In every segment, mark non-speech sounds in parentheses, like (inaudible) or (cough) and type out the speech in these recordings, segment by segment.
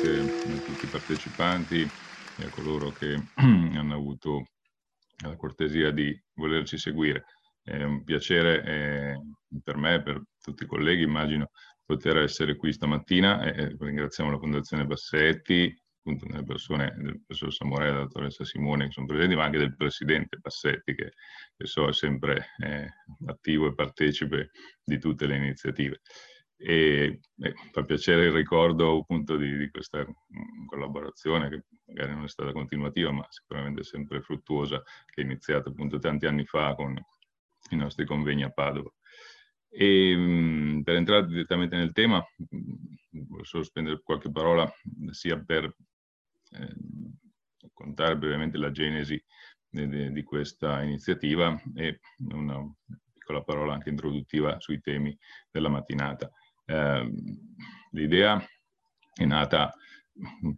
grazie a tutti i partecipanti e a coloro che (clears throat) hanno avuto la cortesia di volerci seguire. È un piacere eh, per me e per tutti i colleghi, immagino, poter essere qui stamattina e ringraziamo la Fondazione Bassetti, appunto nelle persone del professor Samorella, della dottoressa Simone che sono presenti, ma anche del presidente Bassetti che, che so è sempre eh, attivo e partecipe di tutte le iniziative e eh, fa piacere il ricordo appunto di, di, questa mm, collaborazione che magari non è stata continuativa ma sicuramente sempre fruttuosa che è iniziata appunto tanti anni fa con i nostri convegni a Padova. E mm, per entrare direttamente nel tema, mm, voglio solo spendere qualche parola sia per eh, raccontare brevemente la genesi di, di questa iniziativa e una piccola parola anche introduttiva sui temi della mattinata. Eh, l'idea è nata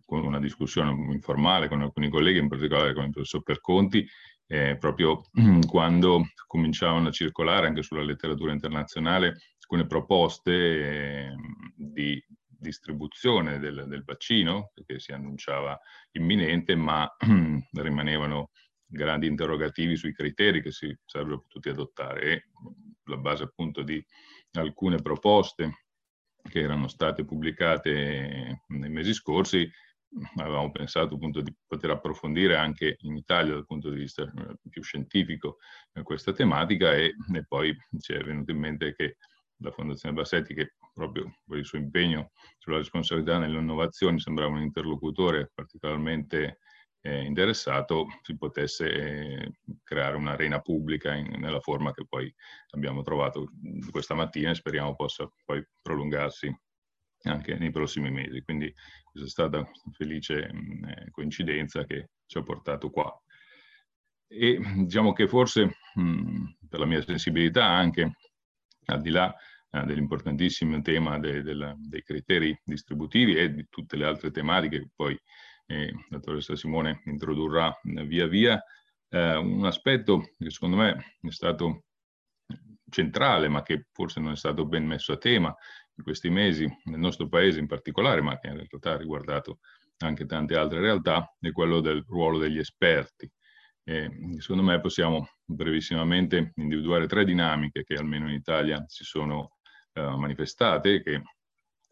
con una discussione informale con alcuni colleghi, in particolare con il professor Perconti, eh, proprio (clears throat) quando cominciavano a circolare anche sulla letteratura internazionale alcune proposte eh, di distribuzione del, del, vaccino, che si annunciava imminente, ma (clears throat) rimanevano grandi interrogativi sui criteri che si sarebbero potuti adottare. E la base appunto di alcune proposte che erano state pubblicate nei mesi scorsi, avevamo pensato appunto di poter approfondire anche in Italia dal punto di vista eh, più scientifico eh, questa tematica e, e poi ci è venuto in mente che la Fondazione Bassetti, che proprio per il suo impegno sulla responsabilità nell'innovazione sembrava un interlocutore particolarmente eh, interessato si potesse eh, creare un'arena pubblica in, nella forma che poi abbiamo trovato questa mattina e speriamo possa poi prolungarsi anche nei prossimi mesi. Quindi questa è stata una felice mh, eh, coincidenza che ci ha portato qua. E diciamo che forse mh, per la mia sensibilità anche, al di là eh, dell'importantissimo tema de, de dei criteri distributivi e di tutte le altre tematiche che poi e la dottoressa Simone introdurrà via via, eh, un aspetto che secondo me è stato centrale, ma che forse non è stato ben messo a tema in questi mesi, nel nostro paese in particolare, ma che in realtà ha riguardato anche tante altre realtà, è quello del ruolo degli esperti. E secondo me possiamo brevissimamente individuare tre dinamiche che almeno in Italia si sono uh, manifestate, che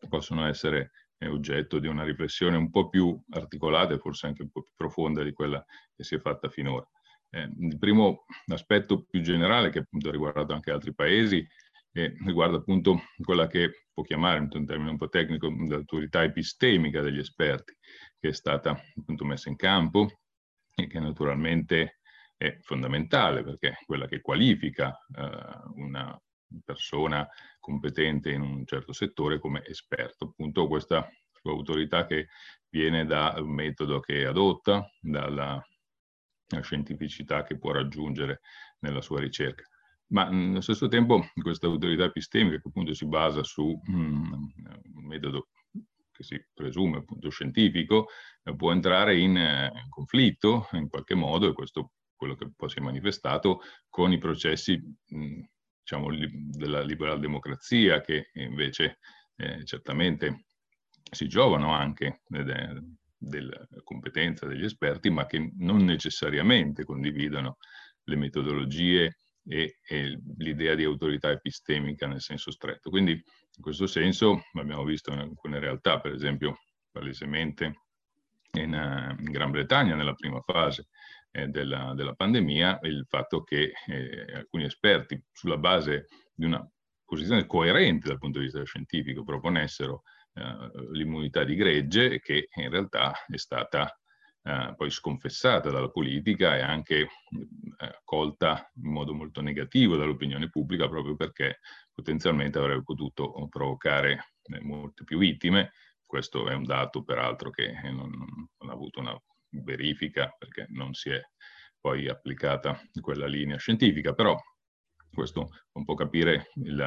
possono essere è oggetto di una riflessione un po' più articolata e forse anche un po' più profonda di quella che si è fatta finora. Eh, il primo aspetto più generale, che appunto ha riguardato anche altri paesi, eh, riguarda appunto quella che può chiamare, in un termine un po' tecnico, l'autorità epistemica degli esperti, che è stata appunto messa in campo e che naturalmente è fondamentale perché è quella che qualifica eh, una persona competente in un certo settore come esperto. Appunto questa sua autorità che viene dal metodo che adotta, dalla scientificità che può raggiungere nella sua ricerca. Ma allo stesso tempo questa autorità epistemica che appunto si basa su mm, un metodo che si presume appunto scientifico, eh, può entrare in, eh, in conflitto in qualche modo, e questo è quello che poi si è manifestato, con i processi mh, diciamo, della liberal democrazia, che invece eh, certamente si giovano anche de, della competenza degli esperti, ma che non necessariamente condividono le metodologie e, e l'idea di autorità epistemica nel senso stretto. Quindi in questo senso abbiamo visto in alcune realtà, per esempio palesemente in, uh, in Gran Bretagna nella prima fase, eh, della, della, pandemia il fatto che eh, alcuni esperti, sulla base di una posizione coerente dal punto di vista scientifico, proponessero eh, l'immunità di gregge, che in realtà è stata eh, poi sconfessata dalla politica e anche eh, accolta in modo molto negativo dall'opinione pubblica proprio perché potenzialmente avrebbe potuto provocare eh, molte più vittime. Questo è un dato peraltro che non, non ha avuto una verifica perché non si è poi applicata quella linea scientifica, però questo un po' capire il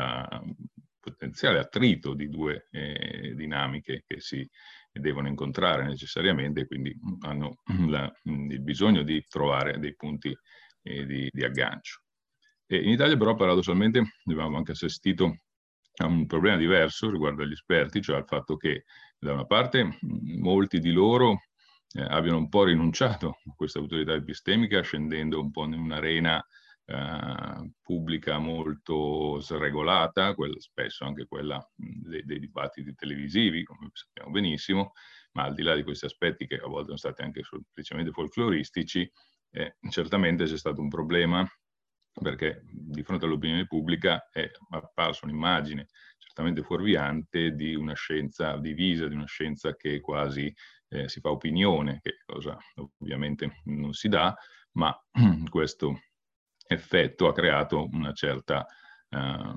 potenziale attrito di due eh, dinamiche che si devono incontrare necessariamente, quindi hanno la, il bisogno di trovare dei punti eh, di, di, aggancio. E in Italia però paradossalmente abbiamo anche assistito a un problema diverso riguardo agli esperti, cioè al fatto che da una parte molti di loro eh, abbiano un po' rinunciato a questa autorità epistemica scendendo un po' in un'arena eh, pubblica molto sregolata, quella, spesso anche quella dei, dei, dibattiti televisivi, come sappiamo benissimo, ma al di là di questi aspetti che a volte sono stati anche semplicemente folcloristici, eh, certamente c'è stato un problema perché di fronte all'opinione pubblica è apparsa un'immagine certamente fuorviante di una scienza divisa, di una scienza che quasi eh, si fa opinione, che cosa ovviamente non si dà, ma (clears throat) questo effetto ha creato una certa eh,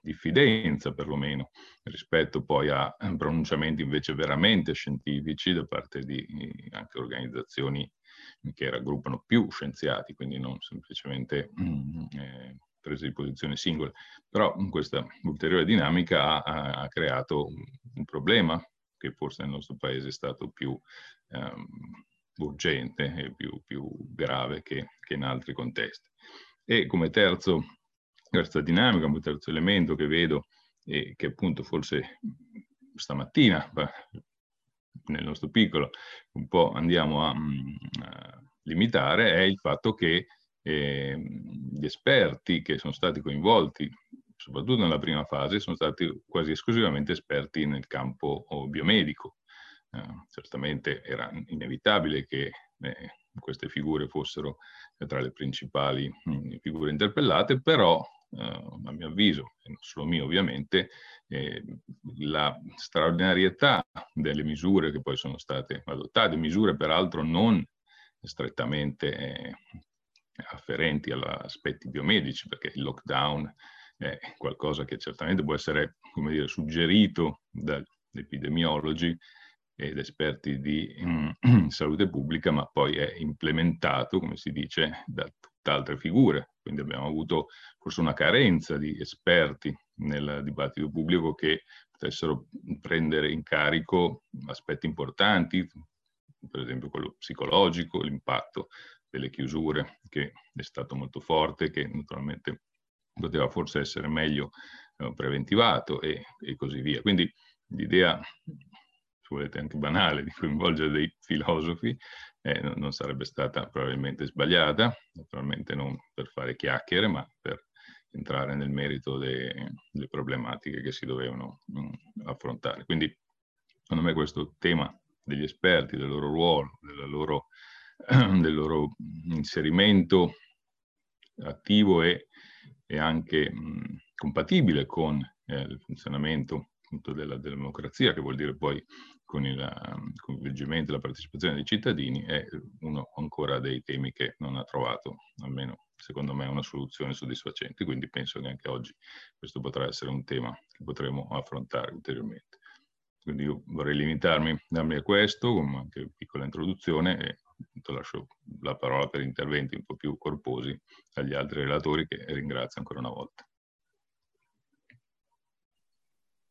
diffidenza perlomeno rispetto poi a pronunciamenti invece veramente scientifici da parte di anche organizzazioni che raggruppano più scienziati, quindi non semplicemente (clears throat) eh, prese di posizione singole. Però questa ulteriore dinamica ha, ha creato un, problema che forse nel nostro paese è stato più ehm, urgente e più, più grave che, che, in altri contesti. E come terzo, terza dinamica, come terzo elemento che vedo e che appunto forse stamattina nel nostro piccolo un po' andiamo a, mm, a limitare è il fatto che eh, gli esperti che sono stati coinvolti, soprattutto nella prima fase, sono stati quasi esclusivamente esperti nel campo biomedico. Eh, certamente era inevitabile che eh, queste figure fossero tra le principali mh, mm, figure interpellate, però eh, a mio avviso, e non solo mio ovviamente, eh, la straordinarietà delle misure che poi sono state adottate, misure peraltro non strettamente eh, afferenti agli aspetti biomedici, perché il lockdown è qualcosa che certamente può essere, dire, suggerito dagli epidemiologi ed esperti di mm, (clears throat) salute pubblica, ma poi è implementato, come si dice, da tutt'altre figure. Quindi abbiamo avuto forse una carenza di esperti nel dibattito pubblico che potessero prendere in carico aspetti importanti, per esempio quello psicologico, l'impatto delle chiusure che è stato molto forte, che naturalmente poteva forse essere meglio eh, preventivato e, e, così via. Quindi l'idea, se volete anche banale, di coinvolgere dei filosofi eh, non sarebbe stata probabilmente sbagliata, naturalmente non per fare chiacchiere, ma per entrare nel merito delle problematiche che si dovevano mh, mm, affrontare. Quindi, secondo me, questo tema degli esperti, del loro ruolo, loro, (clears throat) del loro inserimento attivo e, e anche mh, compatibile con eh, il funzionamento appunto, della, della, democrazia, che vuol dire poi con il coinvolgimento e la partecipazione dei cittadini, è uno ancora dei temi che non ha trovato, almeno secondo me, una soluzione soddisfacente. Quindi penso che anche oggi questo potrà essere un tema che potremo affrontare ulteriormente. Quindi io vorrei limitarmi a questo, con anche piccola introduzione, e lascio la parola per interventi un po' più corposi agli altri relatori che ringrazio ancora una volta.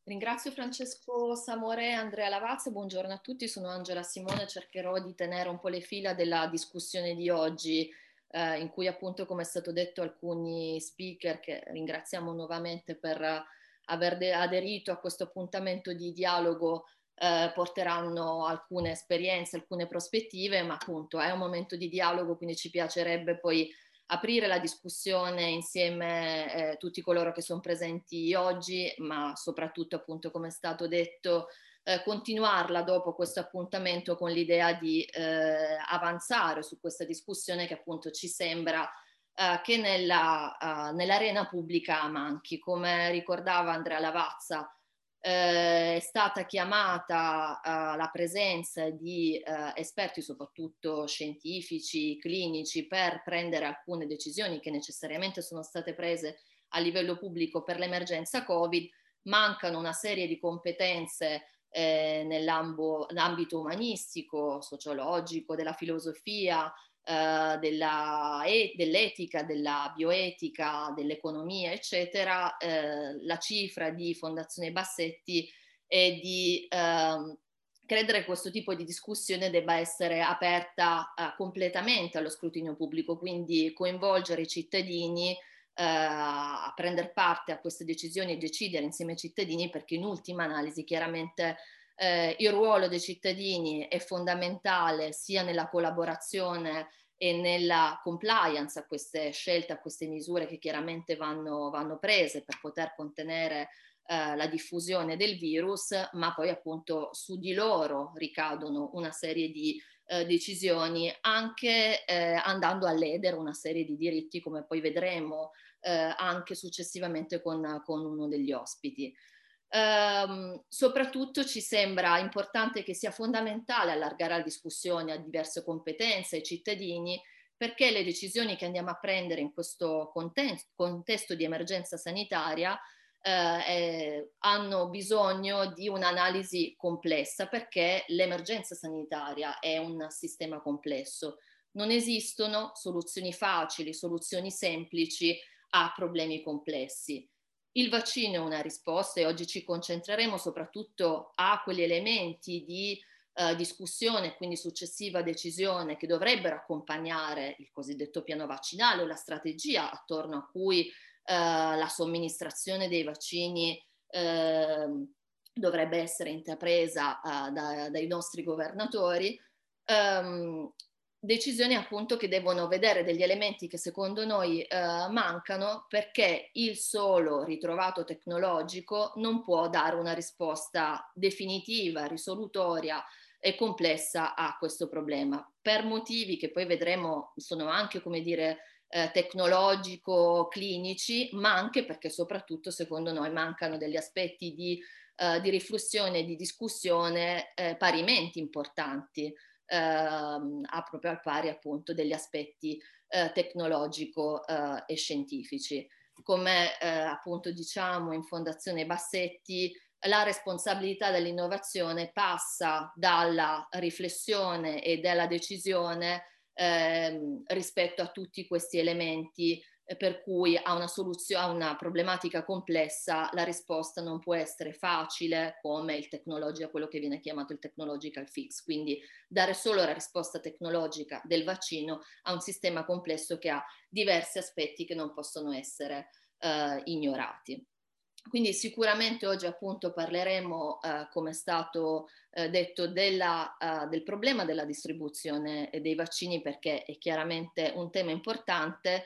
Ringrazio Francesco Samore e Andrea Lavazza, buongiorno a tutti, sono Angela Simone, cercherò di tenere un po' le fila della discussione di oggi eh, in cui appunto come è stato detto alcuni speaker che ringraziamo nuovamente per aver aderito a questo appuntamento di dialogo eh, porteranno alcune esperienze, alcune prospettive, ma appunto è un momento di dialogo, quindi ci piacerebbe poi aprire la discussione insieme a eh, tutti coloro che sono presenti oggi, ma soprattutto appunto come è stato detto eh, continuarla dopo questo appuntamento con l'idea di eh, avanzare su questa discussione che appunto ci sembra eh, che nella, uh, nell'arena pubblica manchi. Come ricordava Andrea Lavazza, eh, è stata chiamata uh, la presenza di uh, esperti, soprattutto scientifici, clinici, per prendere alcune decisioni che necessariamente sono state prese a livello pubblico per l'emergenza Covid. Mancano una serie di competenze eh, nell'ambito umanistico, sociologico, della filosofia, eh, della, e, dell'etica, della bioetica, dell'economia, eccetera, eh, la cifra di Fondazione Bassetti è di eh, credere che questo tipo di discussione debba essere aperta eh, completamente allo scrutinio pubblico, quindi coinvolgere i cittadini eh, a prendere parte a queste decisioni e decidere insieme ai cittadini perché in ultima analisi chiaramente eh, il ruolo dei cittadini è fondamentale sia nella collaborazione e nella compliance a queste scelte, a queste misure che chiaramente vanno, vanno prese per poter contenere eh, la diffusione del virus, ma poi appunto su di loro ricadono una serie di eh, decisioni, anche eh, andando a ledere una serie di diritti, come poi vedremo eh, anche successivamente con, con uno degli ospiti. Um, soprattutto ci sembra importante che sia fondamentale allargare la discussione a diverse competenze ai cittadini perché le decisioni che andiamo a prendere in questo contesto, contesto di emergenza sanitaria eh, hanno bisogno di un'analisi complessa perché l'emergenza sanitaria è un sistema complesso. Non esistono soluzioni facili, soluzioni semplici a problemi complessi. Il vaccino è una risposta e oggi ci concentreremo soprattutto a quegli elementi di eh, discussione, quindi successiva decisione che dovrebbero accompagnare il cosiddetto piano vaccinale o la strategia attorno a cui eh, la somministrazione dei vaccini eh, dovrebbe essere intrapresa eh, da, dai nostri governatori. Um, decisioni appunto che devono vedere degli elementi che secondo noi eh, mancano perché il solo ritrovato tecnologico non può dare una risposta definitiva, risolutoria e complessa a questo problema. Per motivi che poi vedremo sono anche come dire eh, tecnologico-clinici ma anche perché soprattutto secondo noi mancano degli aspetti di, eh, di riflessione di discussione eh, parimenti importanti ehm, a proprio al pari appunto degli aspetti eh, tecnologico eh, e scientifici. Come eh, appunto diciamo in Fondazione Bassetti, la responsabilità dell'innovazione passa dalla riflessione e dalla decisione ehm, rispetto a tutti questi elementi per cui a una, soluzione, a una problematica complessa la risposta non può essere facile come il tecnologico, quello che viene chiamato il technological fix, quindi dare solo la risposta tecnologica del vaccino a un sistema complesso che ha diversi aspetti che non possono essere eh, ignorati. Quindi sicuramente oggi appunto parleremo, eh, come è stato eh, detto, della, uh, del problema della distribuzione dei vaccini perché è chiaramente un tema importante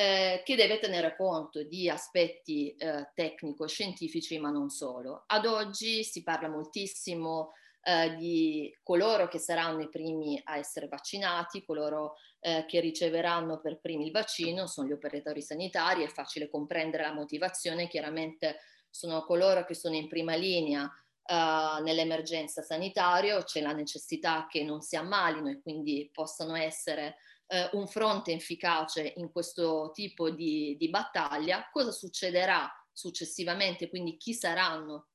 eh, che deve tenere conto di aspetti eh, tecnico-scientifici, ma non solo. Ad oggi si parla moltissimo eh, di coloro che saranno i primi a essere vaccinati, coloro eh, che riceveranno per primi il vaccino, sono gli operatori sanitari, è facile comprendere la motivazione, chiaramente sono coloro che sono in prima linea Uh, nell'emergenza sanitaria, c'è la necessità che non si ammalino e quindi possano essere eh, un fronte efficace in questo tipo di, di battaglia, cosa succederà successivamente, quindi chi saranno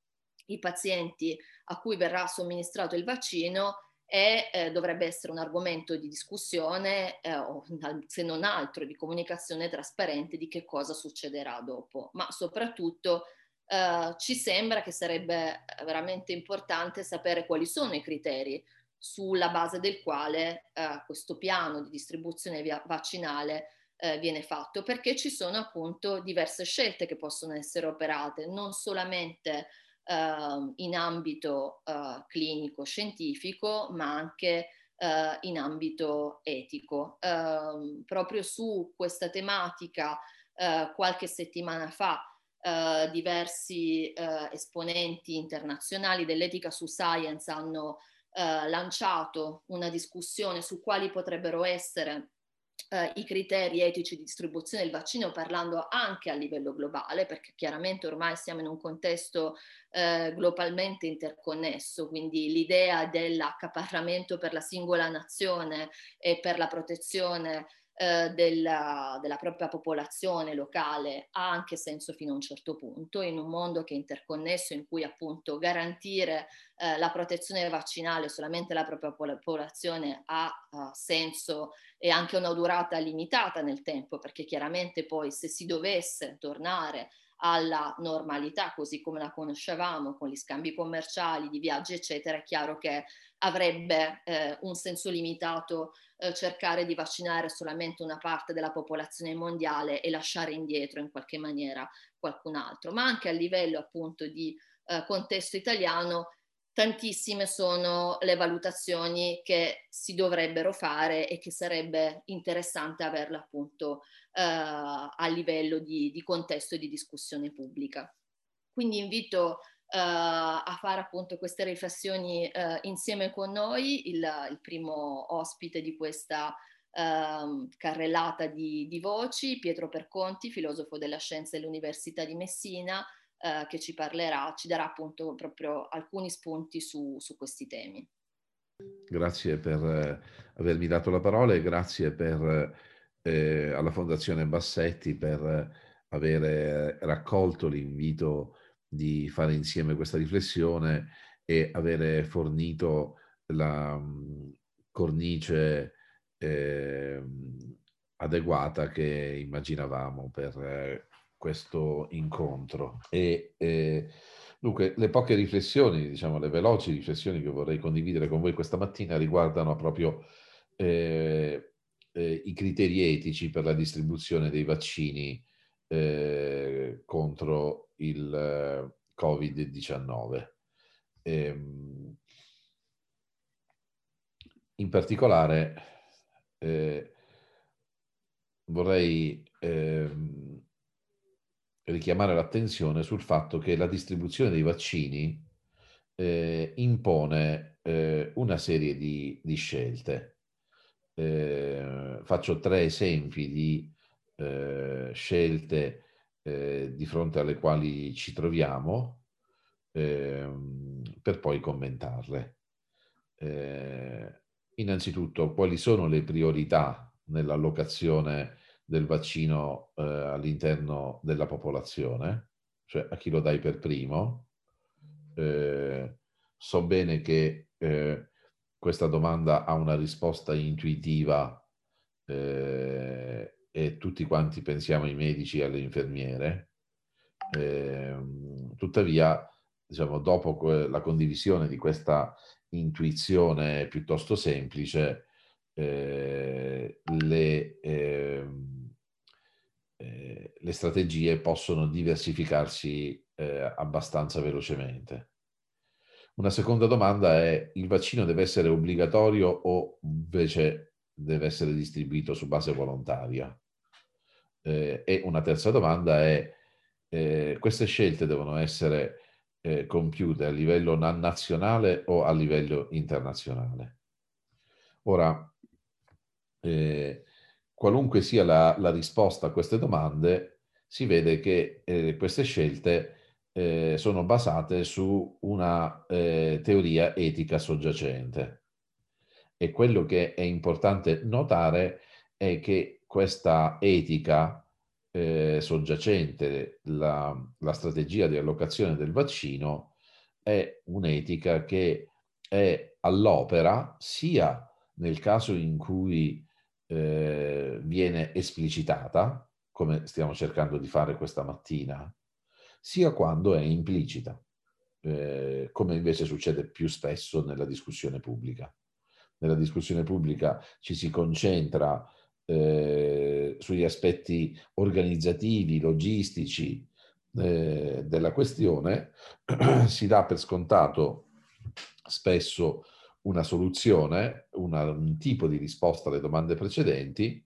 i pazienti a cui verrà somministrato il vaccino? E eh, dovrebbe essere un argomento di discussione eh, o se non altro di comunicazione trasparente di che cosa succederà dopo, ma soprattutto eh, ci sembra che sarebbe veramente importante sapere quali sono i criteri sulla base del quale eh, questo piano di distribuzione via- vaccinale eh, viene fatto, perché ci sono appunto diverse scelte che possono essere operate, non solamente eh, in ambito eh, clinico-scientifico, ma anche eh, in ambito etico. Ehm, proprio su questa tematica, eh, qualche settimana fa, diversi esponenti internazionali dell'etica su science hanno eh, lanciato una discussione su quali potrebbero essere eh, i criteri etici di distribuzione del vaccino parlando anche a livello globale, perché chiaramente ormai siamo in un contesto eh, globalmente interconnesso, quindi l'idea dell'accaparramento per la singola nazione e per la protezione eh, della, della, propria popolazione locale ha anche senso fino a un certo punto, in un mondo che è interconnesso, in cui appunto garantire eh, la protezione vaccinale solamente alla propria popolazione ha uh, senso e anche una durata limitata nel tempo, perché chiaramente poi se si dovesse tornare alla normalità così come la conoscevamo con gli scambi commerciali, di viaggi eccetera, è chiaro che avrebbe eh, un senso limitato eh, cercare di vaccinare solamente una parte della popolazione mondiale e lasciare indietro in qualche maniera qualcun altro, ma anche a livello appunto di eh, contesto italiano tantissime sono le valutazioni che si dovrebbero fare e che sarebbe interessante averle appunto eh, a livello di, di, contesto e di discussione pubblica. Quindi invito eh, a fare appunto queste riflessioni eh, insieme con noi, il, il, primo ospite di questa ehm, carrellata di, di voci, Pietro Perconti, filosofo della scienza dell'Università di Messina, eh, che ci parlerà, ci darà appunto proprio alcuni spunti su, su questi temi. Grazie per eh, avermi dato la parola e grazie per, eh, alla Fondazione Bassetti per aver raccolto l'invito di fare insieme questa riflessione e avere fornito la mh, cornice eh, adeguata che immaginavamo per eh, questo incontro. E eh, dunque le poche riflessioni, diciamo le veloci riflessioni che vorrei condividere con voi questa mattina riguardano proprio eh, eh, i criteri etici per la distribuzione dei vaccini eh, contro il eh, Covid-19. Ehm, in particolare eh, vorrei ehm, richiamare l'attenzione sul fatto che la distribuzione dei vaccini eh, impone eh, una serie di, di scelte. Eh, faccio tre esempi di eh, scelte eh, di fronte alle quali ci troviamo ehm, per poi commentarle. Eh, innanzitutto, quali sono le priorità nell'allocazione del vaccino eh, all'interno della popolazione, cioè a chi lo dai per primo. Eh, so bene che eh, questa domanda ha una risposta intuitiva eh, e tutti quanti pensiamo ai medici e alle infermiere. Ehm, tuttavia, diciamo, dopo la condivisione di questa intuizione piuttosto semplice, eh, le, eh, eh, le, strategie possono diversificarsi eh, abbastanza velocemente. Una seconda domanda è, il vaccino deve essere obbligatorio o invece deve essere distribuito su base volontaria? Eh, e una terza domanda è, eh, queste scelte devono essere compiute a livello nazionale o a livello internazionale? Ora, eh, qualunque sia la, la, risposta a queste domande, si vede che eh, queste scelte eh, sono basate su una eh, teoria etica soggiacente. E quello che è importante notare è che questa etica eh, soggiacente, la, la strategia di allocazione del vaccino, è un'etica che è all'opera sia nel caso in cui eh, viene esplicitata, come stiamo cercando di fare questa mattina, sia quando è implicita, eh, come invece succede più spesso nella discussione pubblica. Nella discussione pubblica ci si concentra eh, sugli aspetti organizzativi, logistici eh, della questione, (clears throat) si dà per scontato spesso una soluzione, una, un tipo di risposta alle domande precedenti.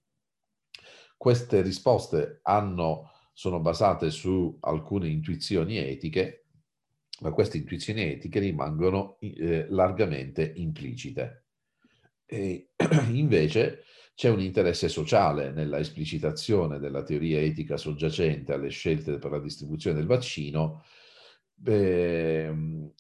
Queste risposte hanno, sono basate su alcune intuizioni etiche, ma queste intuizioni etiche rimangono eh, largamente implicite. E (clears throat) invece c'è un interesse sociale nella esplicitazione della teoria etica soggiacente alle scelte per la distribuzione del vaccino, eh,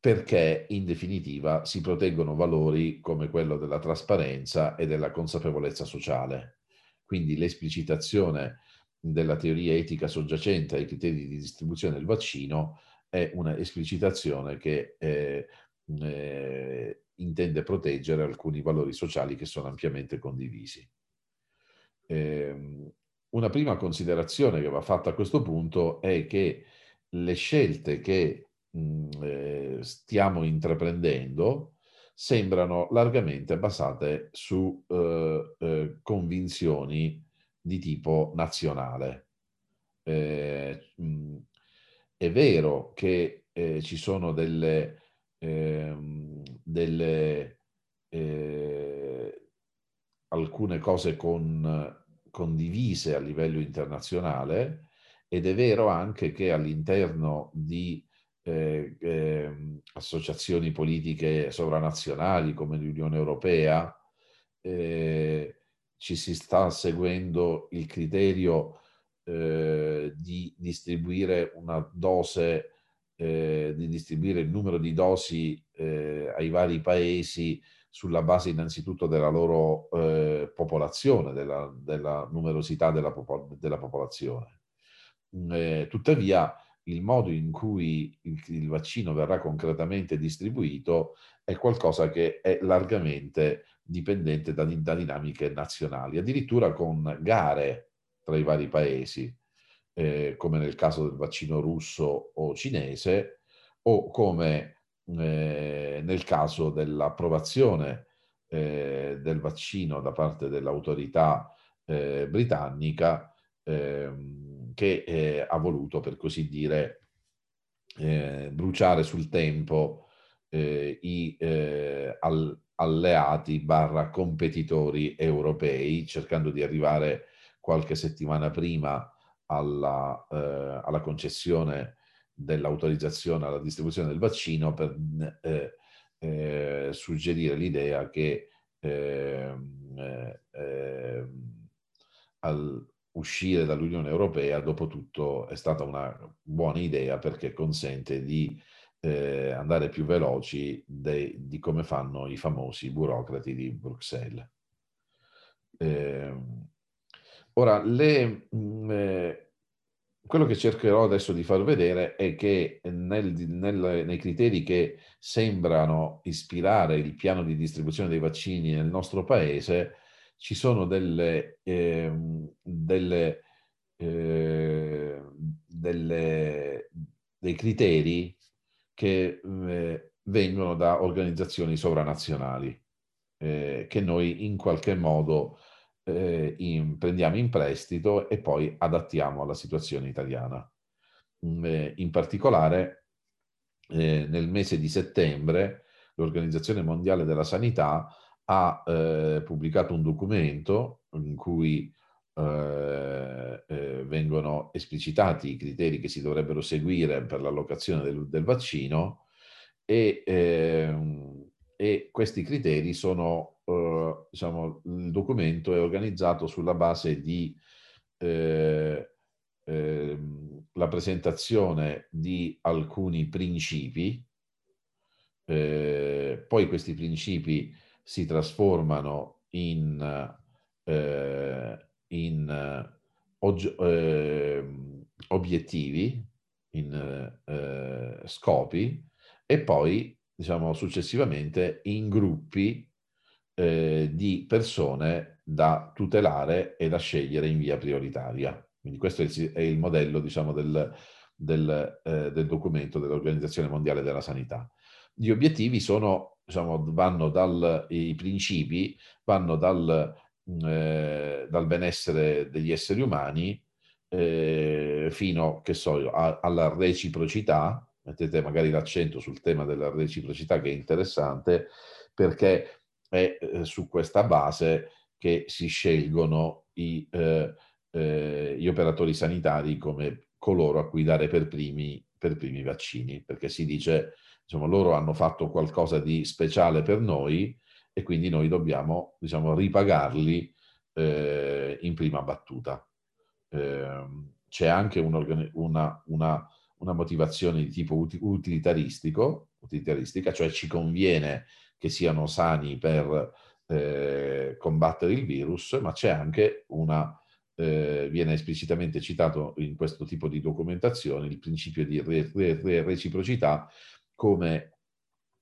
perché in definitiva si proteggono valori come quello della trasparenza e della consapevolezza sociale. Quindi l'esplicitazione della teoria etica soggiacente ai criteri di distribuzione del vaccino è una esplicitazione che eh, eh, intende proteggere alcuni valori sociali che sono ampiamente condivisi. Eh, una prima considerazione che va fatta a questo punto è che le scelte che Mhmm, eh, stiamo intraprendendo sembrano largamente basate su eh, eh, convinzioni di tipo nazionale. Eh, mh, è vero che eh, ci sono delle ehm, delle, eh, alcune cose con, condivise a livello internazionale ed è vero anche che all'interno di eh, eh, associazioni politiche sovranazionali come l'Unione Europea eh, ci si sta seguendo il criterio eh, di distribuire una dose, eh, di distribuire il numero di dosi eh, ai vari paesi sulla base innanzitutto della loro popolazione, della, della, numerosità della, della popolazione. Mm, tuttavia, il modo in cui il, il, vaccino verrà concretamente distribuito è qualcosa che è largamente dipendente da, da dinamiche nazionali, addirittura con gare tra i vari paesi, eh, come nel caso del vaccino russo o cinese, o come eh, nel caso dell'approvazione eh, del vaccino da parte dell'autorità eh, britannica ehm, che eh, ha voluto, per così dire, eh, bruciare sul tempo i al, alleati barra competitori europei, cercando di arrivare qualche settimana prima alla, eh, alla concessione dell'autorizzazione alla distribuzione del vaccino per eh, eh, suggerire l'idea che ehm, eh, ehm, al uscire dall'Unione Europea dopo tutto è stata una buona idea perché consente di eh, andare più veloci de, di come fanno i famosi burocrati di Bruxelles. Eh, Ora, le, mh, mm, eh, quello che cercherò adesso di far vedere è che nel, nel, nei criteri che sembrano ispirare il piano di distribuzione dei vaccini nel nostro paese ci sono delle, eh, delle, eh, delle, dei criteri che eh, vengono da organizzazioni sovranazionali eh, che noi in qualche modo eh, in, prendiamo in prestito e poi adattiamo alla situazione italiana. Mm, eh, in particolare, nel mese di settembre, l'Organizzazione Mondiale della Sanità ha eh, pubblicato un documento in cui eh, eh, vengono esplicitati i criteri che si dovrebbero seguire per l'allocazione del, del vaccino e, ehm, e questi criteri sono eh, diciamo, il documento è organizzato sulla base di eh, eh, la presentazione di alcuni principi, eh, poi questi principi si trasformano in, eh, in ehm, obiettivi, in scopi e poi diciamo successivamente in gruppi eh, di persone da tutelare e da scegliere in via prioritaria. Quindi questo è il, modello diciamo, del, del, eh, del documento dell'Organizzazione Mondiale della Sanità. Gli obiettivi sono, diciamo, vanno dal, i principi vanno dal, eh, dal benessere degli esseri umani eh, fino, che so, a, alla reciprocità, mettete magari l'accento sul tema della reciprocità che è interessante, perché è eh, su questa base che si scelgono i, eh, eh, gli operatori sanitari come coloro a cui dare per primi, per primi vaccini, perché si dice, diciamo, loro hanno fatto qualcosa di speciale per noi e quindi noi dobbiamo, diciamo, ripagarli eh, in prima battuta. Ehm, c'è anche un una, una, una motivazione di tipo utilitaristico, utilitaristica, cioè ci conviene che siano sani per eh, combattere il virus, ma c'è anche una, eh, viene esplicitamente citato in questo tipo di documentazione il principio di re, re, reciprocità come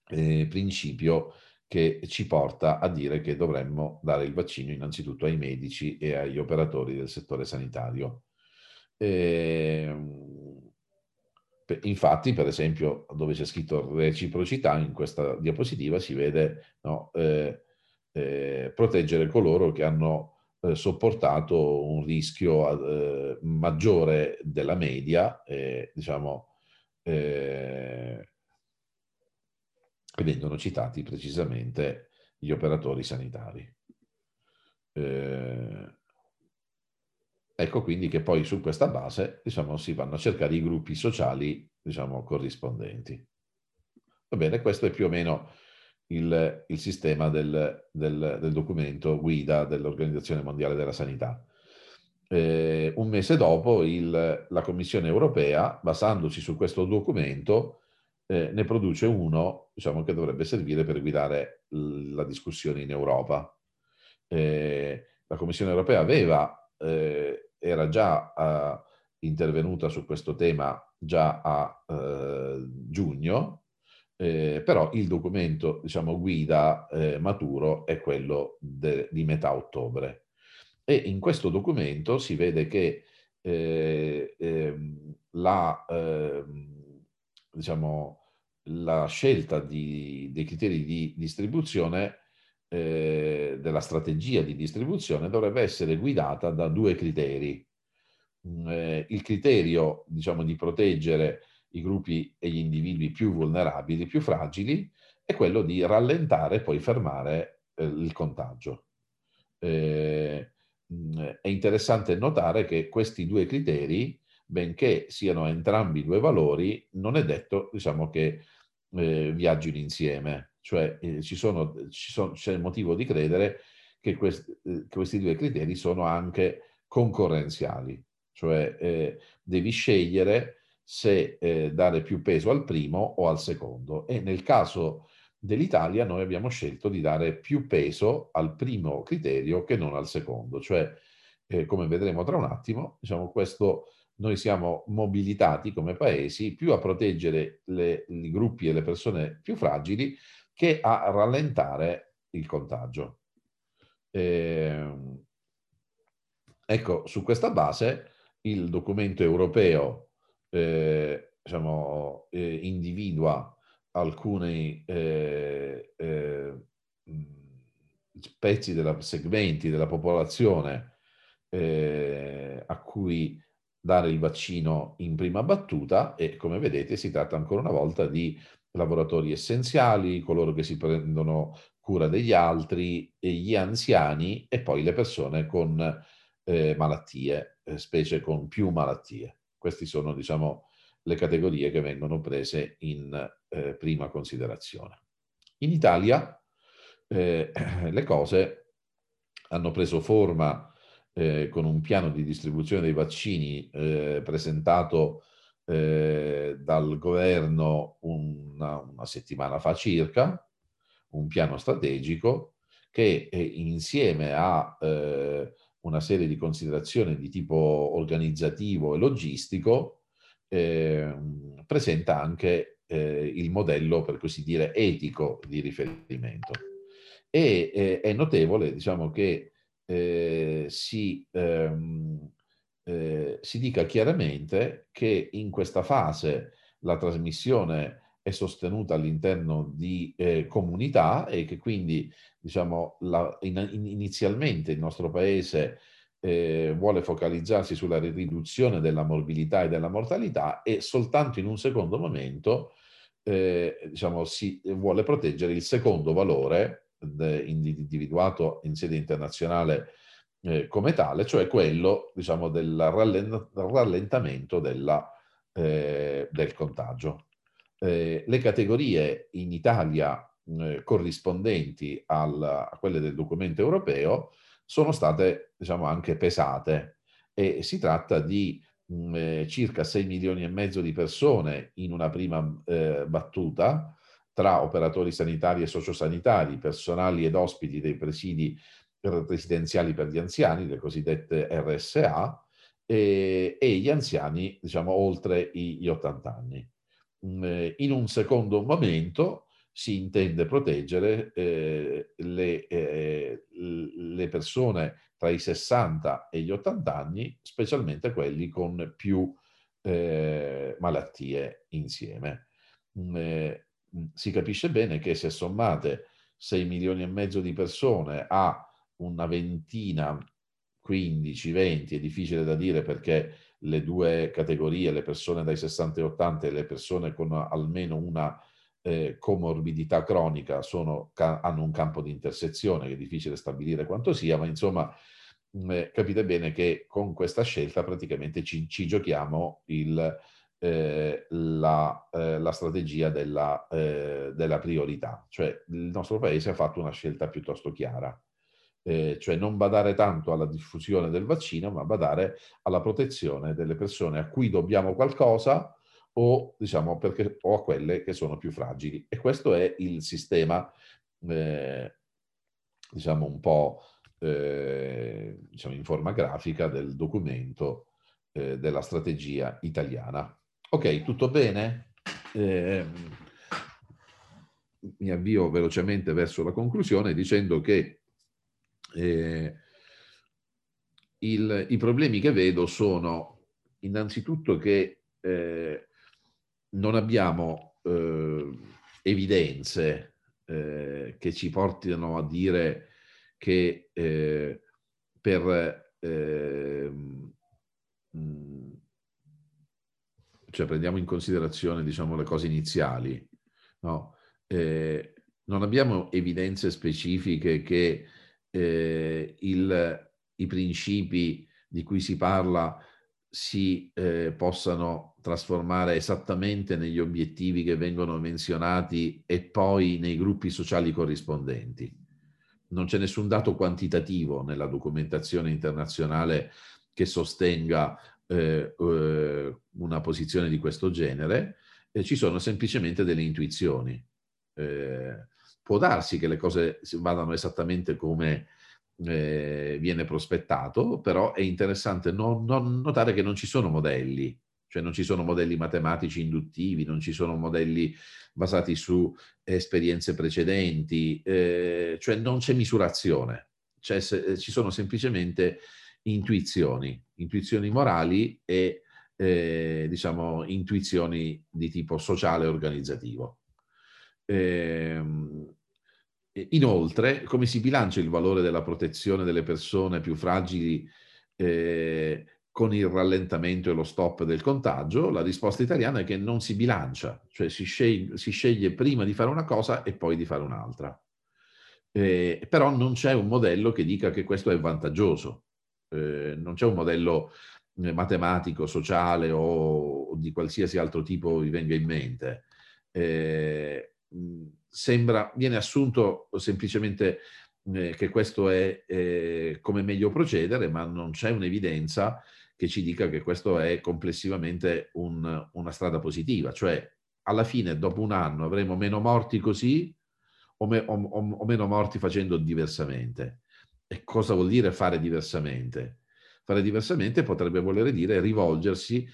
eh, principio che ci porta a dire che dovremmo dare il vaccino innanzitutto ai medici e agli operatori del settore sanitario. E, ehm, Infatti, per esempio, dove c'è scritto reciprocità, in questa diapositiva si vede no, eh, eh, proteggere coloro che hanno eh, sopportato un rischio eh, maggiore della media, diciamo, eh, e vengono citati precisamente gli operatori sanitari. Eh, ecco quindi che poi su questa base diciamo, si vanno a cercare i gruppi sociali diciamo, corrispondenti. Va bene, questo è più o meno il, il sistema del, del, del, documento guida dell'Organizzazione Mondiale della Sanità. Eh, un mese dopo il, la Commissione europea, basandosi su questo documento, eh, ne produce uno diciamo, che dovrebbe servire per guidare la discussione in Europa. Eh, la Commissione europea aveva, eh, era già uh, intervenuta su questo tema già a uh, giugno, eh, però il documento diciamo, guida eh, maturo è quello de, di metà ottobre. E in questo documento si vede che eh, ehm, la, ehm, diciamo, la scelta di, dei criteri di distribuzione eh, della strategia di distribuzione dovrebbe essere guidata da due criteri. Mm, eh, il criterio, diciamo, di proteggere i gruppi e gli individui più vulnerabili, più fragili, è quello di rallentare e poi fermare eh, il contagio. Eh, mm, è interessante notare che questi due criteri, benché siano entrambi due valori, non è detto diciamo, che eh, viaggino insieme, cioè eh, ci sono, ci sono, c'è motivo di credere che, quest, eh, questi due criteri sono anche concorrenziali, cioè eh, devi scegliere se eh, dare più peso al primo o al secondo. E nel caso dell'Italia noi abbiamo scelto di dare più peso al primo criterio che non al secondo, cioè eh, come vedremo tra un attimo, diciamo questo noi siamo mobilitati come paesi più a proteggere le, i gruppi e le persone più fragili che a rallentare il contagio. Eh, ecco, su questa base il documento europeo eh, diciamo, eh, individua alcuni eh, eh pezzi della, segmenti della popolazione eh, a cui dare il vaccino in prima battuta e come vedete si tratta ancora una volta di lavoratori essenziali, coloro che si prendono cura degli altri, gli anziani e poi le persone con eh, malattie, eh, specie con più malattie. Queste sono, diciamo, le categorie che vengono prese in eh, prima considerazione. In Italia eh, le cose hanno preso forma eh, con un piano di distribuzione dei vaccini eh, presentato eh, dal governo una, una, settimana fa circa, un piano strategico che eh, insieme a una serie di considerazioni di tipo organizzativo e logistico, eh, presenta anche eh, il modello, per così dire, etico di riferimento. E eh, è notevole, diciamo, che eh, si, ehm, eh, si dica chiaramente che in questa fase la trasmissione è sostenuta all'interno di eh, comunità e che quindi diciamo, la, in, inizialmente il nostro paese eh, vuole focalizzarsi sulla riduzione della morbilità e della mortalità e soltanto in un secondo momento eh, diciamo, si vuole proteggere il secondo valore individuato in sede internazionale eh, come tale, cioè quello diciamo, del rallentamento della, eh, del contagio. Eh, le categorie in Italia eh, corrispondenti al, a quelle del documento europeo sono state diciamo, anche pesate e si tratta di mh, mm, eh, circa 6 milioni e mezzo di persone in una prima eh, battuta tra operatori sanitari e sociosanitari, personali ed ospiti dei presidi residenziali per gli anziani, le cosiddette RSA, e, e gli anziani diciamo oltre gli 80 anni. Mm, eh, in un secondo momento si intende proteggere eh, le, eh, le, persone tra i 60 e gli 80 anni, specialmente quelli con più eh, malattie insieme. Mm, eh, si capisce bene che se sommate 6 milioni e mezzo di persone a una ventina, 15, 20, è difficile da dire perché le due categorie, le persone dai 60 e 80 e le persone con almeno una eh, comorbidità cronica sono, hanno un campo di intersezione che è difficile stabilire quanto sia, ma insomma capite bene che con questa scelta praticamente ci, ci giochiamo il, eh, la, eh, la, strategia della, eh, della, priorità. Cioè il nostro paese ha fatto una scelta piuttosto chiara, eh, cioè non badare tanto alla diffusione del vaccino, ma badare alla protezione delle persone a cui dobbiamo qualcosa o, diciamo, perché, o a quelle che sono più fragili. E questo è il sistema, eh, diciamo, un po' eh, diciamo in forma grafica del documento della strategia italiana. Ok, tutto bene? Eh, mi avvio velocemente verso la conclusione dicendo che eh, il, i problemi che vedo sono innanzitutto che eh, non abbiamo eh, evidenze eh, che ci portino a dire che eh, per ehm, cioè prendiamo in considerazione diciamo, le cose iniziali, no? eh, non abbiamo evidenze specifiche che eh, il, i principi di cui si parla si eh, possano trasformare esattamente negli obiettivi che vengono menzionati e poi nei gruppi sociali corrispondenti. Non c'è nessun dato quantitativo nella documentazione internazionale che sostenga eh, eh, una posizione di questo genere, eh, ci sono semplicemente delle intuizioni. Eh, può darsi che le cose vadano esattamente come eh, viene prospettato, però è interessante non, non notare che non ci sono modelli, cioè non ci sono modelli matematici induttivi, non ci sono modelli basati su esperienze precedenti, eh, cioè non c'è misurazione, cioè, se, ci sono semplicemente intuizioni, intuizioni morali e eh, diciamo intuizioni di tipo sociale organizzativo. Eh, inoltre, come si bilancia il valore della protezione delle persone più fragili eh, con il rallentamento e lo stop del contagio? La risposta italiana è che non si bilancia, cioè si sceglie, si sceglie prima di fare una cosa e poi di fare un'altra. Eh, però non c'è un modello che dica che questo è vantaggioso eh, non c'è un modello eh, matematico, sociale o, o, di qualsiasi altro tipo vi venga in mente. Eh, sembra, viene assunto semplicemente eh, che questo è eh, come meglio procedere, ma non c'è un'evidenza che ci dica che questo è complessivamente un, una strada positiva, cioè alla fine dopo un anno avremo meno morti così o, me, o, o meno morti facendo diversamente. E cosa vuol dire fare diversamente? Fare diversamente potrebbe voler dire rivolgersi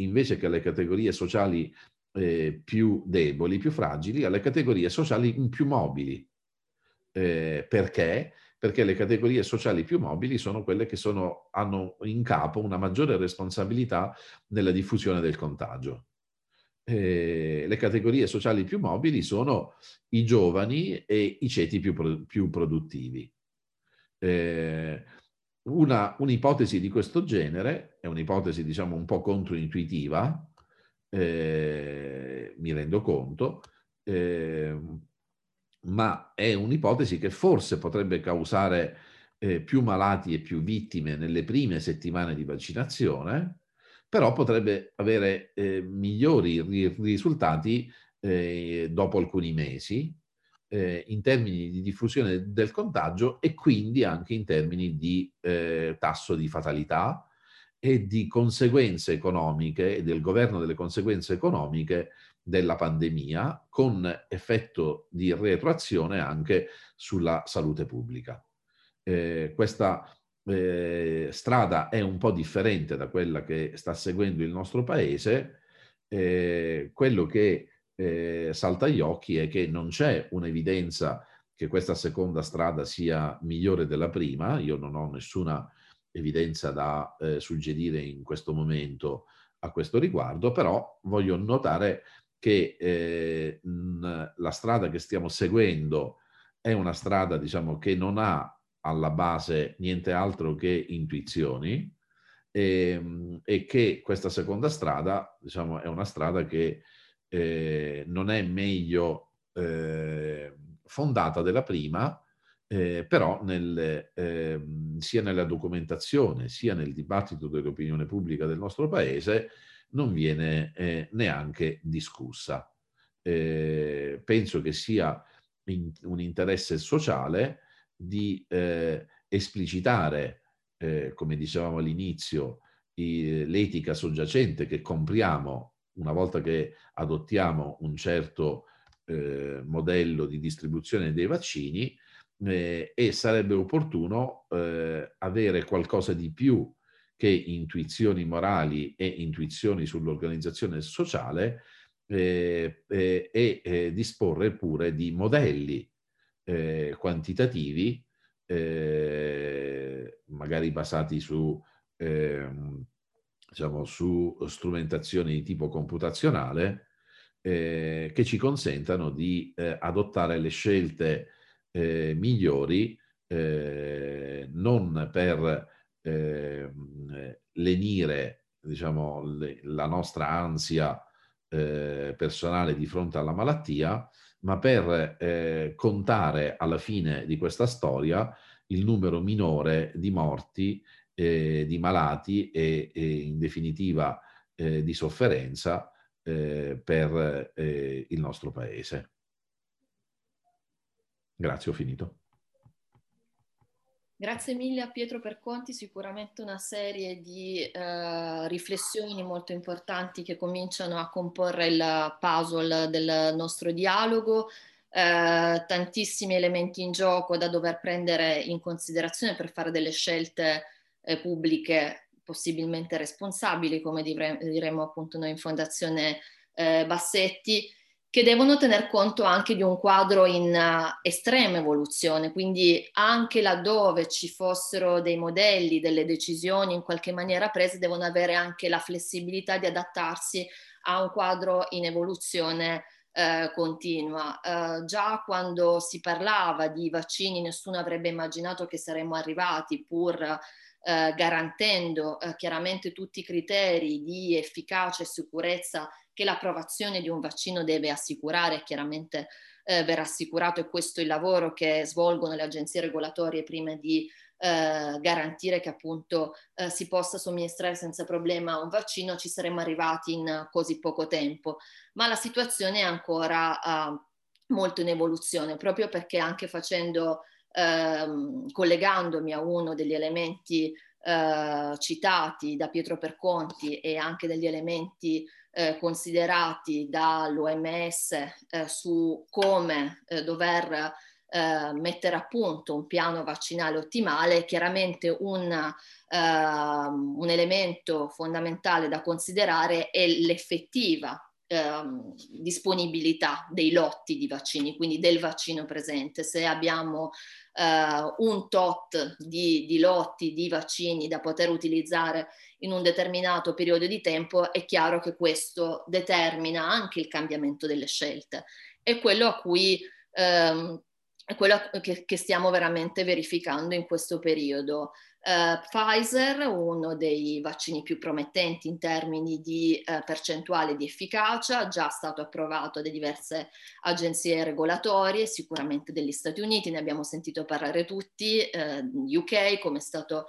invece che alle categorie sociali eh, più deboli, più fragili, alle categorie sociali più mobili. Eh, perché? Perché le categorie sociali più mobili sono quelle che sono, hanno in capo una maggiore responsabilità nella diffusione del contagio. Eh, le categorie sociali più mobili sono i giovani e i ceti più, più produttivi. Eh, una, un'ipotesi di questo genere è un'ipotesi, diciamo, un po' controintuitiva, eh, mi rendo conto, eh, ma è un'ipotesi che forse potrebbe causare eh, più malati e più vittime nelle prime settimane di vaccinazione, però potrebbe avere eh, migliori risultati eh, dopo alcuni mesi, eh, in termini di diffusione del contagio e quindi anche in termini di eh, tasso di fatalità e di conseguenze economiche e del governo delle conseguenze economiche della pandemia con effetto di retroazione anche sulla salute pubblica. Eh, questa eh, strada è un po' differente da quella che sta seguendo il nostro paese. Eh, quello che eh, salta agli occhi è che non c'è un'evidenza che questa seconda strada sia migliore della prima, io non ho nessuna evidenza da eh, suggerire in questo momento a questo riguardo, però voglio notare che eh, mh, la strada che stiamo seguendo è una strada, diciamo, che non ha alla base niente altro che intuizioni e, e che questa seconda strada, diciamo, è una strada che eh, non è meglio eh, fondata della prima, eh, però nel, eh, sia nella documentazione sia nel dibattito dell'opinione pubblica del nostro paese non viene eh, neanche discussa. Eh, penso che sia in, un interesse sociale di eh, esplicitare, come dicevamo all'inizio, l'etica soggiacente che compriamo una volta che adottiamo un certo eh, modello di distribuzione dei vaccini eh, e sarebbe opportuno eh, avere qualcosa di più che intuizioni morali e intuizioni sull'organizzazione sociale eh, eh, e eh, disporre pure di modelli quantitativi, magari basati su ehm, diciamo, su strumentazioni di tipo computazionale eh, che ci consentano di eh, adottare le scelte eh, migliori eh, non per ehm, lenire diciamo, le, la nostra ansia eh, personale di fronte alla malattia, ma per eh, contare alla fine di questa storia il numero minore di morti eh, di malati e, e, in definitiva eh, di sofferenza eh, per eh, il nostro paese. Grazie, ho finito. Grazie mille a Pietro Perconti, sicuramente una serie di eh, riflessioni molto importanti che cominciano a comporre il puzzle del nostro dialogo, eh, tantissimi elementi in gioco da dover prendere in considerazione per fare delle scelte eh, pubbliche possibilmente responsabili, come dire, diremo appunto noi in Fondazione eh, Bassetti, che devono tener conto anche di un quadro in uh, estrema evoluzione, quindi anche laddove ci fossero dei modelli, delle decisioni in qualche maniera prese, devono avere anche la flessibilità di adattarsi a un quadro in evoluzione eh, continua. Eh, già quando si parlava di vaccini nessuno avrebbe immaginato che saremmo arrivati pur eh, garantendo eh, chiaramente tutti i criteri di efficacia e sicurezza che l'approvazione di un vaccino deve assicurare, chiaramente eh, verrà assicurato e questo è il lavoro che svolgono le agenzie regolatorie prima di eh, garantire che appunto eh, si possa somministrare senza problema un vaccino, ci saremmo arrivati in così poco tempo. Ma la situazione è ancora uh, molto in evoluzione, proprio perché anche facendo ehm, collegandomi a uno degli elementi eh, citati da Pietro Perconti e anche degli elementi eh, considerati dall'OMS eh, su come eh, dover eh, mettere a punto un piano vaccinale ottimale, chiaramente un, ehm, un elemento fondamentale da considerare è l'effettiva ehm, disponibilità dei lotti di vaccini, quindi del vaccino presente. Se abbiamo eh, un tot di, di lotti di vaccini da poter utilizzare in un determinato periodo di tempo, è chiaro che questo determina anche il cambiamento delle scelte. È quello a cui ehm, è quello che, che, stiamo veramente verificando in questo periodo. Uh, Pfizer, uno dei vaccini più promettenti in termini di uh, percentuale di efficacia, già stato approvato da diverse agenzie regolatorie, sicuramente degli Stati Uniti, ne abbiamo sentito parlare tutti, uh, UK come è stato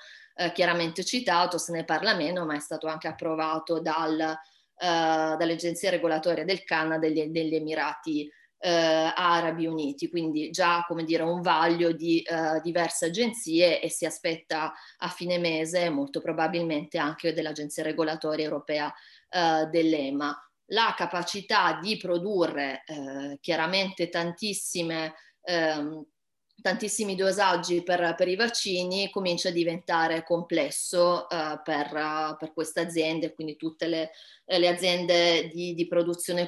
chiaramente citato, se ne parla meno, ma è stato anche approvato dal, dalle agenzie regolatorie del Canada e degli Emirati eh, Arabi Uniti, quindi già come dire un vaglio di eh, diverse agenzie e si aspetta a fine mese molto probabilmente anche dell'Agenzia Regolatoria Europea eh, dell'EMA. La capacità di produrre eh, chiaramente tantissime ehm, tantissimi dosaggi per, per, i vaccini comincia a diventare complesso uh, per, uh, per, queste aziende, quindi tutte le, le aziende di, di, produzione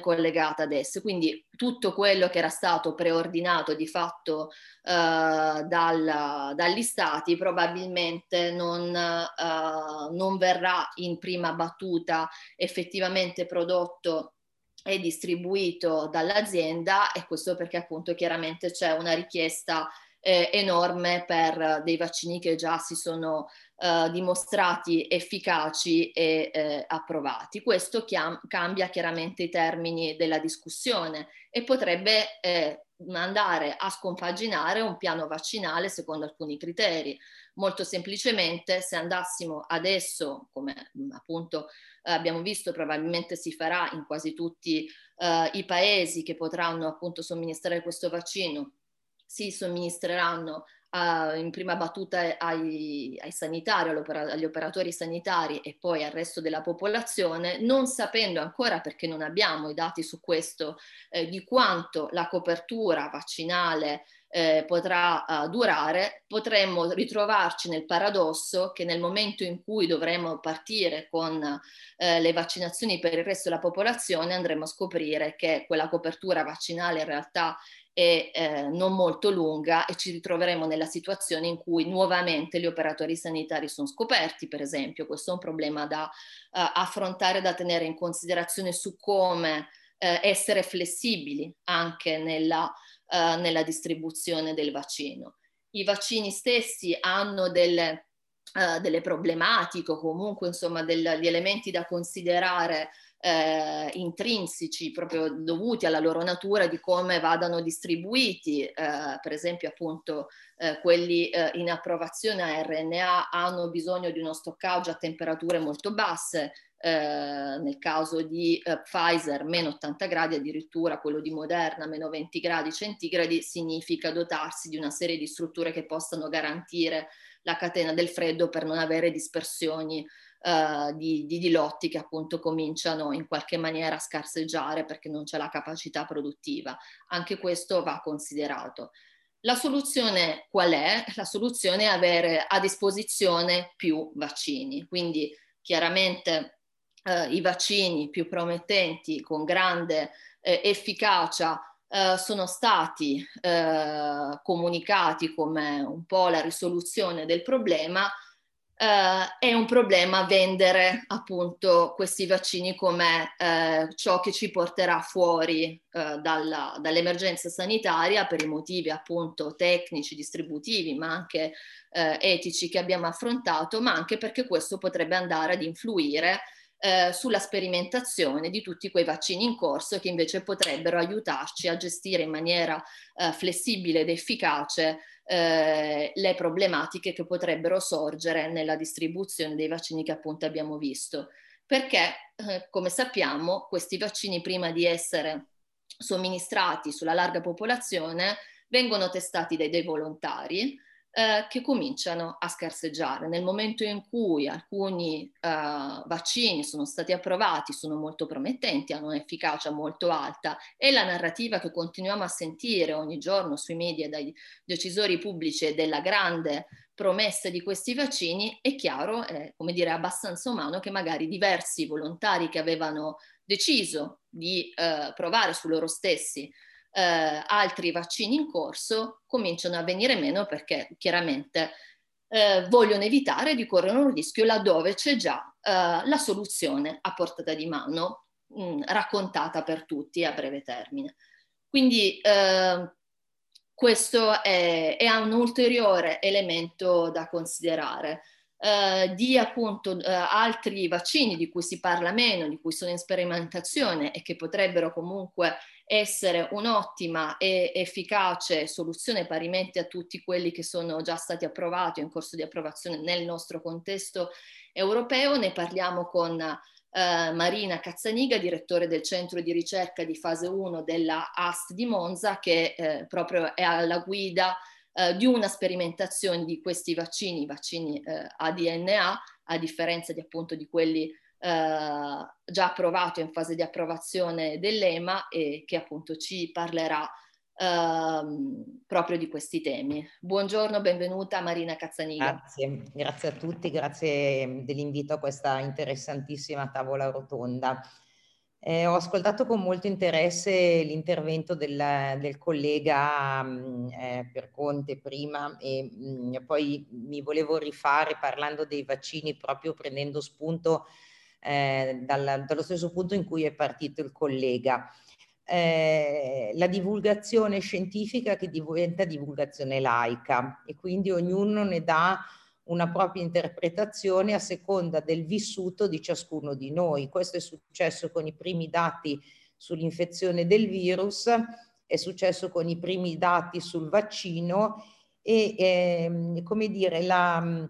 ad esse. Quindi tutto quello che era stato preordinato di fatto uh, dal, dagli stati probabilmente non, non verrà in prima battuta effettivamente prodotto è distribuito dall'azienda e questo perché appunto chiaramente c'è una richiesta eh, enorme per dei vaccini che già si sono eh, dimostrati efficaci e eh, approvati. Questo chiam- cambia chiaramente i termini della discussione e potrebbe eh, andare a scompaginare un piano vaccinale secondo alcuni criteri. Molto semplicemente, se andassimo adesso, come appunto abbiamo visto, probabilmente si farà in quasi tutti eh, i paesi che potranno appunto somministrare questo vaccino, si somministreranno uh, in prima battuta ai, ai sanitari, agli operatori sanitari e poi al resto della popolazione, non sapendo ancora perché non abbiamo i dati su questo eh, di quanto la copertura vaccinale eh, potrà uh, durare, potremmo ritrovarci nel paradosso che nel momento in cui dovremo partire con eh, le vaccinazioni per il resto della popolazione andremo a scoprire che quella copertura vaccinale in realtà è eh, non molto lunga e ci ritroveremo nella situazione in cui nuovamente gli operatori sanitari sono scoperti, per esempio. Questo è un problema da uh, affrontare, da tenere in considerazione su come uh, essere flessibili anche nella, uh, nella, distribuzione del vaccino. I vaccini stessi hanno delle, delle problematiche o comunque insomma degli elementi da considerare eh, intrinseci, proprio dovuti alla loro natura di come vadano distribuiti, eh, per esempio appunto eh, quelli eh, in approvazione a RNA hanno bisogno di uno stoccaggio a temperature molto basse, eh, nel caso di eh, Pfizer meno 80 gradi, addirittura quello di Moderna meno 20 gradi centigradi, significa dotarsi di una serie di strutture che possano garantire la catena del freddo per non avere dispersioni uh, di, di, di, lotti che appunto cominciano in qualche maniera a scarseggiare perché non c'è la capacità produttiva. Anche questo va considerato. La soluzione qual è? La soluzione è avere a disposizione più vaccini, quindi chiaramente eh, i vaccini più promettenti con grande eh, efficacia eh, sono stati eh, comunicati come un po' la risoluzione del problema, Uh, è un problema vendere appunto questi vaccini come uh, ciò che ci porterà fuori dalla, dall'emergenza sanitaria per i motivi appunto tecnici, distributivi, ma anche etici che abbiamo affrontato, ma anche perché questo potrebbe andare ad influire sulla sperimentazione di tutti quei vaccini in corso che invece potrebbero aiutarci a gestire in maniera flessibile ed efficace eh, le problematiche che potrebbero sorgere nella distribuzione dei vaccini che appunto abbiamo visto. Perché, eh, come sappiamo, questi vaccini prima di essere somministrati sulla larga popolazione vengono testati dai, dei volontari eh, che cominciano a scarseggiare. Nel momento in cui alcuni eh, vaccini sono stati approvati, sono molto promettenti, hanno un'efficacia molto alta e la narrativa che continuiamo a sentire ogni giorno sui media dai decisori pubblici della grande promessa di questi vaccini, è chiaro, è come dire abbastanza umano che magari diversi volontari che avevano deciso di eh, provare su loro stessi eh, altri vaccini in corso cominciano a venire meno perché chiaramente eh, vogliono evitare di correre un rischio laddove c'è già eh, la soluzione a portata di mano mh, mm, raccontata per tutti a breve termine. Quindi eh, questo è, è, un ulteriore elemento da considerare. Uh, di appunto uh, altri vaccini di cui si parla meno, di cui sono in sperimentazione e che potrebbero comunque essere un'ottima e efficace soluzione parimenti a tutti quelli che sono già stati approvati o in corso di approvazione nel nostro contesto europeo. Ne parliamo con eh, Marina Cazzaniga, direttore del centro di ricerca di fase 1 della AST di Monza, che eh, proprio è alla guida eh, di una sperimentazione di questi vaccini, vaccini eh, ADNA, a differenza di appunto di quelli eh, già approvato in fase di approvazione dell'EMA e che appunto ci parlerà ehm, proprio di questi temi. Buongiorno, benvenuta Marina Cazzaniga. Grazie, grazie a tutti, grazie dell'invito a questa interessantissima tavola rotonda. Eh, ho ascoltato con molto interesse l'intervento del, del collega mh, eh, per prima e mh, poi mi volevo rifare parlando dei vaccini proprio prendendo spunto eh, dal, dallo stesso punto in cui è partito il collega. eh, la divulgazione scientifica che diventa divulgazione laica e quindi ognuno ne dà una propria interpretazione a seconda del vissuto di ciascuno di noi. Questo è successo con i primi dati sull'infezione del virus, è successo con i primi dati sul vaccino e eh, come dire la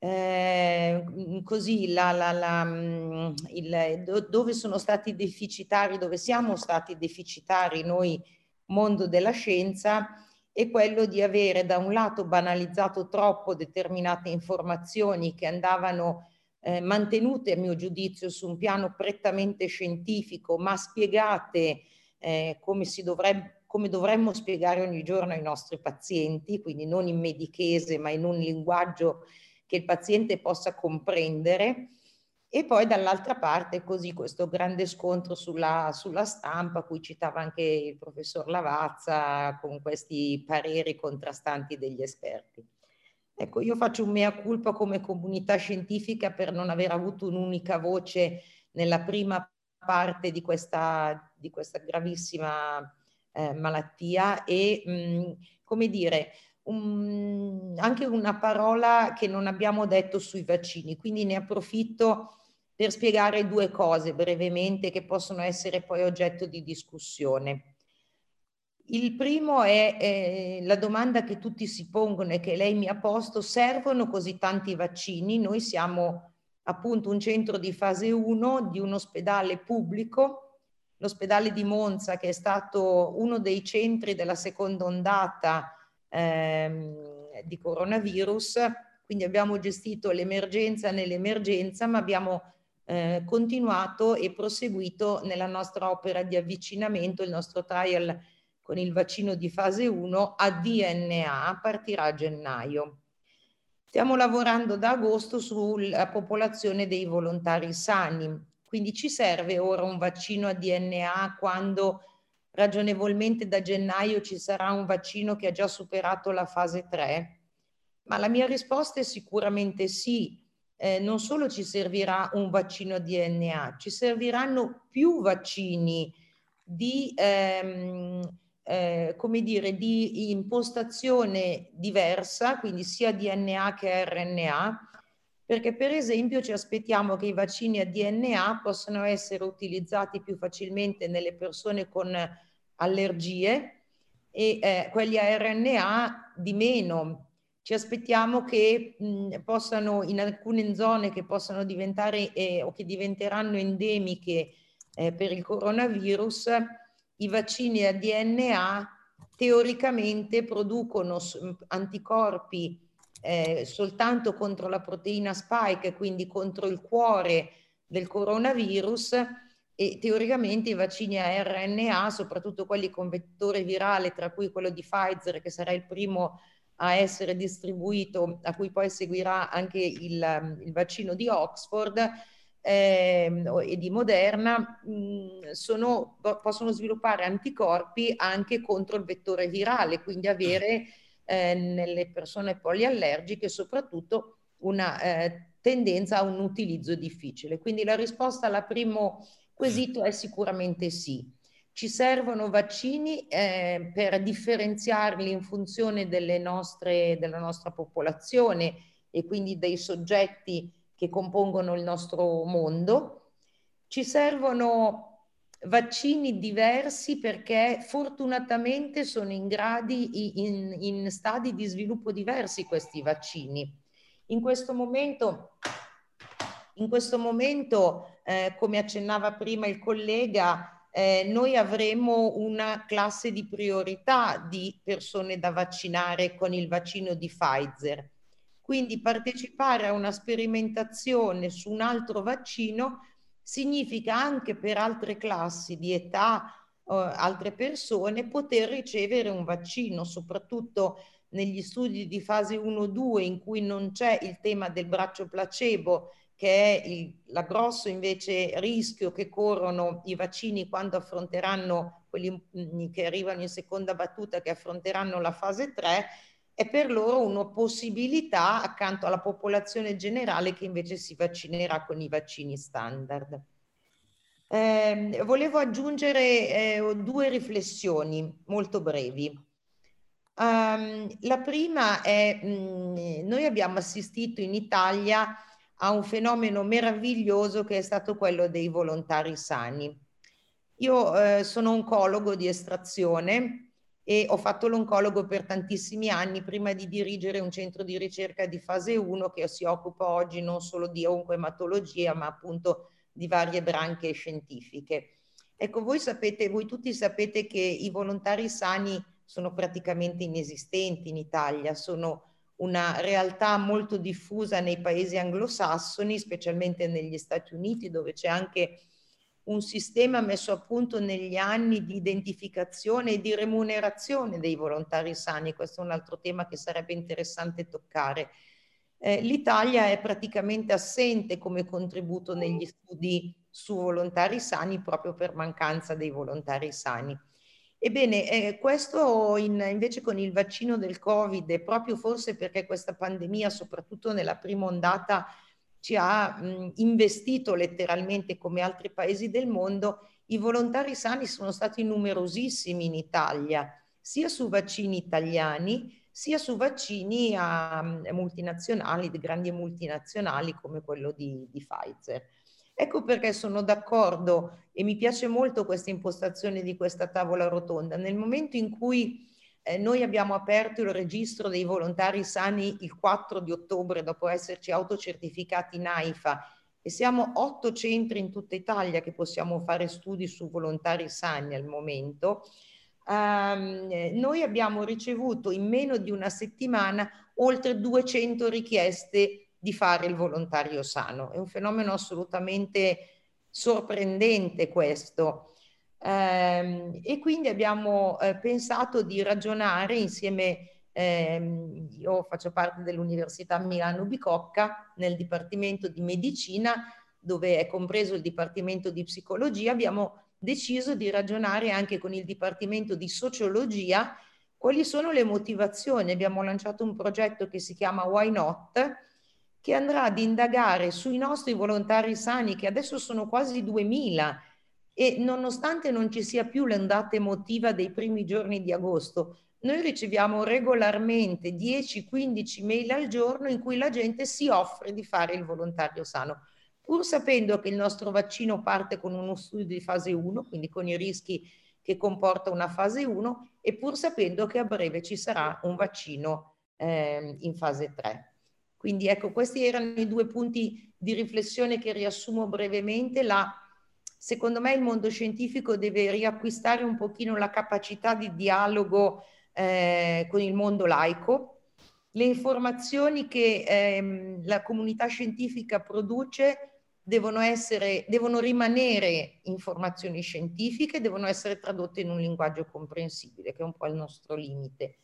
eh, così la, la, la, mm, il, dove sono stati deficitari, dove siamo stati deficitari noi mondo della scienza è quello di avere da un lato banalizzato troppo determinate informazioni che andavano eh, mantenute a mio giudizio su un piano prettamente scientifico ma spiegate eh, come, dovrebbe, come dovremmo spiegare ogni giorno ai nostri pazienti, quindi non in medichese ma in un linguaggio che il paziente possa comprendere e poi dall'altra parte così questo grande scontro sulla, sulla stampa, cui citava anche il professor Lavazza, con questi pareri contrastanti degli esperti. Ecco, io faccio un mea culpa come comunità scientifica per non aver avuto un'unica voce nella prima parte di questa, di questa gravissima eh, malattia e, mh, come dire, un, anche una parola che non abbiamo detto sui vaccini, quindi ne approfitto per spiegare due cose brevemente che possono essere poi oggetto di discussione. Il primo è eh, la domanda che tutti si pongono e che lei mi ha posto, servono così tanti vaccini? Noi siamo appunto un centro di fase 1 di un ospedale pubblico, l'ospedale di Monza che è stato uno dei centri della seconda ondata ehm, di coronavirus, quindi abbiamo gestito l'emergenza nell'emergenza, ma abbiamo eh, continuato e proseguito nella nostra opera di avvicinamento, il nostro trial con il vaccino di fase 1 a DNA partirà a gennaio. Stiamo lavorando da agosto sulla popolazione dei volontari sani, quindi ci serve ora un vaccino a DNA quando ragionevolmente da gennaio ci sarà un vaccino che ha già superato la fase 3? Ma la mia risposta è sicuramente sì. Eh, non solo ci servirà un vaccino a DNA, ci serviranno più vaccini di, ehm, eh, come dire, di impostazione diversa, quindi sia DNA che RNA, perché per esempio ci aspettiamo che i vaccini a DNA possano essere utilizzati più facilmente nelle persone con allergie e eh, quelli a RNA di meno. Ci aspettiamo che mh, possano, in alcune zone che possano diventare eh, o che diventeranno endemiche eh, per il coronavirus, i vaccini a DNA teoricamente producono anticorpi eh, soltanto contro la proteina spike, quindi contro il cuore del coronavirus, e teoricamente i vaccini a RNA, soprattutto quelli con vettore virale, tra cui quello di Pfizer, che sarà il primo a essere distribuito, a cui poi seguirà anche il, il vaccino di Oxford eh, e di Moderna, mh, sono, possono sviluppare anticorpi anche contro il vettore virale, quindi avere eh, nelle persone poliallergiche soprattutto una eh, tendenza a un utilizzo difficile. Quindi la risposta alla prima quesito è sicuramente sì. Ci servono vaccini eh, per differenziarli in funzione nostre, della nostra popolazione e quindi dei soggetti che compongono il nostro mondo. Ci servono vaccini diversi perché fortunatamente sono in, gradi, in, in stadi di sviluppo diversi questi vaccini. In questo momento in questo momento, eh, come accennava prima il collega, eh, noi avremo una classe di priorità di persone da vaccinare con il vaccino di Pfizer. Quindi partecipare a una sperimentazione su un altro vaccino significa anche per altre classi di età, eh, altre persone, poter ricevere un vaccino, soprattutto negli studi di fase 1-2 in cui non c'è il tema del braccio placebo che è il la grosso invece rischio che corrono i vaccini quando affronteranno quelli mm, che arrivano in seconda battuta, che affronteranno la fase 3, è per loro una possibilità accanto alla popolazione generale che invece si vaccinerà con i vaccini standard. Eh, volevo aggiungere eh, due riflessioni molto brevi. Um, la prima è, mh, mm, noi abbiamo assistito in Italia a un fenomeno meraviglioso che è stato quello dei volontari sani. Io eh, sono oncologo di estrazione e ho fatto l'oncologo per tantissimi anni prima di dirigere un centro di ricerca di fase 1 che si occupa oggi non solo di oncoematologia ma appunto di varie branche scientifiche. Ecco, voi sapete, voi tutti sapete che i volontari sani sono praticamente inesistenti in Italia, sono una realtà molto diffusa nei paesi anglosassoni, specialmente negli Stati Uniti, dove c'è anche un sistema messo a punto negli anni di identificazione e di remunerazione dei volontari sani. Questo è un altro tema che sarebbe interessante toccare. Eh, L'Italia è praticamente assente come contributo negli studi su volontari sani proprio per mancanza dei volontari sani. Ebbene, eh, questo in, invece con il vaccino del Covid, proprio forse perché questa pandemia, soprattutto nella prima ondata, ci ha mh, investito letteralmente come altri paesi del mondo, i volontari sani sono stati numerosissimi in Italia, sia su vaccini italiani, sia su vaccini a, a multinazionali, di grandi multinazionali come quello di, di Pfizer. Ecco perché sono d'accordo e mi piace molto questa impostazione di questa tavola rotonda. Nel momento in cui eh, noi abbiamo aperto il registro dei volontari sani il 4 di ottobre dopo esserci autocertificati in AIFA e siamo otto centri in tutta Italia che possiamo fare studi su volontari sani al momento, Um, noi abbiamo ricevuto in meno di una settimana oltre 200 richieste di fare il volontario sano. È un fenomeno assolutamente sorprendente questo. Um, e quindi abbiamo eh, pensato di ragionare insieme, ehm, io faccio parte dell'Università Milano Bicocca nel Dipartimento di Medicina, dove è compreso il Dipartimento di Psicologia, abbiamo deciso di ragionare anche con il Dipartimento di Sociologia quali sono le motivazioni. Abbiamo lanciato un progetto che si chiama Why Not, che andrà ad indagare sui nostri volontari sani, che adesso sono quasi 2000, e nonostante non ci sia più l'ondata emotiva dei primi giorni di agosto, noi riceviamo regolarmente 10-15 mail al giorno in cui la gente si offre di fare il volontario sano pur sapendo che il nostro vaccino parte con uno studio di fase 1, quindi con i rischi che comporta una fase 1, e pur sapendo che a breve ci sarà un vaccino eh, in fase 3. Quindi ecco, questi erano i due punti di riflessione che riassumo brevemente. La, secondo me il mondo scientifico deve riacquistare un pochino la capacità di dialogo eh, con il mondo laico. Le informazioni che ehm, la comunità scientifica produce devono, essere, devono rimanere informazioni scientifiche, devono essere tradotte in un linguaggio comprensibile, che è un po' il nostro limite.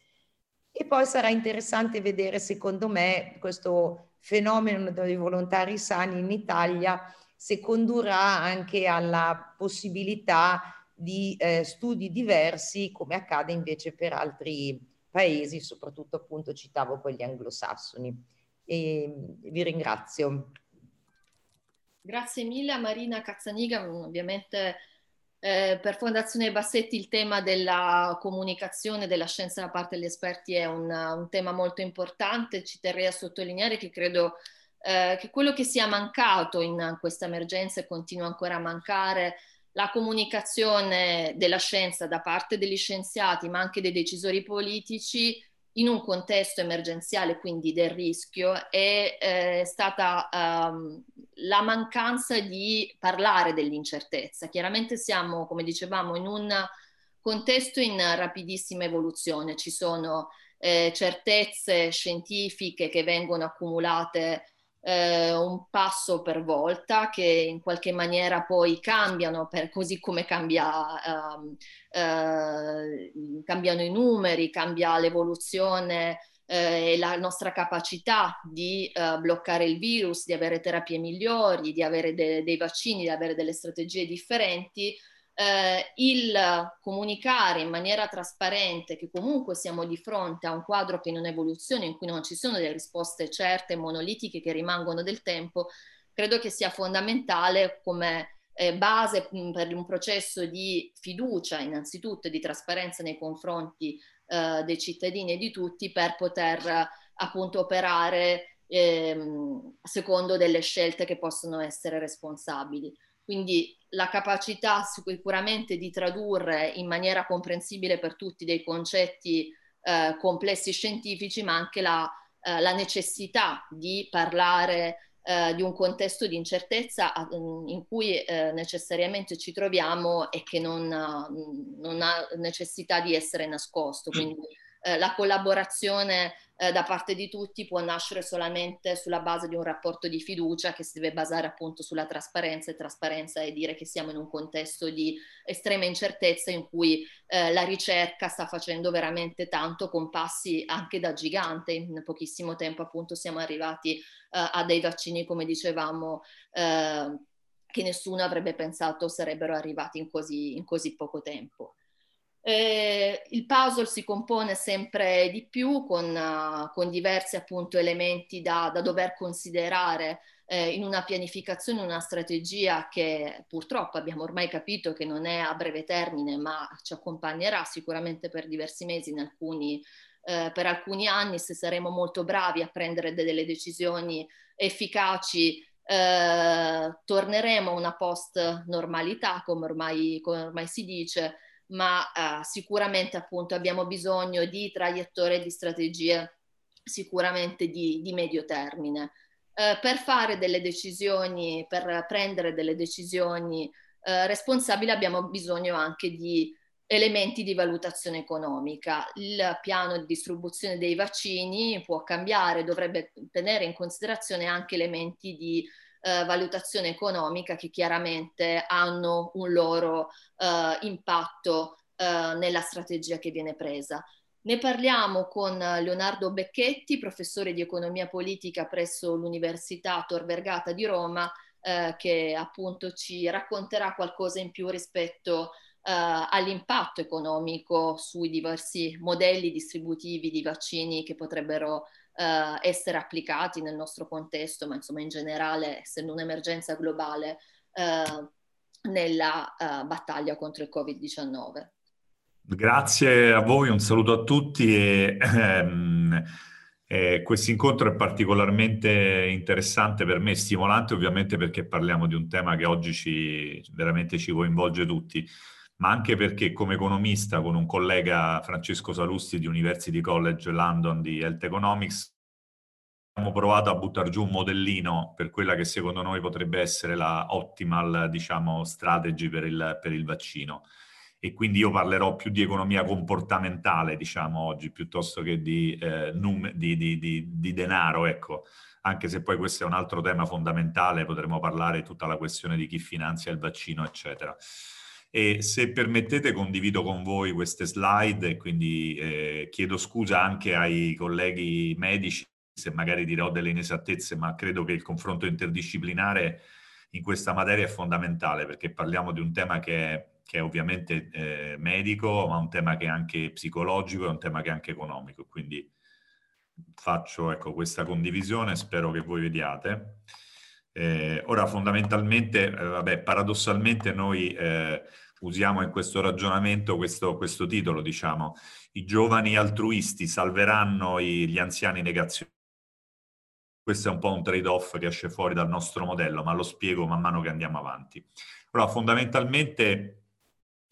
E poi sarà interessante vedere, secondo me, questo fenomeno dei volontari sani in Italia se condurrà anche alla possibilità di eh, studi diversi, come accade invece per altri paesi, soprattutto appunto citavo quelli anglosassoni. E vi ringrazio. Grazie mille a Marina Cazzaniga, ovviamente eh, per Fondazione Bassetti il tema della comunicazione della scienza da parte degli esperti è un, un tema molto importante, ci terrei a sottolineare che credo eh, che quello che sia mancato in questa emergenza e continua ancora a mancare la comunicazione della scienza da parte degli scienziati ma anche dei decisori politici in un contesto emergenziale, quindi del rischio, è eh, stata um, la mancanza di parlare dell'incertezza. Chiaramente siamo, come dicevamo, in un contesto in rapidissima evoluzione, ci sono eh, certezze scientifiche che vengono accumulate eh, un passo per volta che in qualche maniera poi cambiano, per, così come cambia, um, uh, cambiano i numeri, cambia l'evoluzione eh, e la nostra capacità di uh, bloccare il virus, di avere terapie migliori, di avere de- dei vaccini, di avere delle strategie differenti eh, il comunicare in maniera trasparente che comunque siamo di fronte a un quadro che è in evoluzione, in cui non ci sono delle risposte certe, monolitiche che rimangono del tempo, credo che sia fondamentale come eh, base per un processo di fiducia innanzitutto e di trasparenza nei confronti eh, dei cittadini e di tutti per poter appunto operare ehm, secondo delle scelte che possono essere responsabili. Quindi la capacità sicuramente di tradurre in maniera comprensibile per tutti dei concetti eh, complessi scientifici, ma anche la, eh, la necessità di parlare eh, di un contesto di incertezza in cui eh, necessariamente ci troviamo e che non, non, ha necessità di essere nascosto. Quindi eh, la collaborazione eh, da parte di tutti può nascere solamente sulla base di un rapporto di fiducia che si deve basare appunto sulla trasparenza e trasparenza è dire che siamo in un contesto di estrema incertezza in cui eh, la ricerca sta facendo veramente tanto con passi anche da gigante. In pochissimo tempo appunto siamo arrivati eh, a dei vaccini come dicevamo eh, che nessuno avrebbe pensato sarebbero arrivati in così, in così poco tempo. Eh, il puzzle si compone sempre di più con, uh, con diversi appunto elementi da, da dover considerare eh, in una pianificazione, una strategia che purtroppo abbiamo ormai capito che non è a breve termine, ma ci accompagnerà sicuramente per diversi mesi, in alcuni, eh, per alcuni anni, se saremo molto bravi a prendere delle decisioni efficaci eh, torneremo a una post normalità, come ormai, come ormai si dice, ma eh, sicuramente appunto abbiamo bisogno di traiettorie, di strategie sicuramente di, di medio termine. Eh, per fare delle decisioni, per prendere delle decisioni eh, responsabili abbiamo bisogno anche di elementi di valutazione economica. Il piano di distribuzione dei vaccini può cambiare, dovrebbe tenere in considerazione anche elementi di eh, valutazione economica che chiaramente hanno un loro eh, impatto eh, nella strategia che viene presa. Ne parliamo con Leonardo Becchetti, professore di economia politica presso l'Università Tor Vergata di Roma, eh, che appunto ci racconterà qualcosa in più rispetto eh, all'impatto economico sui diversi modelli distributivi di vaccini che potrebbero eh, essere applicati nel nostro contesto, ma insomma in generale, essendo un'emergenza globale, eh, nella eh, battaglia contro il Covid-19. Grazie a voi, un saluto a tutti e ehm, eh, questo incontro è particolarmente interessante per me, stimolante ovviamente perché parliamo di un tema che oggi ci, veramente ci coinvolge tutti ma anche perché come economista con un collega Francesco Salusti di University College London di Health Economics abbiamo provato a buttare giù un modellino per quella che secondo noi potrebbe essere la optimal diciamo, strategy per il, per il vaccino e quindi io parlerò più di economia comportamentale, diciamo, oggi, piuttosto che di, eh, num- di, di, di, denaro, ecco. Anche se poi questo è un altro tema fondamentale, potremmo parlare tutta la questione di chi finanzia il vaccino, eccetera. E se permettete condivido con voi queste slide e quindi eh, chiedo scusa anche ai colleghi medici se magari dirò delle inesattezze, ma credo che il confronto interdisciplinare in questa materia è fondamentale perché parliamo di un tema che è, che è ovviamente eh, medico, ma un tema che è anche psicologico e un tema che è anche economico. Quindi faccio ecco, questa condivisione, spero che voi vediate. Eh, ora, fondamentalmente, eh, vabbè, paradossalmente noi eh, usiamo in questo ragionamento questo, questo, titolo, diciamo, i giovani altruisti salveranno i, gli anziani negazionisti. Questo è un po' un trade-off che esce fuori dal nostro modello, ma lo spiego man mano che andiamo avanti. Allora, fondamentalmente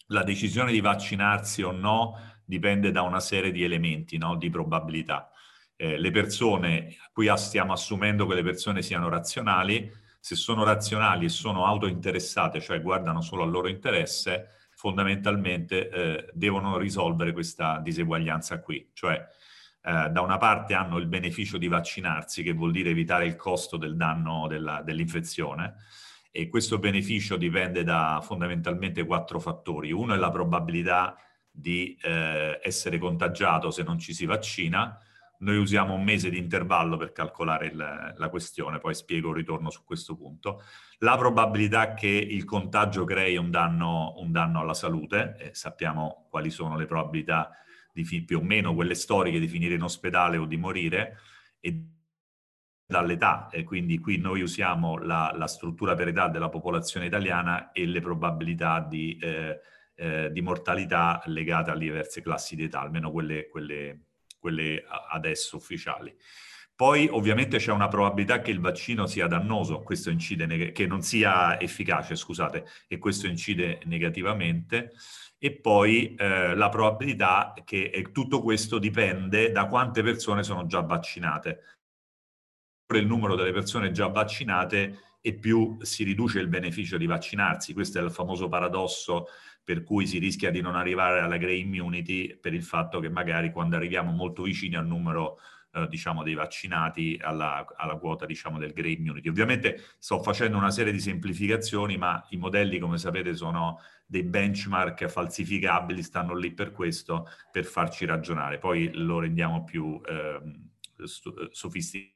la decisione di vaccinarsi o no dipende da una serie di elementi, no? di probabilità. Eh, le persone, qui stiamo assumendo che le persone siano razionali, se sono razionali e sono autointeressate, cioè guardano solo al loro interesse, fondamentalmente eh, devono risolvere questa diseguaglianza qui. Cioè, eh, da una parte hanno il beneficio di vaccinarsi, che vuol dire evitare il costo del danno della, dell'infezione, e questo beneficio dipende da fondamentalmente quattro fattori. Uno è la probabilità di eh, essere contagiato se non ci si vaccina, noi usiamo un mese di intervallo per calcolare il, la questione, poi spiego, ritorno su questo punto. La probabilità che il contagio crei un danno, un danno alla salute, eh, sappiamo quali sono le probabilità di, più o meno quelle storiche di finire in ospedale o di morire, e dall'età e quindi qui noi usiamo la, la, struttura per età della popolazione italiana e le probabilità di, eh, eh, di mortalità legate alle diverse classi di età, almeno quelle, quelle, quelle adesso ufficiali. Poi ovviamente c'è una probabilità che il vaccino sia dannoso, questo incide che non sia efficace, scusate, e questo incide negativamente. E poi eh, la probabilità che tutto questo dipende da quante persone sono già vaccinate. Il numero delle persone già vaccinate e più si riduce il beneficio di vaccinarsi. Questo è il famoso paradosso per cui si rischia di non arrivare alla grey immunity per il fatto che magari quando arriviamo molto vicini al numero eh, diciamo, dei vaccinati alla, alla quota diciamo, del grey immunity. Ovviamente sto facendo una serie di semplificazioni, ma i modelli, come sapete, sono dei benchmark falsificabili, stanno lì per questo, per farci ragionare. Poi lo rendiamo più eh, sofisticati.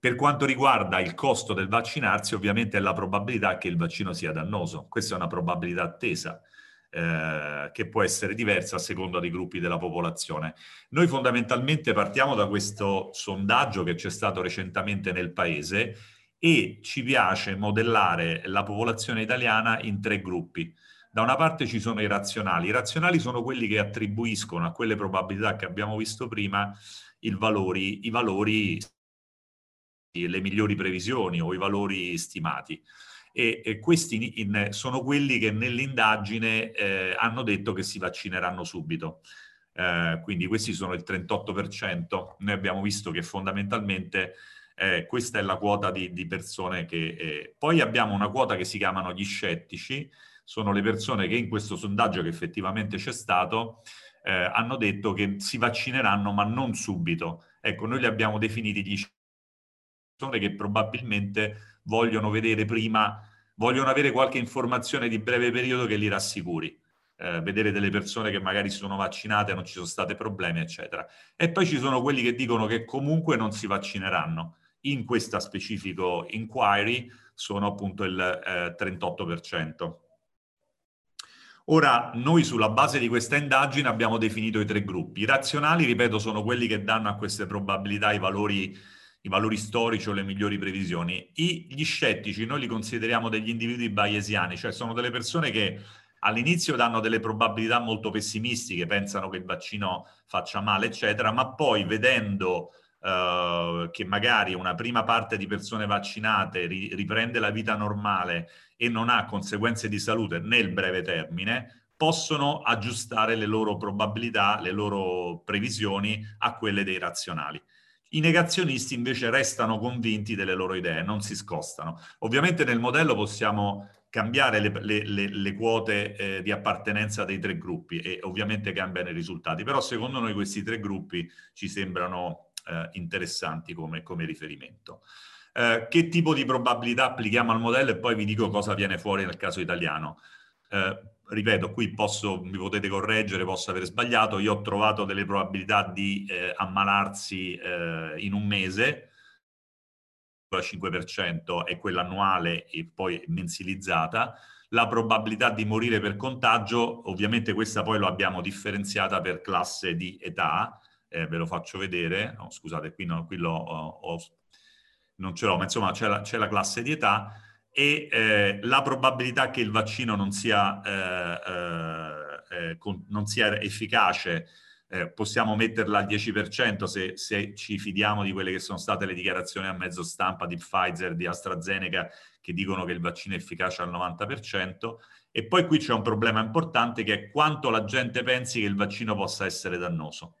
Per quanto riguarda il costo del vaccinarsi, ovviamente è la probabilità che il vaccino sia dannoso. Questa è una probabilità attesa eh, che può essere diversa a seconda dei gruppi della popolazione. Noi fondamentalmente partiamo da questo sondaggio che c'è stato recentemente nel paese e ci piace modellare la popolazione italiana in tre gruppi. Da una parte ci sono i razionali. I razionali sono quelli che attribuiscono a quelle probabilità che abbiamo visto prima valori, i valori, le migliori previsioni o i valori stimati e, e questi in, sono quelli che nell'indagine eh, hanno detto che si vaccineranno subito. Eh, quindi questi sono il 38%. Noi abbiamo visto che fondamentalmente eh, questa è la quota di, di persone che... Eh, poi abbiamo una quota che si chiamano gli scettici, sono le persone che in questo sondaggio che effettivamente c'è stato eh, hanno detto che si vaccineranno ma non subito. Ecco, noi li abbiamo definiti gli persone che probabilmente vogliono vedere prima, vogliono avere qualche informazione di breve periodo che li rassicuri. Eh, vedere delle persone che magari si sono vaccinate, non ci sono stati problemi, eccetera. E poi ci sono quelli che dicono che comunque non si vaccineranno. In questo specifico inquiry sono appunto il eh, 38%. Ora, noi sulla base di questa indagine abbiamo definito i tre gruppi. I razionali, ripeto, sono quelli che danno a queste probabilità i valori i valori storici o le migliori previsioni. I, gli scettici noi li consideriamo degli individui bayesiani, cioè sono delle persone che all'inizio danno delle probabilità molto pessimistiche, pensano che il vaccino faccia male, eccetera, ma poi vedendo Uh, che magari una prima parte di persone vaccinate ri- riprende la vita normale e non ha conseguenze di salute nel breve termine, possono aggiustare le loro probabilità, le loro previsioni a quelle dei razionali. I negazionisti invece restano convinti delle loro idee, non si scostano. Ovviamente nel modello possiamo cambiare le, le, le, le quote eh, di appartenenza dei tre gruppi e ovviamente cambiano i risultati, però secondo noi questi tre gruppi ci sembrano eh, interessanti come, come riferimento. Eh, che tipo di probabilità applichiamo al modello e poi vi dico cosa viene fuori nel caso italiano. Eh, ripeto, qui posso, mi potete correggere, posso aver sbagliato, io ho trovato delle probabilità di eh, ammalarsi eh, in un mese, il 5% è quella annuale e poi mensilizzata, la probabilità di morire per contagio, ovviamente questa poi lo abbiamo differenziata per classe di età, eh, ve lo faccio vedere, no, scusate, qui, no, qui lo, ho, non ce l'ho, ma insomma c'è la, la classe di età, e eh, la probabilità che il vaccino non sia, eh, eh, eh con, non sia efficace eh, possiamo metterla al 10% se, se, ci fidiamo di quelle che sono state le dichiarazioni a mezzo stampa di Pfizer, di AstraZeneca, che dicono che il vaccino è efficace al 90%. E poi qui c'è un problema importante che è quanto la gente pensi che il vaccino possa essere dannoso.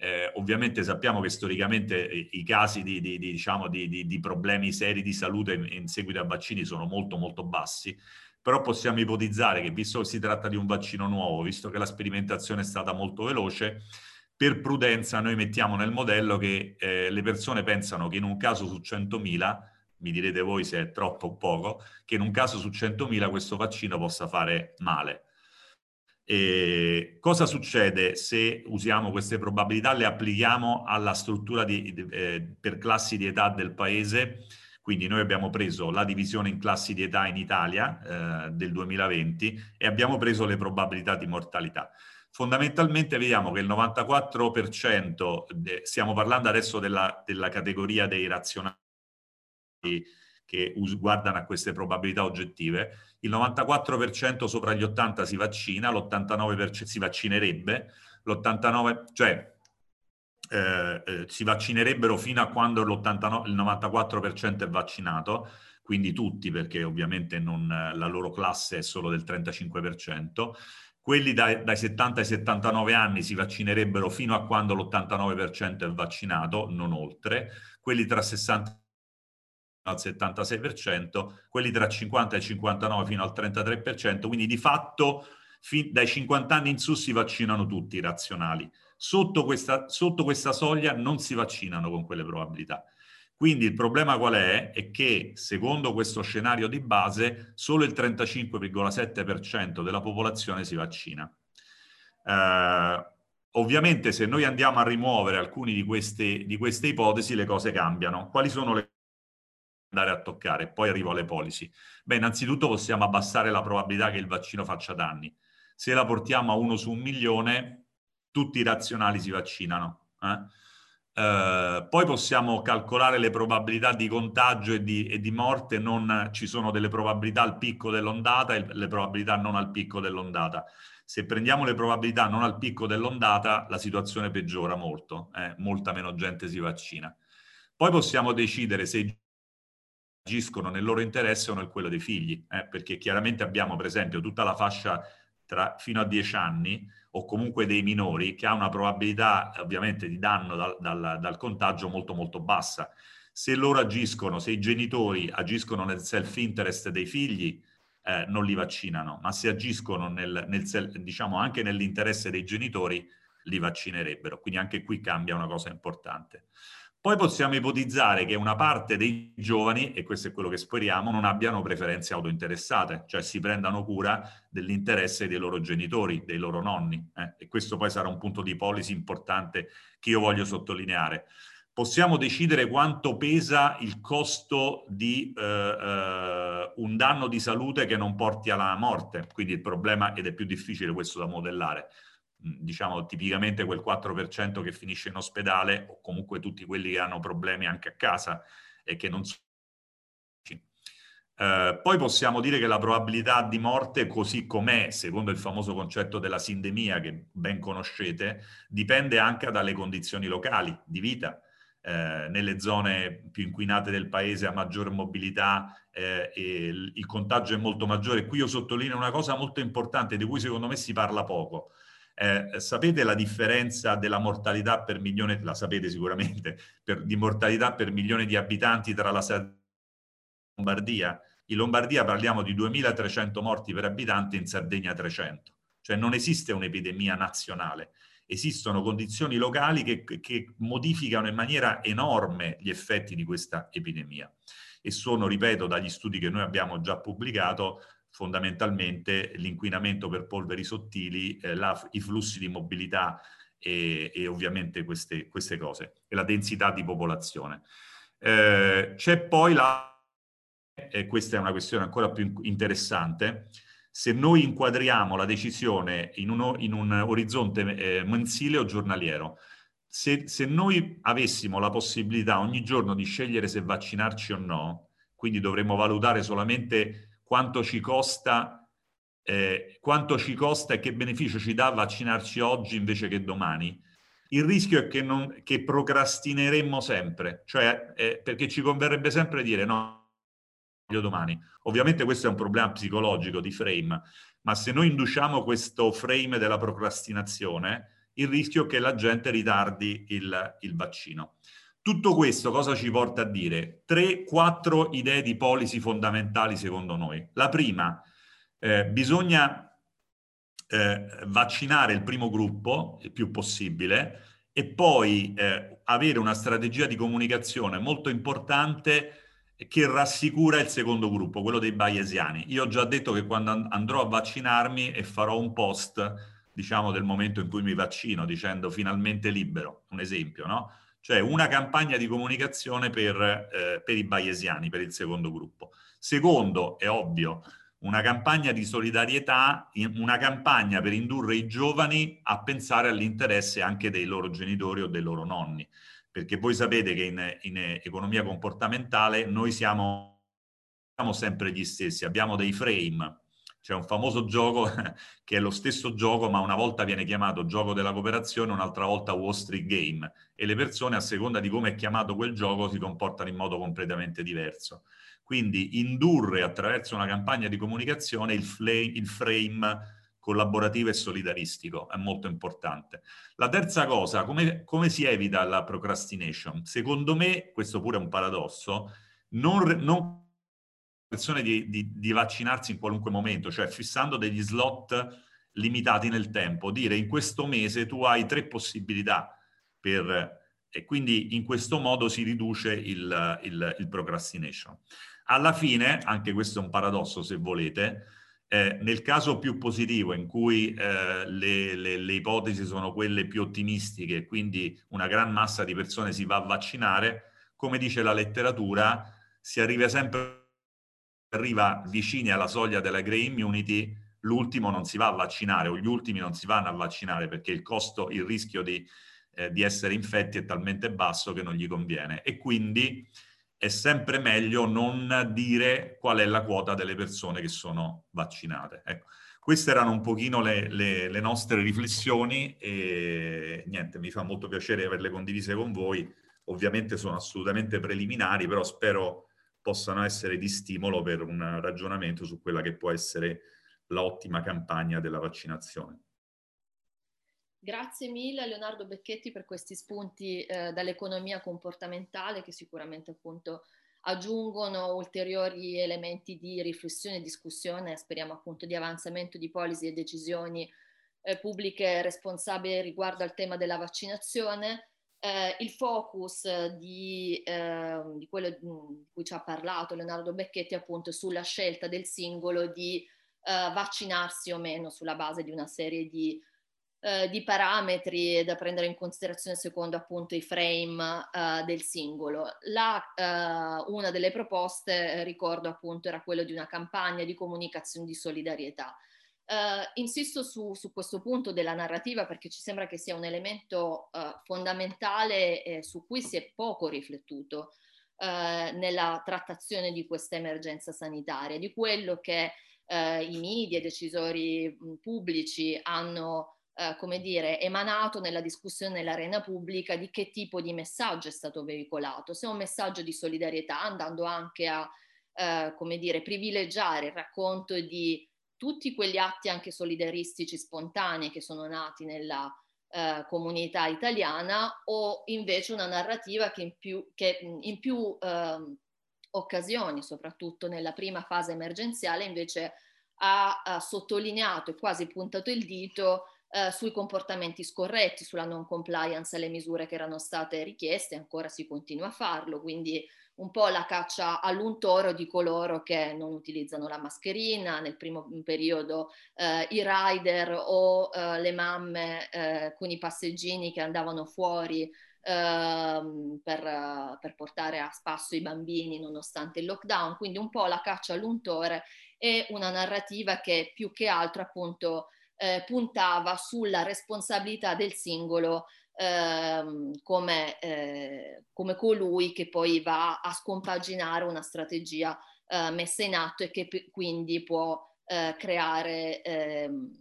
Eh? Eh, ovviamente sappiamo che storicamente i casi di, di, di, diciamo, di, problemi seri di salute in, in, seguito a vaccini sono molto molto bassi, però possiamo ipotizzare che visto che si tratta di un vaccino nuovo, visto che la sperimentazione è stata molto veloce, per prudenza noi mettiamo nel modello che eh, le persone pensano che in un caso su 100.000, mi direte voi se è troppo o poco, che in un caso su 100.000 questo vaccino possa fare male e cosa succede se usiamo queste probabilità, le applichiamo alla struttura di, eh, per classi di età del paese? Quindi noi abbiamo preso la divisione in classi di età in Italia eh, del 2020 e abbiamo preso le probabilità di mortalità. Fondamentalmente vediamo che il 94%, de, stiamo parlando adesso della, della categoria dei razionali che guardano a queste probabilità oggettive, il 94% sopra gli 80 si vaccina, l'89% si vaccinerebbe, l'89%, cioè eh, eh, si vaccinerebbero fino a quando l'89, il 94% è vaccinato, quindi tutti perché ovviamente non, la loro classe è solo del 35%, quelli dai, dai 70 ai 79 anni si vaccinerebbero fino a quando l'89% è vaccinato, non oltre, quelli tra 60 al 76%, quelli tra 50 e 59 fino al 33%, quindi di fatto fin, dai 50 anni in su si vaccinano tutti i razionali. Sotto questa, sotto questa soglia non si vaccinano con quelle probabilità. Quindi il problema qual è? È che secondo questo scenario di base solo il 35,7% della popolazione si vaccina. Eh, ovviamente se noi andiamo a rimuovere alcune di di queste ipotesi le cose cambiano. Quali sono le andare a toccare? Poi arrivo alle policy. Beh, innanzitutto possiamo abbassare la probabilità che il vaccino faccia danni. Se la portiamo a uno su un milione, tutti i razionali si vaccinano. Eh? Eh, poi possiamo calcolare le probabilità di contagio e di, e di, morte, non ci sono delle probabilità al picco dell'ondata e le probabilità non al picco dell'ondata. Se prendiamo le probabilità non al picco dell'ondata, la situazione peggiora molto, eh? molta meno gente si vaccina. Poi possiamo decidere se agiscono nel loro interesse o nel quello dei figli, eh? perché chiaramente abbiamo per esempio tutta la fascia tra, fino a 10 anni o comunque dei minori che ha una probabilità ovviamente di danno dal, dal, dal contagio molto molto bassa. Se loro agiscono, se i genitori agiscono nel self-interest dei figli, eh, non li vaccinano, ma se agiscono nel, nel diciamo anche nell'interesse dei genitori, li vaccinerebbero. Quindi anche qui cambia una cosa importante. Poi possiamo ipotizzare che una parte dei giovani, e questo è quello che speriamo, non abbiano preferenze autointeressate, cioè si prendano cura dell'interesse dei loro genitori, dei loro nonni. Eh? E questo poi sarà un punto di policy importante che io voglio sottolineare. Possiamo decidere quanto pesa il costo di eh, eh, un danno di salute che non porti alla morte, quindi il problema, ed è più difficile questo da modellare, diciamo tipicamente quel 4% che finisce in ospedale o comunque tutti quelli che hanno problemi anche a casa e che non sono eh, poi possiamo dire che la probabilità di morte, così com'è, secondo il famoso concetto della sindemia che ben conoscete, dipende anche dalle condizioni locali di vita. Eh, nelle zone più inquinate del paese a maggior mobilità eh, il, il contagio è molto maggiore. Qui io sottolineo una cosa molto importante di cui secondo me si parla poco. Eh, sapete la differenza della mortalità per milione, la sapete sicuramente, per, di mortalità per milione di abitanti tra la Sardegna e la Lombardia? In Lombardia parliamo di 2300 morti per abitante, in Sardegna 300. Cioè non esiste un'epidemia nazionale, esistono condizioni locali che, che modificano in maniera enorme gli effetti di questa epidemia. E sono, ripeto, dagli studi che noi abbiamo già pubblicato, fondamentalmente l'inquinamento per polveri sottili, eh, la, i flussi di mobilità e, e ovviamente queste, queste, cose, e la densità di popolazione. Eh, c'è poi la, e questa è una questione ancora più interessante, se noi inquadriamo la decisione in, uno, in un orizzonte eh, mensile o giornaliero, se, se noi avessimo la possibilità ogni giorno di scegliere se vaccinarci o no, quindi dovremmo valutare solamente quanto ci costa, eh, quanto ci costa e che beneficio ci dà vaccinarci oggi invece che domani. Il rischio è che, non, che procrastineremmo sempre, cioè eh, perché ci converrebbe sempre dire no, voglio domani. Ovviamente questo è un problema psicologico di frame, ma se noi induciamo questo frame della procrastinazione, il rischio è che la gente ritardi il, il vaccino. Tutto questo cosa ci porta a dire? Tre, quattro idee di policy fondamentali secondo noi. La prima, eh, bisogna eh, vaccinare il primo gruppo il più possibile e poi eh, avere una strategia di comunicazione molto importante che rassicura il secondo gruppo, quello dei bayesiani. Io ho già detto che quando andrò a vaccinarmi e farò un post, diciamo, del momento in cui mi vaccino, dicendo finalmente libero, un esempio, no? Cioè una campagna di comunicazione per, eh, per i bayesiani, per il secondo gruppo. Secondo, è ovvio, una campagna di solidarietà, una campagna per indurre i giovani a pensare all'interesse anche dei loro genitori o dei loro nonni. Perché voi sapete che in, in economia comportamentale noi siamo, siamo sempre gli stessi, abbiamo dei frame. C'è un famoso gioco (laughs) che è lo stesso gioco, ma una volta viene chiamato gioco della cooperazione, un'altra volta Wall Street Game. E le persone, a seconda di come è chiamato quel gioco, si comportano in modo completamente diverso. Quindi indurre attraverso una campagna di comunicazione il, flame, il frame collaborativo e solidaristico, è molto importante. La terza cosa, come, come, si evita la procrastination? Secondo me, questo pure è un paradosso, non, non persone di, di, di, vaccinarsi in qualunque momento, cioè fissando degli slot limitati nel tempo, dire in questo mese tu hai tre possibilità per... e quindi in questo modo si riduce il, il, il procrastination. Alla fine, anche questo è un paradosso se volete, eh, nel caso più positivo in cui eh, le, le, le, ipotesi sono quelle più ottimistiche, quindi una gran massa di persone si va a vaccinare, come dice la letteratura, si arriva sempre arriva vicini alla soglia della grey immunity, l'ultimo non si va a vaccinare o gli ultimi non si vanno a vaccinare perché il costo, il rischio di, eh, di essere infetti è talmente basso che non gli conviene. E quindi è sempre meglio non dire qual è la quota delle persone che sono vaccinate. Ecco, queste erano un pochino le, le, le, nostre riflessioni e niente, mi fa molto piacere averle condivise con voi. Ovviamente sono assolutamente preliminari, però spero possano essere di stimolo per un ragionamento su quella che può essere l'ottima campagna della vaccinazione. Grazie mille Leonardo Becchetti per questi spunti eh, dall'economia comportamentale che sicuramente appunto aggiungono ulteriori elementi di riflessione e discussione, speriamo appunto di avanzamento di policy e decisioni eh, pubbliche responsabili riguardo al tema della vaccinazione. Eh, il focus di, ehm, di quello di cui ci ha parlato Leonardo Becchetti appunto sulla scelta del singolo di eh, vaccinarsi o meno sulla base di una serie di eh, di parametri da prendere in considerazione secondo appunto i frame eh, del singolo. La, eh, una delle proposte, eh, ricordo appunto, era quello di una campagna di comunicazione di solidarietà. Uh, insisto su, su, questo punto della narrativa perché ci sembra che sia un elemento uh, fondamentale eh, su cui si è poco riflettuto uh, nella trattazione di questa emergenza sanitaria, di quello che i media, i decisori pubblici hanno come dire, emanato nella discussione nell'arena pubblica di che tipo di messaggio è stato veicolato. Se è un messaggio di solidarietà, andando anche a, come dire, privilegiare il racconto di tutti quegli atti anche solidaristici spontanei che sono nati nella eh, comunità italiana o invece una narrativa che in più, che in più ehm, occasioni, soprattutto nella prima fase emergenziale, invece ha, ha sottolineato e quasi puntato il dito eh, sui comportamenti scorretti, sulla non compliance alle misure che erano state richieste, ancora si continua a farlo, quindi un po' la caccia all'untoro di coloro che non utilizzano la mascherina, nel primo periodo eh, i rider o eh, le mamme eh, con i passeggini che andavano fuori ehm, per, per, portare a spasso i bambini nonostante il lockdown, quindi un po' la caccia all'untore e una narrativa che più che altro appunto eh, puntava sulla responsabilità del singolo ehm, come, eh, come, colui che poi va a scompaginare una strategia eh, messa in atto e che p- quindi può, eh, creare, ehm,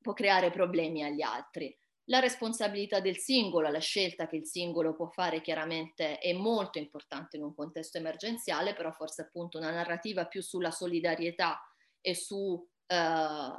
può creare problemi agli altri. La responsabilità del singolo, la scelta che il singolo può fare chiaramente è molto importante in un contesto emergenziale, però forse appunto una narrativa più sulla solidarietà e su eh,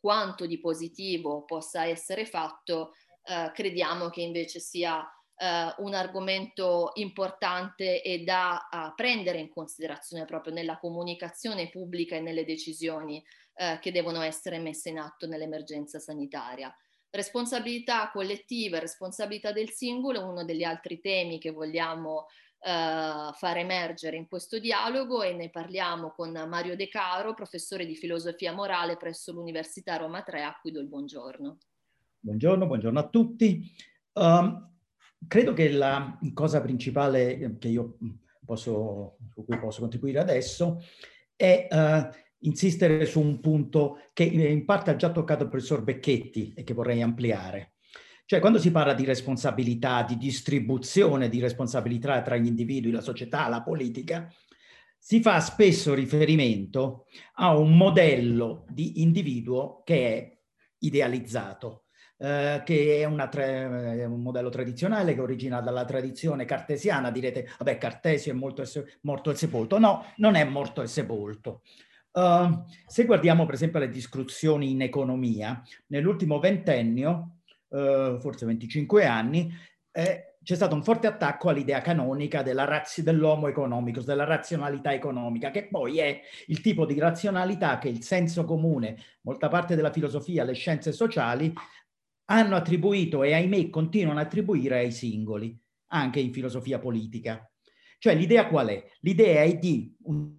quanto di positivo possa essere fatto, eh, crediamo che invece sia eh, un argomento importante e da prendere in considerazione proprio nella comunicazione pubblica e nelle decisioni eh, che devono essere messe in atto nell'emergenza sanitaria. Responsabilità collettiva e responsabilità del singolo è uno degli altri temi che vogliamo uh, far emergere in questo dialogo e ne parliamo con Mario De Caro, professore di filosofia morale presso l'Università Roma 3, a cui do il buongiorno. Buongiorno, buongiorno a tutti. Um, credo che la cosa principale che io posso, su cui posso contribuire adesso è uh, insistere su un punto che in parte ha già toccato il professor Becchetti e che vorrei ampliare. Cioè, quando si parla di responsabilità, di distribuzione di responsabilità tra gli individui, la società, la politica, si fa spesso riferimento a un modello di individuo che è idealizzato, eh, che è, è, un modello tradizionale che origina dalla tradizione cartesiana. Direte, vabbè, Cartesio è molto, morto e sepolto. No, non è morto e sepolto. Uh, se guardiamo per esempio le discussioni in economia, nell'ultimo ventennio, uh, forse 25 anni, eh, c'è stato un forte attacco all'idea canonica razzi- dell'homo economicus, della razionalità economica, che poi è il tipo di razionalità che il senso comune, molta parte della filosofia, le scienze sociali hanno attribuito e ahimè continuano a attribuire ai singoli, anche in filosofia politica. Cioè l'idea qual è? L'idea è di un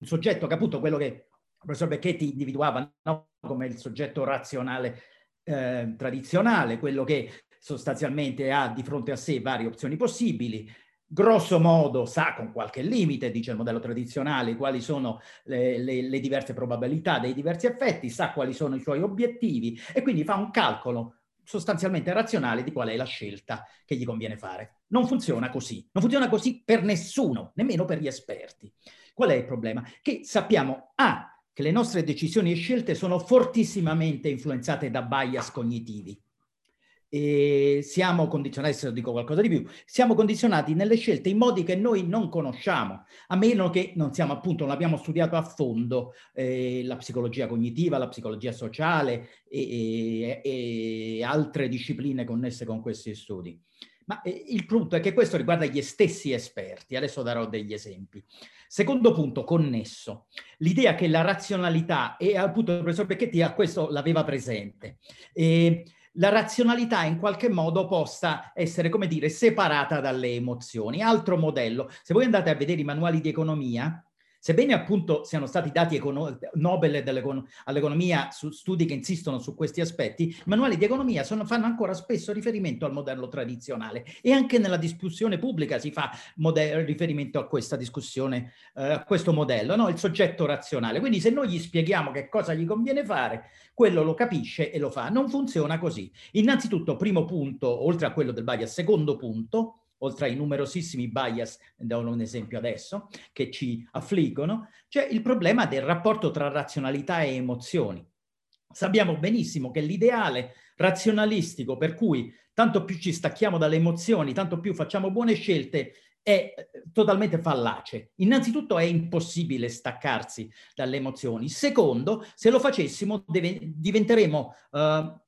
soggetto che appunto quello che il professor Becchetti individuava no? come il soggetto razionale eh, tradizionale, quello che sostanzialmente ha di fronte a sé varie opzioni possibili, grosso modo sa con qualche limite, dice il modello tradizionale, quali sono le, le, le, diverse probabilità dei diversi effetti, sa quali sono i suoi obiettivi e quindi fa un calcolo sostanzialmente razionale di qual è la scelta che gli conviene fare. Non funziona così, non funziona così per nessuno, nemmeno per gli esperti. Qual è il problema? Che sappiamo, A, che le nostre decisioni e scelte sono fortissimamente influenzate da bias cognitivi. E siamo condizionati, se dico qualcosa di più, siamo condizionati nelle scelte in modi che noi non conosciamo, a meno che non siamo appunto, non abbiamo studiato a fondo eh, la psicologia cognitiva, la psicologia sociale e, e, e altre discipline connesse con questi studi. Ma eh, il punto è che questo riguarda gli stessi esperti, adesso darò degli esempi. Secondo punto, connesso, l'idea che la razionalità, e appunto il professor Becchetti a questo l'aveva presente, e la razionalità in qualche modo possa essere, come dire, separata dalle emozioni. Altro modello, se voi andate a vedere i manuali di economia, Sebbene appunto siano stati dati econo- Nobel all'economia su studi che insistono su questi aspetti, i manuali di economia sono, fanno ancora spesso riferimento al modello tradizionale e anche nella discussione pubblica si fa modello, riferimento a questa discussione, eh, a questo modello, no? il soggetto razionale. Quindi se noi gli spieghiamo che cosa gli conviene fare, quello lo capisce e lo fa. Non funziona così. Innanzitutto, primo punto, oltre a quello del bias, secondo punto, oltre ai numerosissimi bias, do un esempio adesso, che ci affliggono, c'è il problema del rapporto tra razionalità e emozioni. Sappiamo benissimo che l'ideale razionalistico per cui tanto più ci stacchiamo dalle emozioni, tanto più facciamo buone scelte, è eh, totalmente fallace. Innanzitutto è impossibile staccarsi dalle emozioni. Secondo, se lo facessimo deve, diventeremo uh,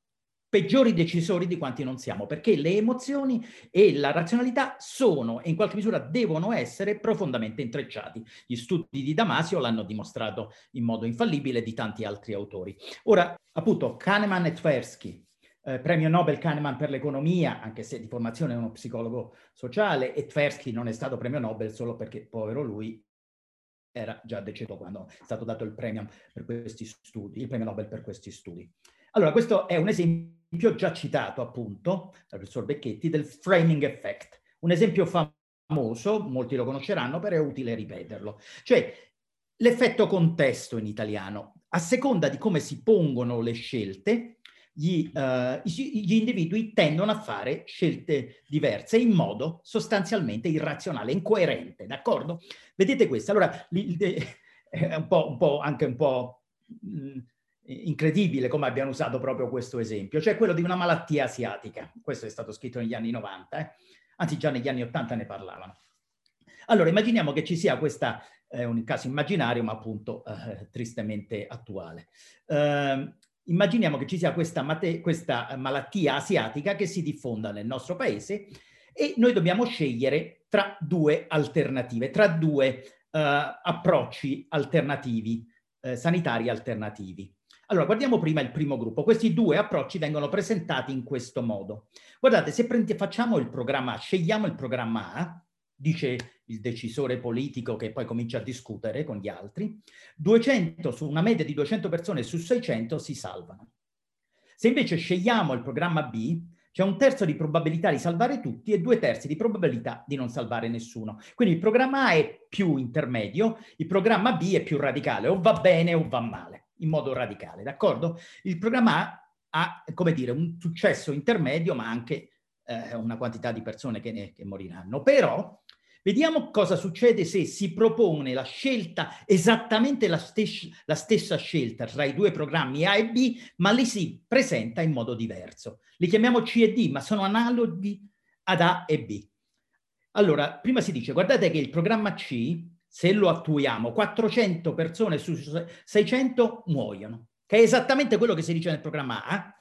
peggiori decisori di quanti non siamo, perché le emozioni e la razionalità sono e in qualche misura devono essere profondamente intrecciati. Gli studi di Damasio l'hanno dimostrato in modo infallibile di tanti altri autori. Ora, appunto, Kahneman e Tversky, eh, premio Nobel Kahneman per l'economia, anche se di formazione è uno psicologo sociale, e Tversky non è stato premio Nobel solo perché, povero lui, era già deceduto quando è stato dato il premio per questi studi, il premio Nobel per questi studi. Allora, questo è un esempio già citato appunto dal professor Becchetti del framing effect, un esempio famoso, molti lo conosceranno, però è utile ripeterlo. Cioè, l'effetto contesto in italiano, a seconda di come si pongono le scelte, gli, uh, gli, individui tendono a fare scelte diverse in modo sostanzialmente irrazionale, incoerente, d'accordo? Vedete questo? Allora, (laughs) è un po', un po', anche un po' mh, incredibile come abbiano usato proprio questo esempio, cioè quello di una malattia asiatica. Questo è stato scritto negli anni 90, eh? anzi già negli anni 80 ne parlavano. Allora, immaginiamo che ci sia questa, è un caso immaginario ma appunto eh, tristemente attuale. Eh, immaginiamo che ci sia questa, mate, questa malattia asiatica che si diffonda nel nostro paese e noi dobbiamo scegliere tra due alternative, tra due eh, approcci alternativi, eh, sanitari alternativi. Allora, guardiamo prima il primo gruppo. Questi due approcci vengono presentati in questo modo. Guardate, se facciamo il programma A, scegliamo il programma A, dice il decisore politico che poi comincia a discutere con gli altri, 200 su una media di 200 persone su 600 si salvano. Se invece scegliamo il programma B, c'è un terzo di probabilità di salvare tutti e due terzi di probabilità di non salvare nessuno. Quindi il programma A è più intermedio, il programma B è più radicale, o va bene o va male, in modo radicale, d'accordo? Il programma ha, come dire, un successo intermedio, ma anche eh, una quantità di persone che, ne, che moriranno. Però Vediamo cosa succede se si propone la scelta, esattamente la, stes la, stessa scelta tra i due programmi A e B, ma li si presenta in modo diverso. Li chiamiamo C e D, ma sono analoghi ad A e B. Allora, prima si dice, guardate che il programma C, se lo attuiamo, 400 persone su 600 muoiono, che è esattamente quello che si dice nel programma A.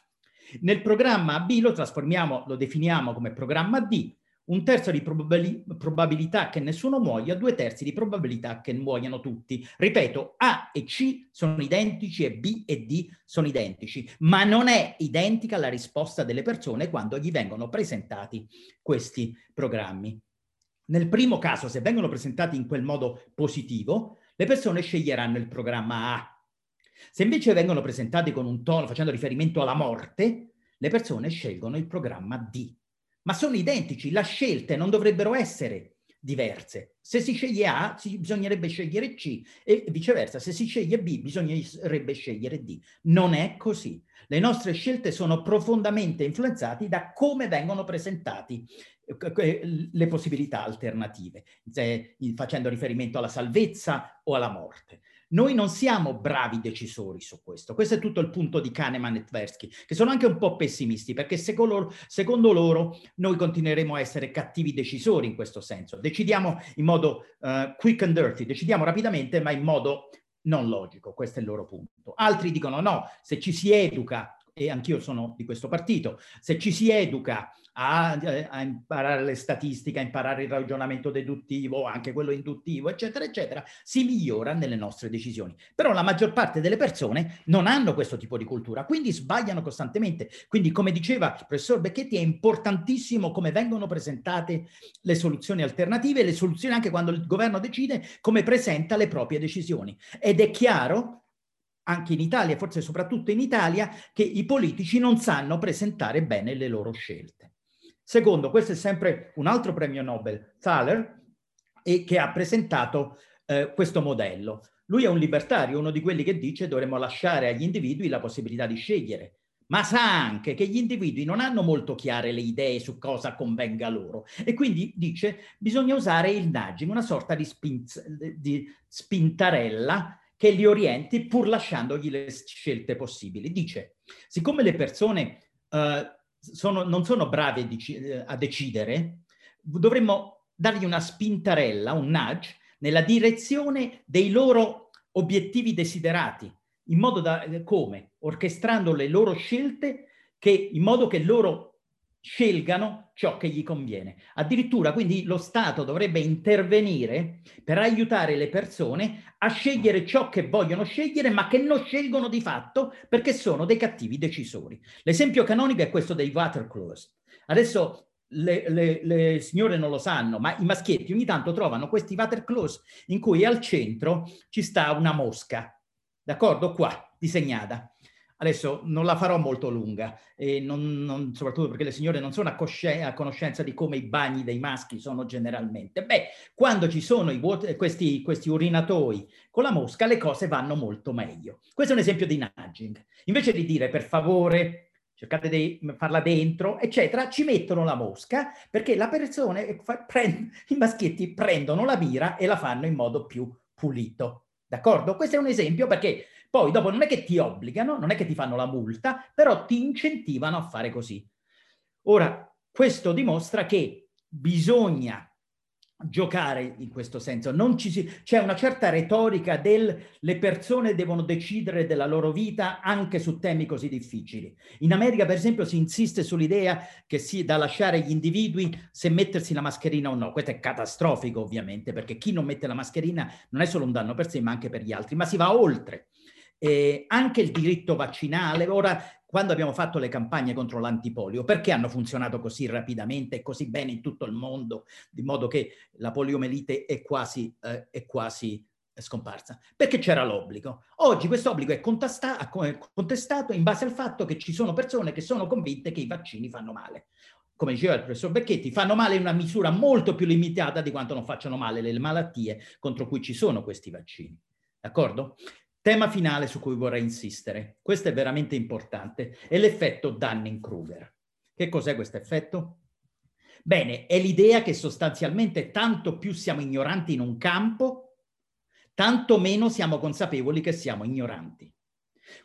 Nel programma B lo trasformiamo, lo definiamo come programma D, un terzo di probabili probabilità che nessuno muoia, due terzi di probabilità che muoiano tutti. Ripeto, A e C sono identici e B e D sono identici, ma non è identica la risposta delle persone quando gli vengono presentati questi programmi. Nel primo caso, se vengono presentati in quel modo positivo, le persone sceglieranno il programma A. Se invece vengono presentati con un tono facendo riferimento alla morte, le persone scelgono il programma D ma sono identici, le scelte non dovrebbero essere diverse. Se si sceglie A, si, bisognerebbe scegliere C e viceversa, se si sceglie B, bisognerebbe scegliere D. Non è così. Le nostre scelte sono profondamente influenzate da come vengono presentati eh, le possibilità alternative, facendo riferimento alla salvezza o alla morte. Noi non siamo bravi decisori su questo. Questo è tutto il punto di Kahneman e Tversky, che sono anche un po' pessimisti, perché secondo, secondo loro noi continueremo a essere cattivi decisori in questo senso. Decidiamo in modo uh, quick and dirty, decidiamo rapidamente, ma in modo non logico. Questo è il loro punto. Altri dicono no, se ci si educa e anch'io sono di questo partito, se ci si educa a, a, imparare le statistiche, a imparare il ragionamento deduttivo, anche quello induttivo, eccetera, eccetera, si migliora nelle nostre decisioni. Però la maggior parte delle persone non hanno questo tipo di cultura, quindi sbagliano costantemente. Quindi, come diceva il professor Becchetti, è importantissimo come vengono presentate le soluzioni alternative, le soluzioni anche quando il governo decide come presenta le proprie decisioni. Ed è chiaro anche in Italia, forse soprattutto in Italia, che i politici non sanno presentare bene le loro scelte. Secondo, questo è sempre un altro premio Nobel, Thaler, e che ha presentato eh, questo modello. Lui è un libertario, uno di quelli che dice dovremmo lasciare agli individui la possibilità di scegliere, ma sa anche che gli individui non hanno molto chiare le idee su cosa convenga loro e quindi dice bisogna usare il nudging, una sorta di, spinz, di spintarella che li orienti pur lasciandogli le scelte possibili. Dice, siccome le persone uh, sono, non sono bravi eh, a decidere, dovremmo dargli una spintarella, un nudge, nella direzione dei loro obiettivi desiderati, in modo da eh, come? Orchestrando le loro scelte che, in modo che loro scelgano ciò che gli conviene. Addirittura quindi lo Stato dovrebbe intervenire per aiutare le persone a scegliere ciò che vogliono scegliere ma che non scelgono di fatto perché sono dei cattivi decisori. L'esempio canonico è questo dei Waterclaws. Adesso le, le, le, signore non lo sanno, ma i maschietti ogni tanto trovano questi Waterclaws in cui al centro ci sta una mosca, d'accordo? Qua, disegnata. Adesso non la farò molto lunga, non, non, soprattutto perché le signore non sono a, a, conoscenza di come i bagni dei maschi sono generalmente. Beh, quando ci sono i, questi, questi urinatoi con la mosca, le cose vanno molto meglio. Questo è un esempio di nudging. Invece di dire per favore cercate di farla dentro, eccetera, ci mettono la mosca perché la persona, prend, i maschietti prendono la birra e la fanno in modo più pulito. D'accordo? Questo è un esempio perché poi dopo non è che ti obbligano, non è che ti fanno la multa, però ti incentivano a fare così. Ora, questo dimostra che bisogna giocare in questo senso. Si, c'è una certa retorica del le persone devono decidere della loro vita anche su temi così difficili. In America, per esempio, si insiste sull'idea che sia da lasciare agli individui se mettersi la mascherina o no. Questo è catastrofico, ovviamente, perché chi non mette la mascherina non è solo un danno per sé, ma anche per gli altri, ma si va oltre eh, anche il diritto vaccinale. Ora, quando abbiamo fatto le campagne contro l'antipolio, perché hanno funzionato così rapidamente e così bene in tutto il mondo, di modo che la poliomelite è quasi, eh, è quasi è scomparsa, perché c'era l'obbligo. Oggi questo obbligo è contestato in base al fatto che ci sono persone che sono convinte che i vaccini fanno male. Come diceva il professor Becchetti, fanno male in una misura molto più limitata di quanto non facciano male le malattie contro cui ci sono questi vaccini. D'accordo? Tema finale su cui vorrei insistere, questo è veramente importante, è l'effetto Dunning-Kruger. Che cos'è questo effetto? Bene, è l'idea che sostanzialmente tanto più siamo ignoranti in un campo, tanto meno siamo consapevoli che siamo ignoranti.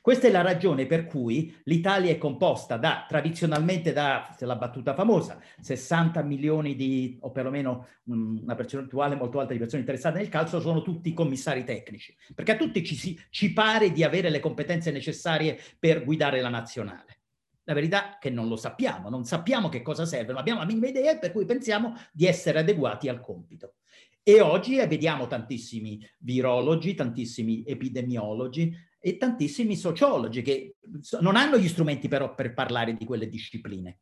Questa è la ragione per cui l'Italia è composta da, tradizionalmente da, la battuta famosa, 60 milioni di, o perlomeno una percentuale molto alta di persone interessate nel calcio, sono tutti commissari tecnici, perché a tutti ci, ci pare di avere le competenze necessarie per guidare la nazionale. La verità è che non lo sappiamo, non sappiamo che cosa serve, non abbiamo la minima idea per cui pensiamo di essere adeguati al compito. E oggi vediamo tantissimi virologi, tantissimi epidemiologi e tantissimi sociologi che non hanno gli strumenti però per parlare di quelle discipline.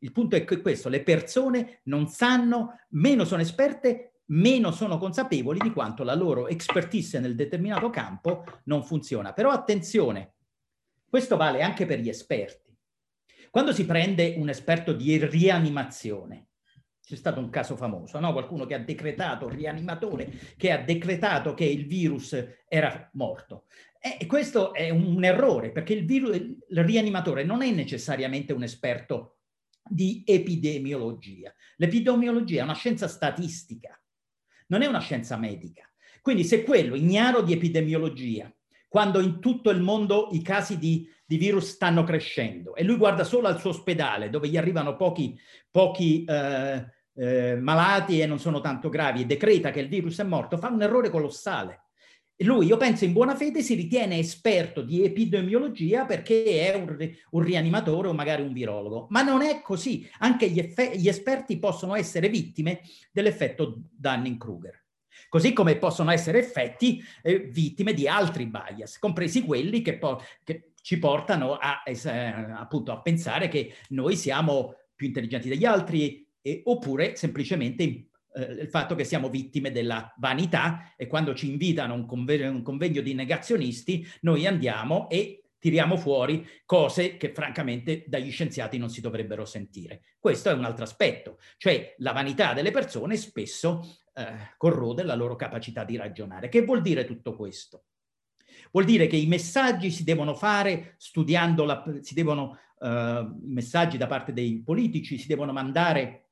Il punto è che questo, le persone non sanno, meno sono esperte, meno sono consapevoli di quanto la loro expertise nel determinato campo non funziona. Però attenzione, questo vale anche per gli esperti. Quando si prende un esperto di rianimazione, c'è stato un caso famoso, no? qualcuno che ha decretato, rianimatore, che ha decretato che il virus era morto. E questo è un errore, perché il, virus, il rianimatore non è necessariamente un esperto di epidemiologia. L'epidemiologia è una scienza statistica, non è una scienza medica. Quindi se quello, ignaro di epidemiologia, quando in tutto il mondo i casi di, di, virus stanno crescendo e lui guarda solo al suo ospedale dove gli arrivano pochi, pochi eh, eh, malati e non sono tanto gravi e decreta che il virus è morto, fa un errore colossale. Lui, io penso in buona fede, si ritiene esperto di epidemiologia perché è un, un rianimatore o magari un virologo. Ma non è così. Anche gli, gli esperti possono essere vittime dell'effetto Dunning-Kruger. Così come possono essere effetti eh, vittime di altri bias, compresi quelli che, po- che ci portano a, eh, appunto, a pensare che noi siamo più intelligenti degli altri, e, oppure semplicemente eh, il fatto che siamo vittime della vanità e quando ci invitano a un convegno, un convegno di negazionisti noi andiamo e tiriamo fuori cose che francamente dagli scienziati non si dovrebbero sentire. Questo è un altro aspetto, cioè la vanità delle persone spesso eh, corrode la loro capacità di ragionare. Che vuol dire tutto questo? Vuol dire che i messaggi si devono fare studiando, la, devono, eh, i messaggi da parte dei politici si devono mandare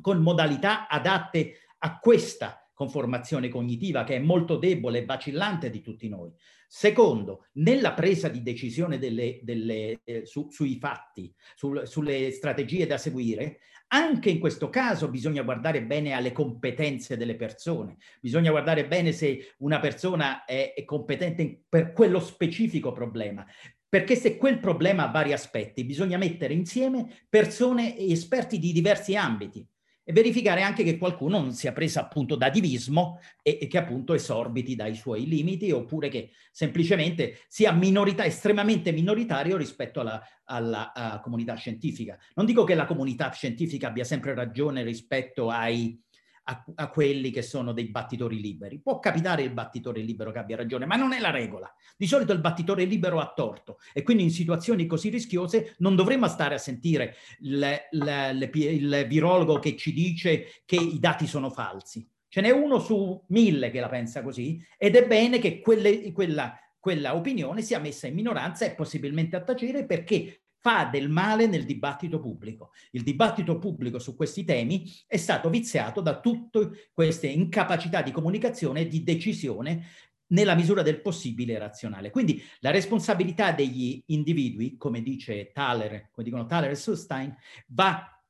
con modalità adatte a questa conformazione cognitiva che è molto debole e vacillante di tutti noi. Secondo, nella presa di decisione delle, delle, eh, su, sui fatti, sul, sulle strategie da seguire, anche in questo caso bisogna guardare bene alle competenze delle persone, bisogna guardare bene se una persona è, è competente per quello specifico problema, perché se quel problema ha vari aspetti, bisogna mettere insieme persone e esperti di diversi ambiti e verificare anche che qualcuno non sia preso appunto da divismo e, e, che appunto esorbiti dai suoi limiti oppure che semplicemente sia minorità, estremamente minoritario rispetto alla, alla, alla comunità scientifica. Non dico che la comunità scientifica abbia sempre ragione rispetto ai, a, a, quelli che sono dei battitori liberi. Può capitare il battitore libero che abbia ragione, ma non è la regola. Di solito il battitore libero ha torto e quindi in situazioni così rischiose non dovremmo stare a sentire le, le, le, il virologo che ci dice che i dati sono falsi. Ce n'è uno su mille che la pensa così ed è bene che quelle, quella, quella opinione sia messa in minoranza e possibilmente a tacere perché fa del male nel dibattito pubblico. Il dibattito pubblico su questi temi è stato viziato da tutte queste incapacità di comunicazione e di decisione nella misura del possibile razionale. Quindi la responsabilità degli individui, come dice Thaler, come dicono Thaler e Sustein, va,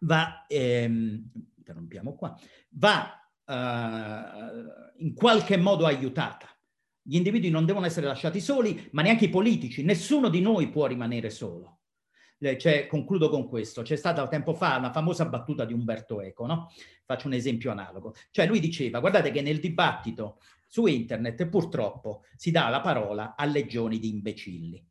va ehm, qua, va uh, in qualche modo aiutata. Gli individui non devono essere lasciati soli, ma neanche i politici. Nessuno di noi può rimanere solo. Cioè, concludo con questo. C'è stata tempo fa una famosa battuta di Umberto Eco, no? Faccio un esempio analogo. Cioè, lui diceva, guardate che nel dibattito su internet purtroppo si dà la parola a legioni di imbecilli.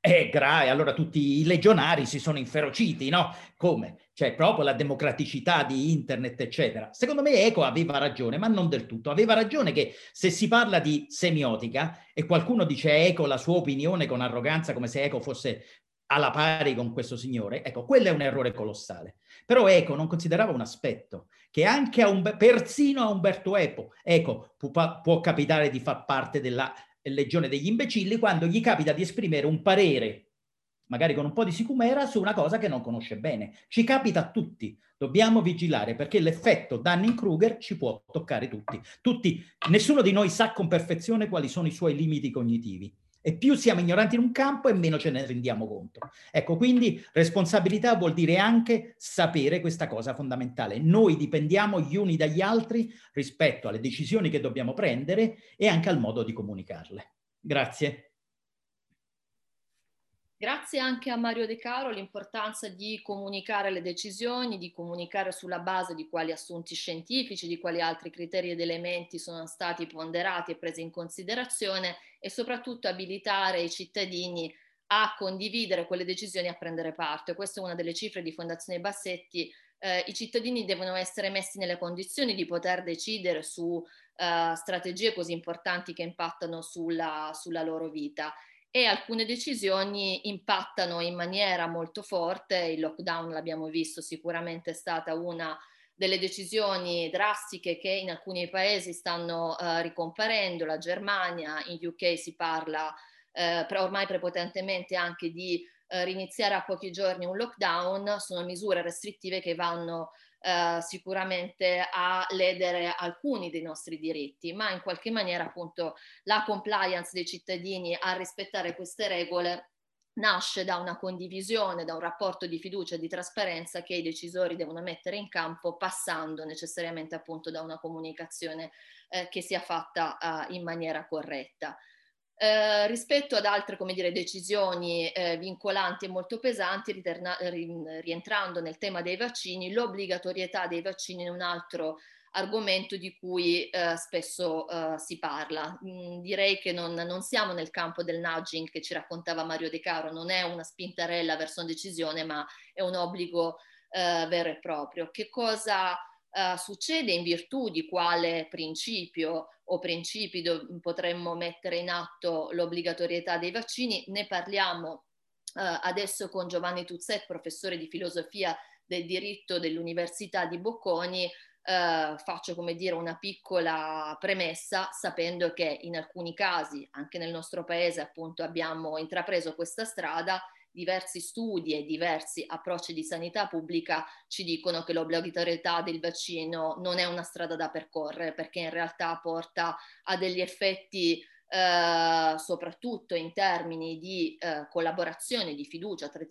È grave, allora tutti i legionari si sono inferociti, no? Come? Cioè proprio la democraticità di internet, eccetera. Secondo me Eco aveva ragione, ma non del tutto. Aveva ragione che se si parla di semiotica e qualcuno dice Eco la sua opinione con arroganza come se Eco fosse alla pari con questo signore, ecco, quello è un errore colossale. Però Eco non considerava un aspetto che anche a un, persino a Umberto Eco, ecco, può, può capitare di far parte della legione degli imbecilli quando gli capita di esprimere un parere, magari con un po' di sicumera, su una cosa che non conosce bene. Ci capita a tutti. Dobbiamo vigilare perché l'effetto Dunning-Kruger ci può toccare tutti. tutti. Nessuno di noi sa con perfezione quali sono i suoi limiti cognitivi. E più siamo ignoranti in un campo e meno ce ne rendiamo conto. Ecco, quindi responsabilità vuol dire anche sapere questa cosa fondamentale. Noi dipendiamo gli uni dagli altri rispetto alle decisioni che dobbiamo prendere e anche al modo di comunicarle. Grazie. Grazie anche a Mario De Caro l'importanza di comunicare le decisioni, di comunicare sulla base di quali assunti scientifici, di quali altri criteri ed elementi sono stati ponderati e presi in considerazione e soprattutto abilitare i cittadini a condividere quelle decisioni e a prendere parte. Questa è una delle cifre di Fondazione Bassetti. Eh, I cittadini devono essere messi nelle condizioni di poter decidere su eh, strategie così importanti che impattano sulla, sulla loro vita e alcune decisioni impattano in maniera molto forte, il lockdown l'abbiamo visto sicuramente è stata una delle decisioni drastiche che in alcuni paesi stanno uh, ricomparendo, la Germania, in UK si parla uh, ormai prepotentemente anche di uh, riniziare a pochi giorni un lockdown, sono misure restrittive che vanno eh, sicuramente a ledere alcuni dei nostri diritti, ma in qualche maniera appunto la compliance dei cittadini a rispettare queste regole nasce da una condivisione, da un rapporto di fiducia e di trasparenza che i decisori devono mettere in campo passando necessariamente appunto da una comunicazione eh, che sia fatta eh, in maniera corretta. Eh, rispetto ad altre come dire, decisioni eh, vincolanti e molto pesanti, riterna, rientrando nel tema dei vaccini, l'obbligatorietà dei vaccini è un altro argomento di cui eh, spesso eh, si parla. Mm, direi che non, non, siamo nel campo del nudging che ci raccontava Mario De Caro, non è una spintarella verso una decisione, ma è un obbligo eh, vero e proprio. Che cosa uh, succede in virtù di quale principio o principi do- potremmo mettere in atto l'obbligatorietà dei vaccini. Ne parliamo uh, adesso con Giovanni Tuzzet, professore di filosofia del diritto dell'Università di Bocconi. Uh, faccio come dire una piccola premessa sapendo che in alcuni casi anche nel nostro paese appunto abbiamo intrapreso questa strada diversi studi e diversi approcci di sanità pubblica ci dicono che l'obbligatorietà del vaccino non è una strada da percorrere perché in realtà porta a degli effetti eh, soprattutto in termini di eh, collaborazione, di fiducia tra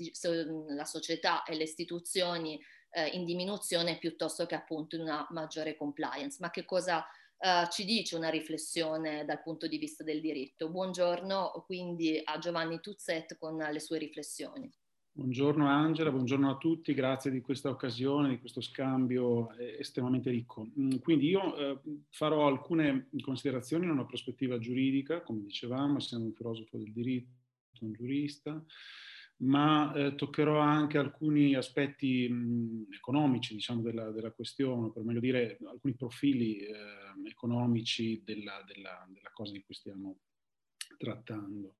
la società e le istituzioni eh, in diminuzione piuttosto che appunto in una maggiore compliance. Ma che cosa uh, ci dice una riflessione dal punto di vista del diritto. Buongiorno quindi a Giovanni Tuzzet con le sue riflessioni. Buongiorno Angela, buongiorno a tutti, grazie di questa occasione, di questo scambio eh, estremamente ricco. Mm, quindi io eh, farò alcune considerazioni in una prospettiva giuridica, come dicevamo, essendo un filosofo del diritto, un giurista, ma eh, toccherò anche alcuni aspetti mh, economici diciamo, della, della, questione, per meglio dire alcuni profili eh, economici della, della, della, cosa di cui stiamo trattando.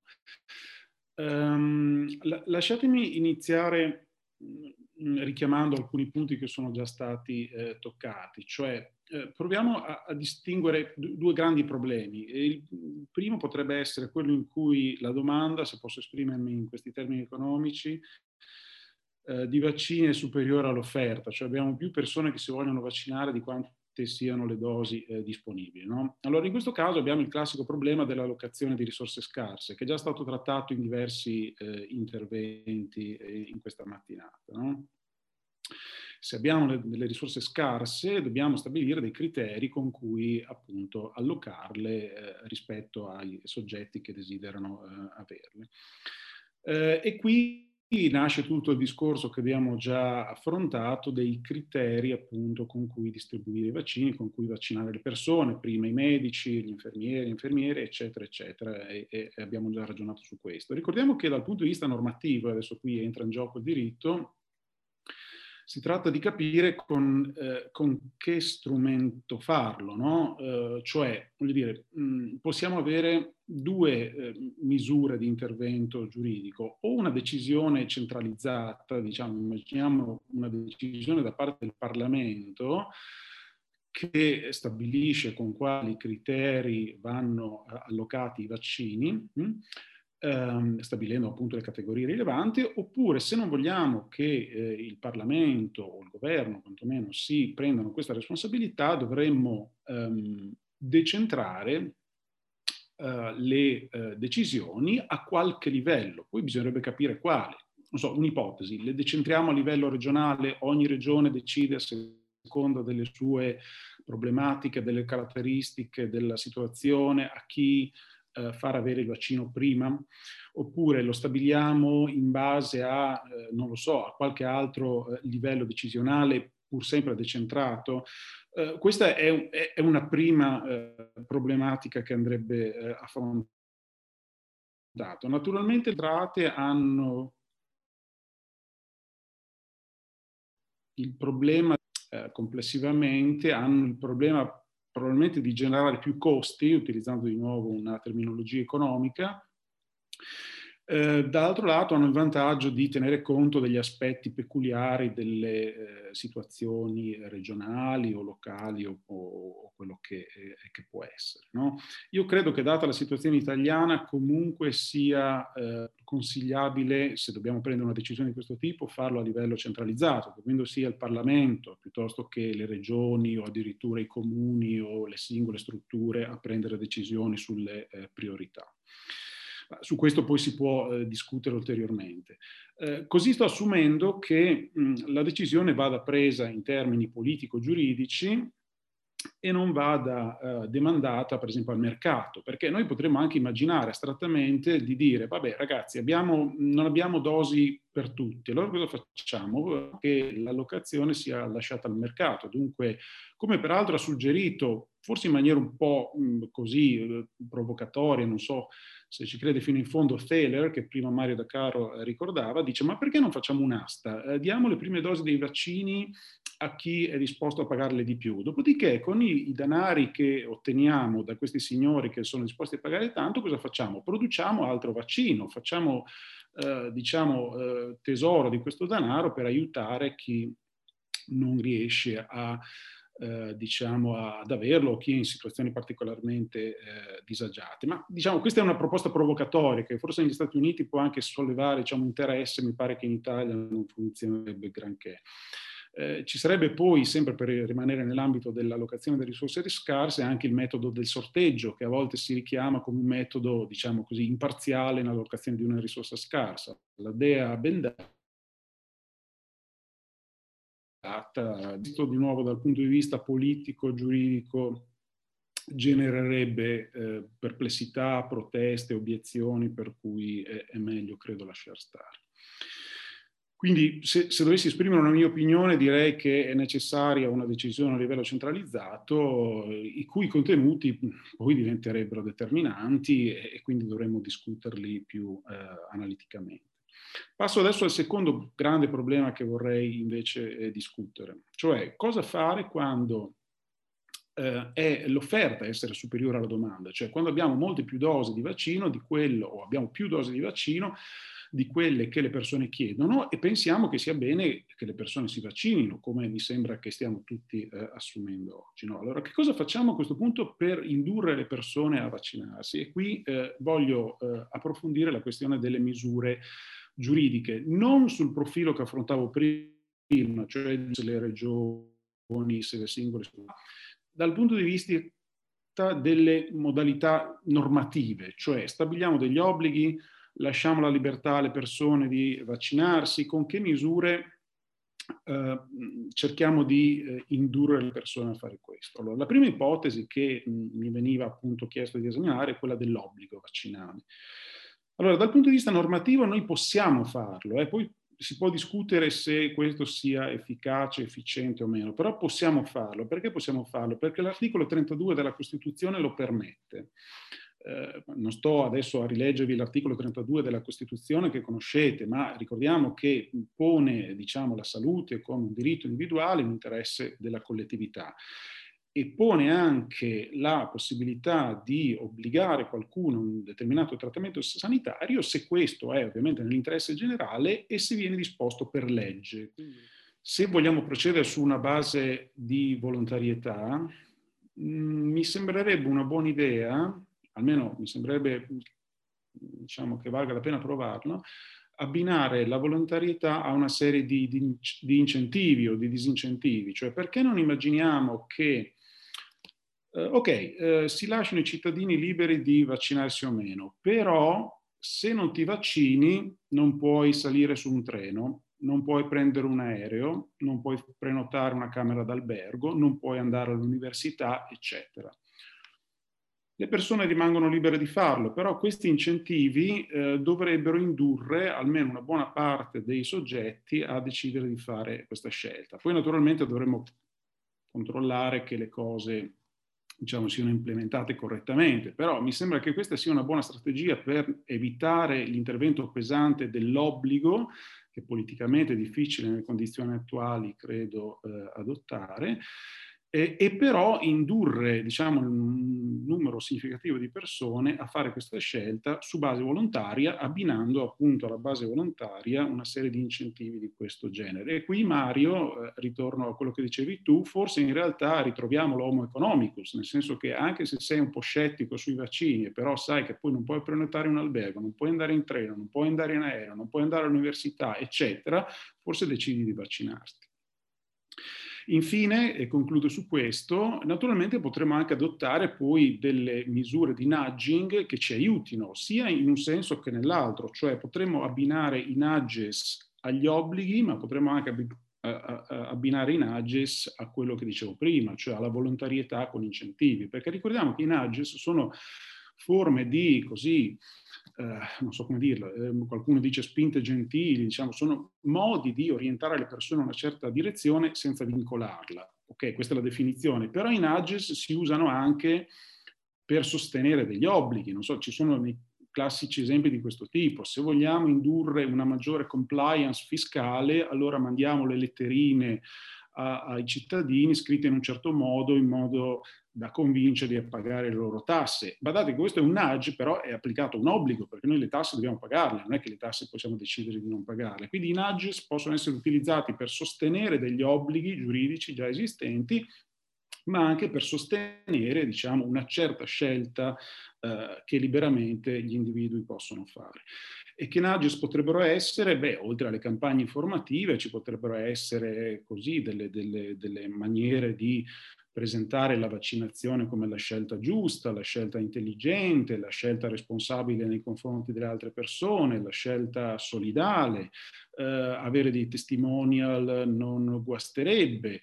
Um, la, lasciatemi iniziare mh, richiamando alcuni punti che sono già stati eh, toccati, cioè eh, proviamo a, a distinguere due grandi problemi. Il primo potrebbe essere quello in cui la domanda, se posso esprimermi in questi termini economici, eh, di vaccini è superiore all'offerta, cioè abbiamo più persone che si vogliono vaccinare di quante siano le dosi eh, disponibili. No? Allora in questo caso abbiamo il classico problema dell'allocazione di risorse scarse, che è già stato trattato in diversi eh, interventi eh, in questa mattinata. No? Se abbiamo delle risorse scarse, dobbiamo stabilire dei criteri con cui appunto allocarle eh, rispetto ai soggetti che desiderano eh, averle. Eh, e qui nasce tutto il discorso che abbiamo già affrontato dei criteri appunto con cui distribuire i vaccini, con cui vaccinare le persone, prima i medici, gli infermieri, le infermiere, eccetera, eccetera, e, e abbiamo già ragionato su questo. Ricordiamo che dal punto di vista normativo, adesso qui entra in gioco il diritto, si tratta di capire con, eh, con che strumento farlo, no? eh, cioè, voglio dire, mh, possiamo avere due eh, misure di intervento giuridico, o una decisione centralizzata, diciamo, immaginiamo una decisione da parte del Parlamento, che stabilisce con quali criteri vanno allocati i vaccini, mh? Ehm, stabilendo appunto le categorie rilevanti, oppure se non vogliamo che eh, il Parlamento o il governo quantomeno si prendano questa responsabilità, dovremmo ehm, decentrare eh, le eh, decisioni a qualche livello. Poi bisognerebbe capire quale. Non so, un'ipotesi, le decentriamo a livello regionale, ogni regione decide a seconda delle sue problematiche, delle caratteristiche della situazione, a chi eh, far avere il vaccino prima, oppure lo stabiliamo in base a, eh, non lo so, a qualche altro eh, livello decisionale pur sempre decentrato. Eh, questa è, è, una prima eh, problematica che andrebbe eh, affrontata. Naturalmente le entrate hanno il problema complessivamente, hanno il problema probabilmente di generare più costi, utilizzando di nuovo una terminologia economica, eh, dall'altro lato hanno il vantaggio di tenere conto degli aspetti peculiari delle eh, situazioni regionali o locali o, o quello che, eh, che può essere. No? Io credo che data la situazione italiana comunque sia eh, consigliabile, se dobbiamo prendere una decisione di questo tipo, farlo a livello centralizzato, quindi sia il Parlamento piuttosto che le regioni o addirittura i comuni o le singole strutture a prendere decisioni sulle eh, Su questo poi si può eh, discutere ulteriormente. Eh, così sto assumendo che mh, la decisione vada presa in termini politico-giuridici e non vada eh, demandata per esempio al mercato, perché noi potremmo anche immaginare astrattamente di dire, vabbè ragazzi, abbiamo, non abbiamo dosi per tutti, allora cosa facciamo? Che l'allocazione sia lasciata al mercato. Dunque, come peraltro ha suggerito, forse in maniera un po' mh, così eh, provocatoria, non so, se ci crede fino in fondo Thaler, che prima Mario Da Caro ricordava, dice ma perché non facciamo un'asta? Eh, diamo le prime dosi dei vaccini a chi è disposto a pagarle di più. Dopodiché con i, i denari che otteniamo da questi signori che sono disposti a pagare tanto, cosa facciamo? Produciamo altro vaccino, facciamo eh, diciamo eh, tesoro di questo denaro per aiutare chi non riesce a eh, diciamo, ad averlo, chi è in situazioni particolarmente eh, disagiate. Ma diciamo, questa è una proposta provocatoria che forse negli Stati Uniti può anche sollevare diciamo, interesse, mi pare che in Italia non funzionerebbe granché. Eh, ci sarebbe poi, sempre per rimanere nell'ambito dell'allocazione delle risorse scarse, anche il metodo del sorteggio, che a volte si richiama come un metodo, diciamo così, imparziale nell'allocazione di una risorsa scarsa. La Dea Bendata visto di nuovo dal punto di vista politico, giuridico, genererebbe eh, perplessità, proteste, obiezioni, per cui è, è meglio, credo, lasciar stare. Quindi se, se, dovessi esprimere una mia opinione direi che è necessaria una decisione a livello centralizzato i cui contenuti poi diventerebbero determinanti e, e quindi dovremmo discuterli più eh, analiticamente. Passo adesso al secondo grande problema che vorrei invece eh, discutere, cioè cosa fare quando eh, è l'offerta essere superiore alla domanda, cioè quando abbiamo molte più dosi di vaccino di quello, o abbiamo più dosi di vaccino di quelle che le persone chiedono e pensiamo che sia bene che le persone si vaccinino, come mi sembra che stiamo tutti eh, assumendo oggi. No? Allora, che cosa facciamo a questo punto per indurre le persone a vaccinarsi? E qui eh, voglio eh, approfondire la questione delle misure giuridiche, non sul profilo che affrontavo prima, cioè se le regioni, se le singole, dal punto di vista delle modalità normative, cioè stabiliamo degli obblighi, lasciamo la libertà alle persone di vaccinarsi, con che misure eh, cerchiamo di eh, indurre le persone a fare questo. Allora, la prima ipotesi che mh, mi veniva appunto chiesto di esaminare è quella dell'obbligo vaccinale. Allora, dal punto di vista normativo noi possiamo farlo, eh, poi si può discutere se questo sia efficace, efficiente o meno, però possiamo farlo. Perché possiamo farlo? Perché l'articolo 32 della Costituzione lo permette. Eh, non sto adesso a rileggervi l'articolo 32 della Costituzione che conoscete, ma ricordiamo che pone diciamo, la salute come un diritto individuale in interesse della collettività e pone anche la possibilità di obbligare qualcuno a un determinato trattamento sanitario se questo è ovviamente nell'interesse generale e se viene disposto per legge. Se vogliamo procedere su una base di volontarietà, mh, mm, mi sembrerebbe una buona idea, almeno mi sembrerebbe diciamo, che valga la pena provarlo, abbinare la volontarietà a una serie di, di, di incentivi o di disincentivi, cioè perché non immaginiamo che Uh, ok, uh, si lasciano i cittadini liberi di vaccinarsi o meno, però se non ti vaccini non puoi salire su un treno, non puoi prendere un aereo, non puoi prenotare una camera d'albergo, non puoi andare all'università, eccetera. Le persone rimangono libere di farlo, però questi incentivi eh, dovrebbero indurre almeno una buona parte dei soggetti a decidere di fare questa scelta. Poi naturalmente dovremmo controllare che le cose diciamo, siano implementate correttamente, però mi sembra che questa sia una buona strategia per evitare l'intervento pesante dell'obbligo, che politicamente è difficile nelle condizioni attuali, credo, eh, adottare, e, e, però indurre diciamo, un numero significativo di persone a fare questa scelta su base volontaria, abbinando appunto alla base volontaria una serie di incentivi di questo genere. E qui Mario, eh, ritorno a quello che dicevi tu, forse in realtà ritroviamo l'homo economicus, nel senso che anche se sei un po' scettico sui vaccini, però sai che poi non puoi prenotare un albergo, non puoi andare in treno, non puoi andare in aereo, non puoi andare all'università, eccetera, forse decidi di vaccinarti. Infine, e concludo su questo, naturalmente potremo anche adottare poi delle misure di nudging che ci aiutino sia in un senso che nell'altro, cioè potremo abbinare i nudges agli obblighi, ma potremo anche abbinare i nudges a quello che dicevo prima, cioè alla volontarietà con incentivi, perché ricordiamo che i nudges sono forme di così eh, non so come dirlo, eh, qualcuno dice spinte gentili, diciamo, sono modi di orientare le persone in una certa direzione senza vincolarla. Ok, questa è la definizione, però i nudges si usano anche per sostenere degli obblighi, non so, ci sono dei classici esempi di questo tipo. Se vogliamo indurre una maggiore compliance fiscale, allora mandiamo le letterine a, ai cittadini scritte in un certo modo, in modo da convincerli a pagare le loro tasse. Badate che questo è un nudge, però è applicato un obbligo, perché noi le tasse dobbiamo pagarle, non è che le tasse possiamo decidere di non pagarle. Quindi i nudges possono essere utilizzati per sostenere degli obblighi giuridici già esistenti, ma anche per sostenere diciamo, una certa scelta eh, che liberamente gli individui possono fare. E che nudges potrebbero essere? Beh, oltre alle campagne informative ci potrebbero essere così delle, delle, delle maniere di presentare la vaccinazione come la scelta giusta, la scelta intelligente, la scelta responsabile nei confronti delle altre persone, la scelta solidale, eh, avere dei testimonial non guasterebbe,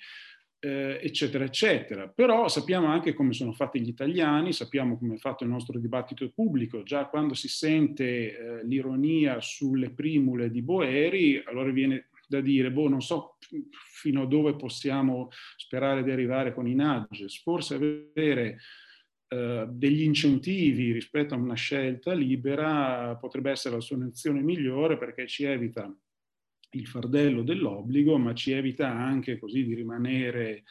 eh, eccetera, eccetera. Però sappiamo anche come sono fatti gli italiani, sappiamo come è fatto il nostro dibattito pubblico, già quando si sente eh, l'ironia sulle primule di Boeri, allora viene da dire, boh, non so fino a dove possiamo sperare di arrivare con i nudges, forse avere eh, degli incentivi rispetto a una scelta libera potrebbe essere la soluzione migliore perché ci evita il fardello dell'obbligo, ma ci evita anche così di rimanere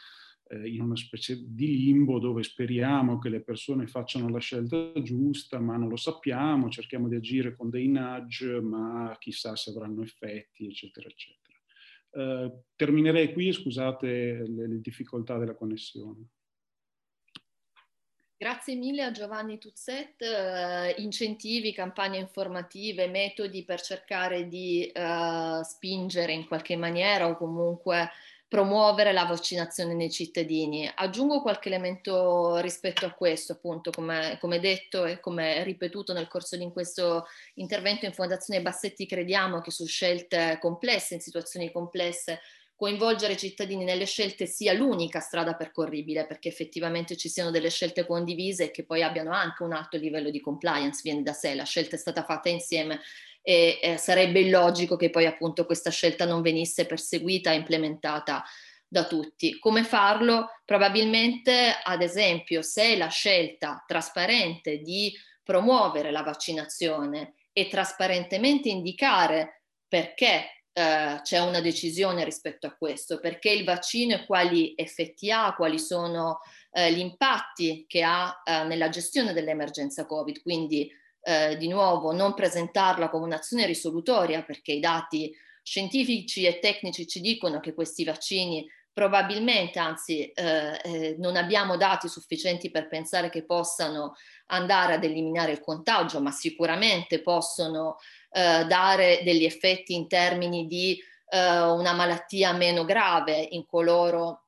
eh, in una specie di limbo dove speriamo che le persone facciano la scelta giusta, ma non lo sappiamo, cerchiamo di agire con dei nudge, ma chissà se avranno effetti, eccetera, eccetera. Eh, terminerei qui, scusate le, le difficoltà della connessione. Grazie mille a Giovanni Tuzzet, uh, incentivi, campagne informative, metodi per cercare di uh, spingere in qualche maniera o comunque promuovere la vaccinazione nei cittadini. Aggiungo qualche elemento rispetto a questo, appunto, come, come detto e come ripetuto nel corso di questo intervento in Fondazione Bassetti, crediamo che su scelte complesse, in situazioni complesse, coinvolgere i cittadini nelle scelte sia l'unica strada percorribile perché effettivamente ci siano delle scelte condivise e che poi abbiano anche un alto livello di compliance, viene da sé, la scelta è stata fatta insieme e eh, sarebbe illogico che poi appunto questa scelta non venisse perseguita e implementata da tutti. Come farlo? Probabilmente, ad esempio, se la scelta trasparente di promuovere la vaccinazione e trasparentemente indicare perché eh, c'è una decisione rispetto a questo, perché il vaccino e quali effetti ha, quali sono eh, gli impatti che ha eh, nella gestione dell'emergenza Covid. Quindi, eh, di nuovo, non presentarla come un'azione risolutoria, perché i dati scientifici e tecnici ci dicono che questi vaccini probabilmente, anzi eh, eh, non abbiamo dati sufficienti per pensare che possano andare ad eliminare il contagio, ma sicuramente possono eh, dare degli effetti in termini di eh, una malattia meno grave in coloro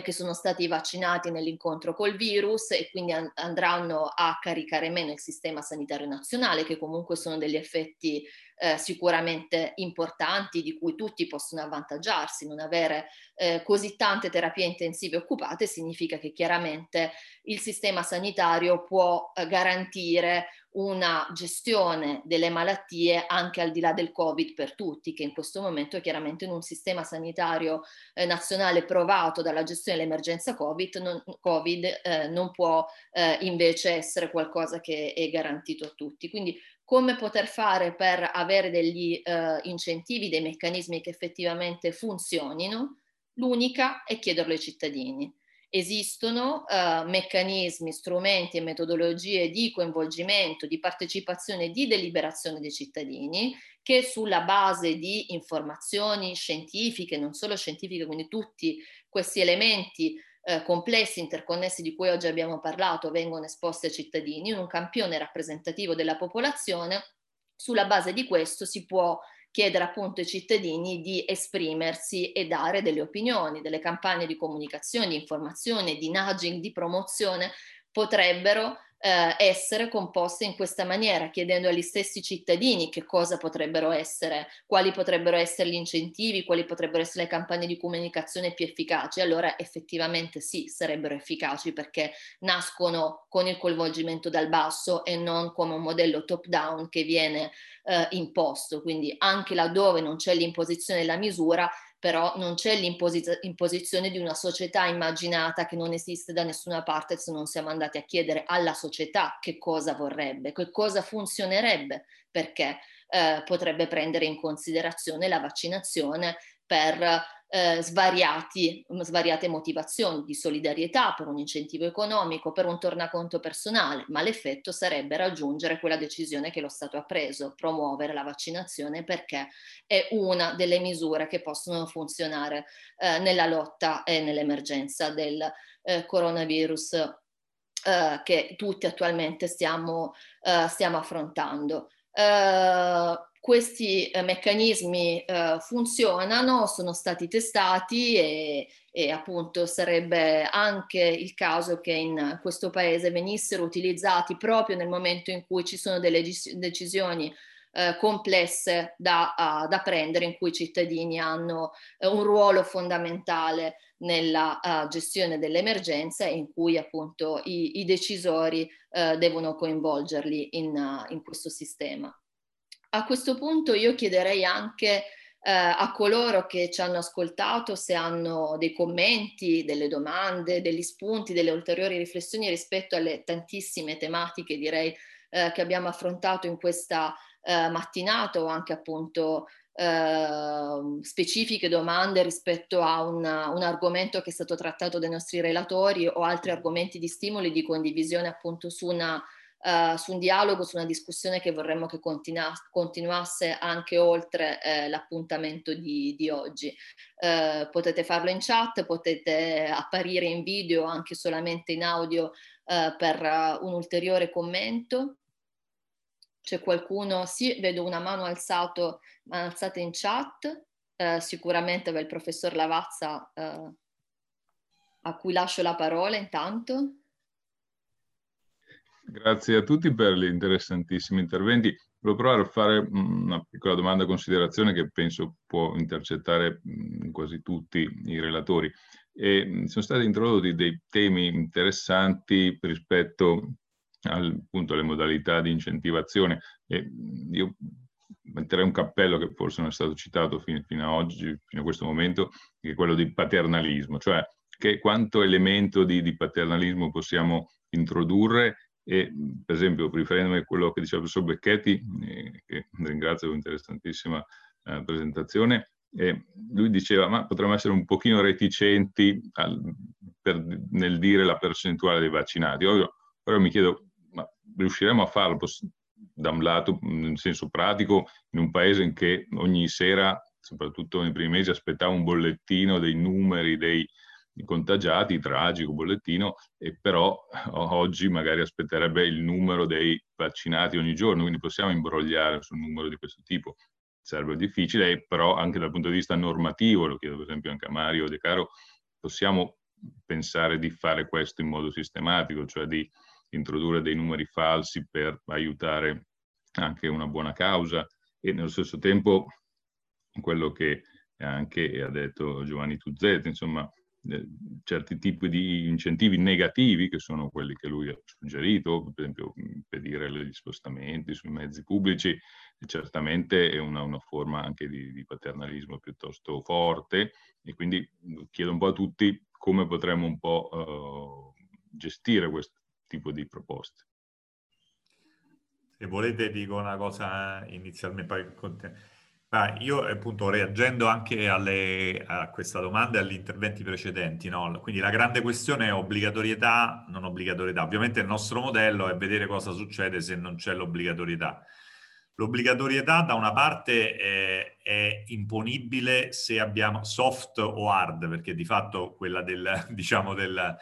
che sono stati vaccinati nell'incontro col virus e quindi andranno a caricare meno il sistema sanitario nazionale, che comunque sono degli effetti eh, sicuramente importanti di cui tutti possono avvantaggiarsi. Non avere eh, così tante terapie intensive occupate significa che chiaramente il sistema sanitario può eh, garantire una gestione delle malattie anche al di là del Covid per tutti, che in questo momento chiaramente in un sistema sanitario eh, nazionale provato dalla gestione dell'emergenza Covid, non, COVID, eh, non può eh, invece essere qualcosa che è garantito a tutti. Quindi come poter fare per avere degli eh, incentivi, dei meccanismi che effettivamente funzionino? L'unica è chiederlo ai cittadini esistono uh, meccanismi, strumenti e metodologie di coinvolgimento, di partecipazione e di deliberazione dei cittadini che sulla base di informazioni scientifiche, non solo scientifiche, quindi tutti questi elementi uh, complessi, interconnessi di cui oggi abbiamo parlato, vengono esposti ai cittadini in un campione rappresentativo della popolazione. Sulla base di questo si può chiedere appunto ai cittadini di esprimersi e dare delle opinioni, delle campagne di comunicazione, di informazione, di nudging, di promozione potrebbero eh, essere composte in questa maniera, chiedendo agli stessi cittadini che cosa potrebbero essere, quali potrebbero essere gli incentivi, quali potrebbero essere le campagne di comunicazione più efficaci. Allora effettivamente sì, sarebbero efficaci perché nascono con il coinvolgimento dal basso e non come un modello top down che viene eh, imposto. Quindi anche laddove non c'è l'imposizione della misura, però non c'è l'imposizione di una società immaginata che non esiste da nessuna parte se non siamo andati a chiedere alla società che cosa vorrebbe, che cosa funzionerebbe, perché eh, potrebbe prendere in considerazione la vaccinazione per eh, svariati, svariate motivazioni di solidarietà, per un incentivo economico, per un tornaconto personale, ma l'effetto sarebbe raggiungere quella decisione che lo Stato ha preso, promuovere la vaccinazione perché è una delle misure che possono funzionare eh, nella lotta e nell'emergenza del eh, coronavirus eh, che tutti attualmente stiamo, eh, stiamo affrontando. Uh, questi eh, meccanismi eh, funzionano, sono stati testati e, e, appunto sarebbe anche il caso che in questo paese venissero utilizzati proprio nel momento in cui ci sono delle decisioni eh, complesse da, uh, da, prendere, in cui i cittadini hanno uh, un ruolo fondamentale nella uh, gestione dell'emergenza e in cui appunto i, i decisori devono coinvolgerli in, in questo sistema. A questo punto io chiederei anche eh, a coloro che ci hanno ascoltato se hanno dei commenti, delle domande, degli spunti, delle ulteriori riflessioni rispetto alle tantissime tematiche direi eh, che abbiamo affrontato in questa eh, mattinata o anche appunto Uh, specifiche domande rispetto a una, un argomento che è stato trattato dai nostri relatori o altri argomenti di stimoli di condivisione appunto su una uh, su un dialogo, su una discussione che vorremmo che continua- continuasse anche oltre eh, l'appuntamento di, di oggi. Uh, potete farlo in chat, potete apparire in video anche solamente in audio uh, per un ulteriore commento. C'è qualcuno? Sì, vedo una mano alzato, alzata in chat. sicuramente il professor Lavazza a cui lascio la parola intanto. Grazie a tutti per gli interessantissimi interventi. volevo provare a fare una piccola domanda considerazione che penso può intercettare quasi tutti i relatori. E sono stati introdotti dei temi interessanti rispetto al, appunto, alle modalità di incentivazione. E io metterei un cappello che forse non è stato citato fino, fino a oggi, fino a questo momento, che è quello di paternalismo, cioè che quanto elemento di, di paternalismo possiamo introdurre e per esempio riferendomi a quello che diceva il professor Becchetti, eh, che ringrazio per un'interessantissima eh, presentazione, eh, lui diceva ma potremmo essere un pochino reticenti al, per, nel dire la percentuale dei vaccinati. Io, però mi chiedo, ma riusciremo a farlo da un lato in senso pratico in un paese in che ogni sera, soprattutto nei primi mesi, aspettava un bollettino dei numeri dei, contagiati, tragico bollettino, e però (laughs) oggi magari aspetterebbe il numero dei vaccinati ogni giorno, quindi possiamo imbrogliare su un numero di questo tipo. Sarebbe difficile, però anche dal punto di vista normativo, lo chiedo per esempio anche a Mario De Caro, possiamo pensare di fare questo in modo sistematico, cioè di introdurre dei numeri falsi per aiutare anche una buona causa e nello stesso tempo quello che anche ha detto Giovanni Tuzzetti, insomma, eh, certi tipi di incentivi negativi, che sono quelli che lui ha suggerito, per esempio impedire gli spostamenti sui mezzi pubblici, certamente è una, una forma anche di, di, paternalismo piuttosto forte e quindi chiedo un po' a tutti come potremmo un po' uh, gestire questo tipo di proposte. Se volete dico una cosa inizialmente, poi Ah, io appunto reagendo anche alle, a questa domanda e agli interventi precedenti, no? quindi la grande questione è obbligatorietà, non obbligatorietà. Ovviamente il nostro modello è vedere cosa succede se non c'è l'obbligatorietà. L'obbligatorietà da una parte è, è, imponibile se abbiamo soft o hard, perché di fatto quella del, (laughs) diciamo, del,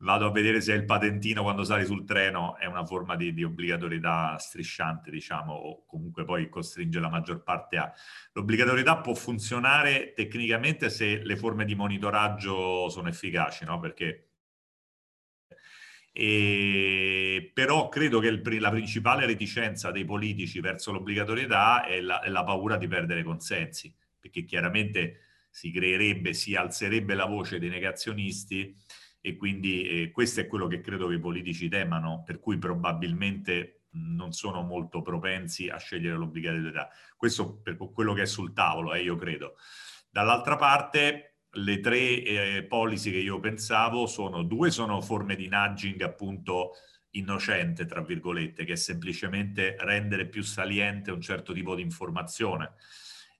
vado a vedere se è il patentino quando sali sul treno, è una forma di, di, obbligatorietà strisciante, diciamo, o comunque poi costringe la maggior parte a. L'obbligatorietà può funzionare tecnicamente se le forme di monitoraggio sono efficaci, no? Perché e, però credo che il, la principale reticenza dei politici verso l'obbligatorietà è la, è la paura di perdere consensi, perché chiaramente si creerebbe, si alzerebbe la voce dei negazionisti e quindi eh, questo è quello che credo che i politici temano, per cui probabilmente non sono molto propensi a scegliere l'obbligatorietà. Questo per quello che è sul tavolo, eh, io credo. Dall'altra parte, le tre eh, policy che io pensavo sono due sono forme di nudging appunto innocente, tra virgolette, che è semplicemente rendere più saliente un certo tipo di informazione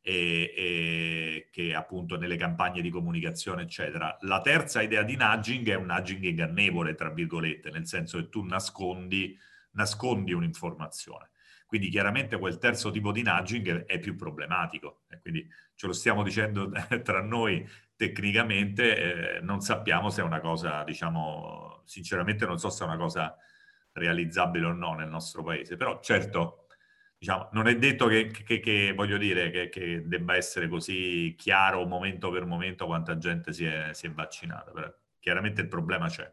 e, e che appunto nelle campagne di comunicazione, eccetera. La terza idea di nudging è un nudging ingannevole, tra virgolette, nel senso che tu nascondi, nascondi un'informazione. Quindi chiaramente quel terzo tipo di nudging è più problematico e quindi ce lo stiamo dicendo (laughs) tra noi tecnicamente, eh, non sappiamo se è una cosa, diciamo, sinceramente non so se è una cosa realizzabile o no nel nostro paese, però certo diciamo, non è detto che, che, che voglio dire, che, che, debba essere così chiaro momento per momento quanta gente si è, si è vaccinata, però chiaramente il problema c'è.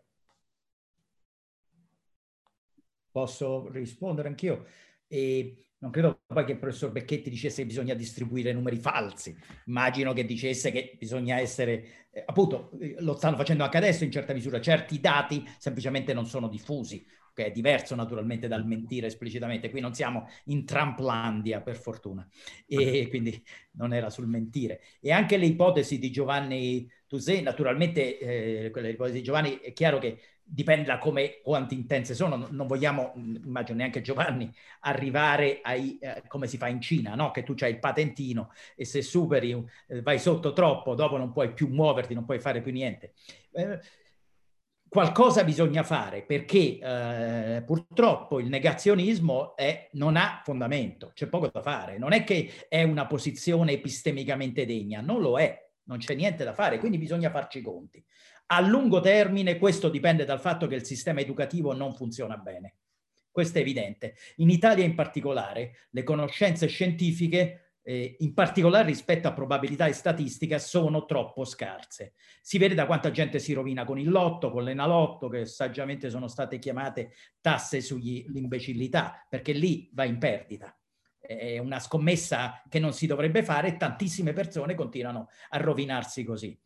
Posso rispondere anch'io? E non credo poi che il professor Becchetti dicesse che bisogna distribuire numeri falsi. Immagino che dicesse che bisogna essere, eh, appunto, eh, lo stanno facendo anche adesso in certa misura, certi dati semplicemente non sono diffusi che è diverso naturalmente dal mentire esplicitamente. Qui non siamo in Trumplandia, per fortuna, e quindi non era sul mentire. E anche le ipotesi di Giovanni Tusè, naturalmente eh, quelle ipotesi di Giovanni è chiaro che dipende da come, quanto intense sono, non vogliamo, immagino neanche Giovanni, arrivare ai, eh, come si fa in Cina, no? che tu hai il patentino e se superi, eh, vai sotto troppo, dopo non puoi più muoverti, non puoi fare più niente. Eh, qualcosa bisogna fare perché eh, purtroppo il negazionismo è, non ha fondamento, c'è poco da fare, non è che è una posizione epistemicamente degna, non lo è, non c'è niente da fare, quindi bisogna farci i conti. A lungo termine questo dipende dal fatto che il sistema educativo non funziona bene. Questo è evidente. In Italia in particolare le conoscenze scientifiche eh, in particolare rispetto a probabilità e statistica, sono troppo scarse. Si vede da quanta gente si rovina con il lotto, con l'enalotto, che saggiamente sono state chiamate tasse sull'imbecillità, perché lì va in perdita. è una scommessa che non si dovrebbe fare e tantissime persone continuano a rovinarsi così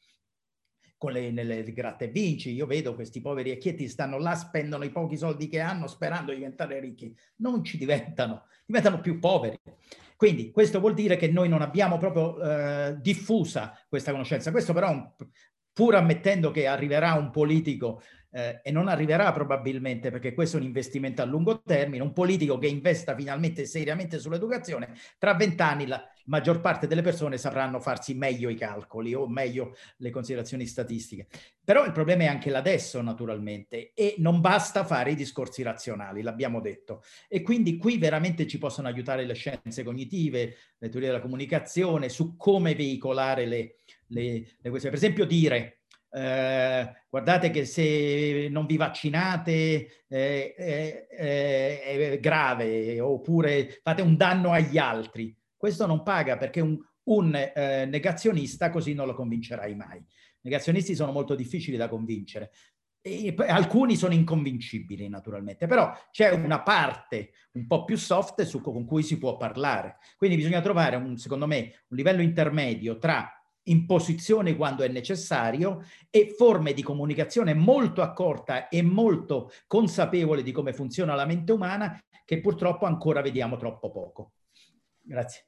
con le, nelle gratte vinci. Io vedo questi poveri ecchietti stanno là, spendono i pochi soldi che hanno sperando di diventare ricchi. Non ci diventano, diventano più poveri. Quindi questo vuol dire che noi non abbiamo proprio eh, diffusa questa conoscenza. Questo però, pur ammettendo che arriverà un politico eh, e non arriverà probabilmente perché questo è un investimento a lungo termine, un politico che investa finalmente seriamente sull'educazione, tra vent'anni la maggior parte delle persone sapranno farsi meglio i calcoli o meglio le considerazioni statistiche. Però il problema è anche l'adesso naturalmente e non basta fare i discorsi razionali, l'abbiamo detto. E quindi qui veramente ci possono aiutare le scienze cognitive, le teorie della comunicazione, su come veicolare le, le, le questioni. Per esempio dire eh, guardate che se non vi vaccinate eh, eh, è grave oppure fate un danno agli altri. Questo non paga perché un, un eh, negazionista così non lo convincerai mai. Negazionisti sono molto difficili da convincere. E alcuni sono inconvincibili naturalmente, però c'è una parte un po' più soft su, con cui si può parlare. Quindi bisogna trovare, un, secondo me, un livello intermedio tra imposizione quando è necessario e forme di comunicazione molto accorta e molto consapevole di come funziona la mente umana che purtroppo ancora vediamo troppo poco. Grazie.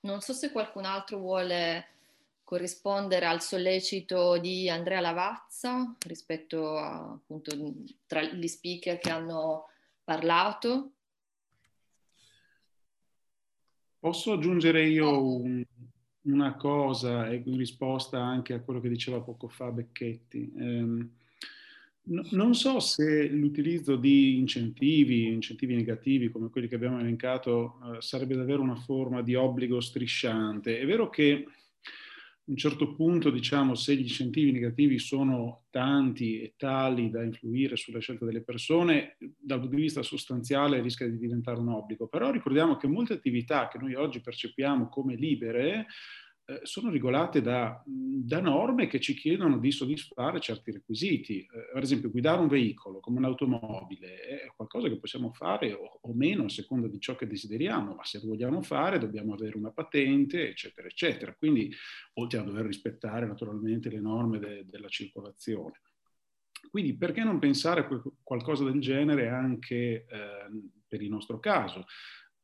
Non so se qualcun altro vuole corrispondere al sollecito di Andrea Lavazza rispetto a, appunto tra gli speaker che hanno parlato. Posso aggiungere io un, una cosa in risposta anche a quello che diceva poco fa Becchetti? Eh, non so se l'utilizzo di incentivi, incentivi negativi come quelli che abbiamo elencato, eh, sarebbe davvero una forma di obbligo strisciante. È vero che un certo punto, diciamo, se gli incentivi negativi sono tanti e tali da influire sulla scelta delle persone, dal punto di vista sostanziale rischia di diventare un obbligo. Però ricordiamo che molte attività che noi oggi percepiamo come libere eh, sono regolate da, da, norme che ci chiedono di soddisfare certi requisiti. Eh, per esempio, guidare un veicolo come un'automobile è qualcosa che possiamo fare o, o, meno a seconda di ciò che desideriamo, ma se lo vogliamo fare dobbiamo avere una patente, eccetera, eccetera. Quindi, oltre a dover rispettare naturalmente le norme de, della circolazione. Quindi perché non pensare a qualcosa del genere anche eh, per il nostro caso?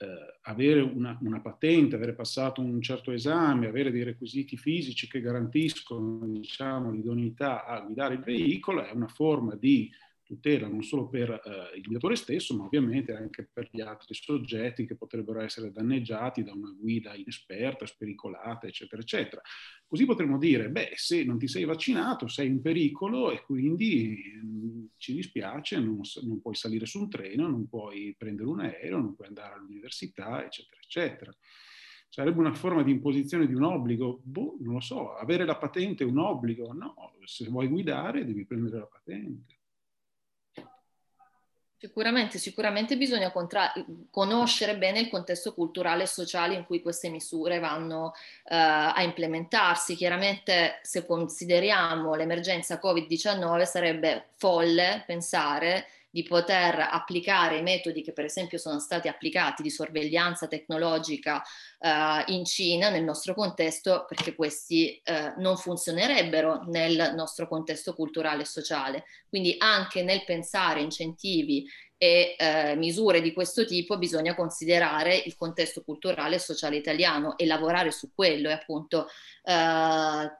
Eh, avere una, una, patente, avere passato un certo esame, avere dei requisiti fisici che garantiscono diciamo, l'idoneità a guidare il veicolo è una forma di tutela non solo per eh, il guidatore stesso, ma ovviamente anche per gli altri soggetti che potrebbero essere danneggiati da una guida inesperta, spericolata, eccetera, eccetera. Così potremmo dire, beh, se non ti sei vaccinato sei in pericolo e quindi mh, mm, ci dispiace, non, non, puoi salire su un treno, non puoi prendere un aereo, non puoi andare all'università, eccetera, eccetera. Sarebbe una forma di imposizione di un obbligo? Boh, non lo so, avere la patente è un obbligo? No, se vuoi guidare devi prendere la patente. Sicuramente, sicuramente bisogna contra- conoscere bene il contesto culturale e sociale in cui queste misure vanno uh, a implementarsi. Chiaramente se consideriamo l'emergenza Covid-19 sarebbe folle pensare di poter applicare i metodi che per esempio sono stati applicati di sorveglianza tecnologica eh, in Cina nel nostro contesto perché questi eh, non funzionerebbero nel nostro contesto culturale e sociale. Quindi anche nel pensare incentivi e eh, misure di questo tipo bisogna considerare il contesto culturale e sociale italiano e lavorare su quello e appunto eh,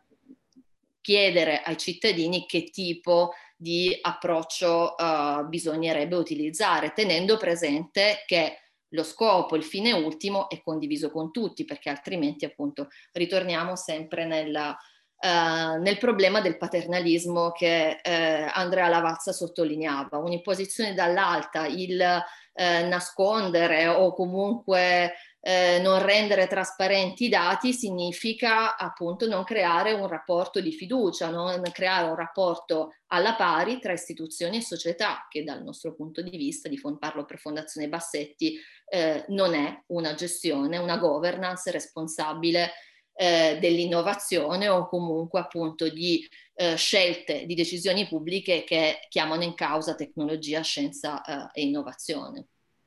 chiedere ai cittadini che tipo di approccio uh, bisognerebbe utilizzare, tenendo presente che lo scopo, il fine ultimo è condiviso con tutti, perché altrimenti appunto ritorniamo sempre nella, uh, nel problema del paternalismo che uh, Andrea Lavazza sottolineava, un'imposizione dall'alta, il nascondere o comunque eh, non rendere trasparenti i dati significa appunto non creare un rapporto di fiducia, non creare un rapporto alla pari tra istituzioni e società, che dal nostro punto di vista, di parlo per Fondazione Bassetti, eh, non è una gestione, una governance responsabile eh, dell'innovazione o comunque appunto di eh, scelte, di decisioni pubbliche che chiamano in causa tecnologia, scienza eh, e innovazione.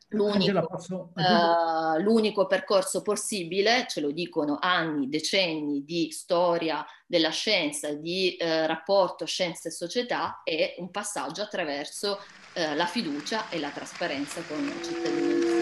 L'unico, uh, l'unico, percorso possibile, ce lo dicono anni, decenni di storia della scienza, di uh, rapporto scienza e società, è un passaggio attraverso uh, la fiducia e la trasparenza con i cittadini.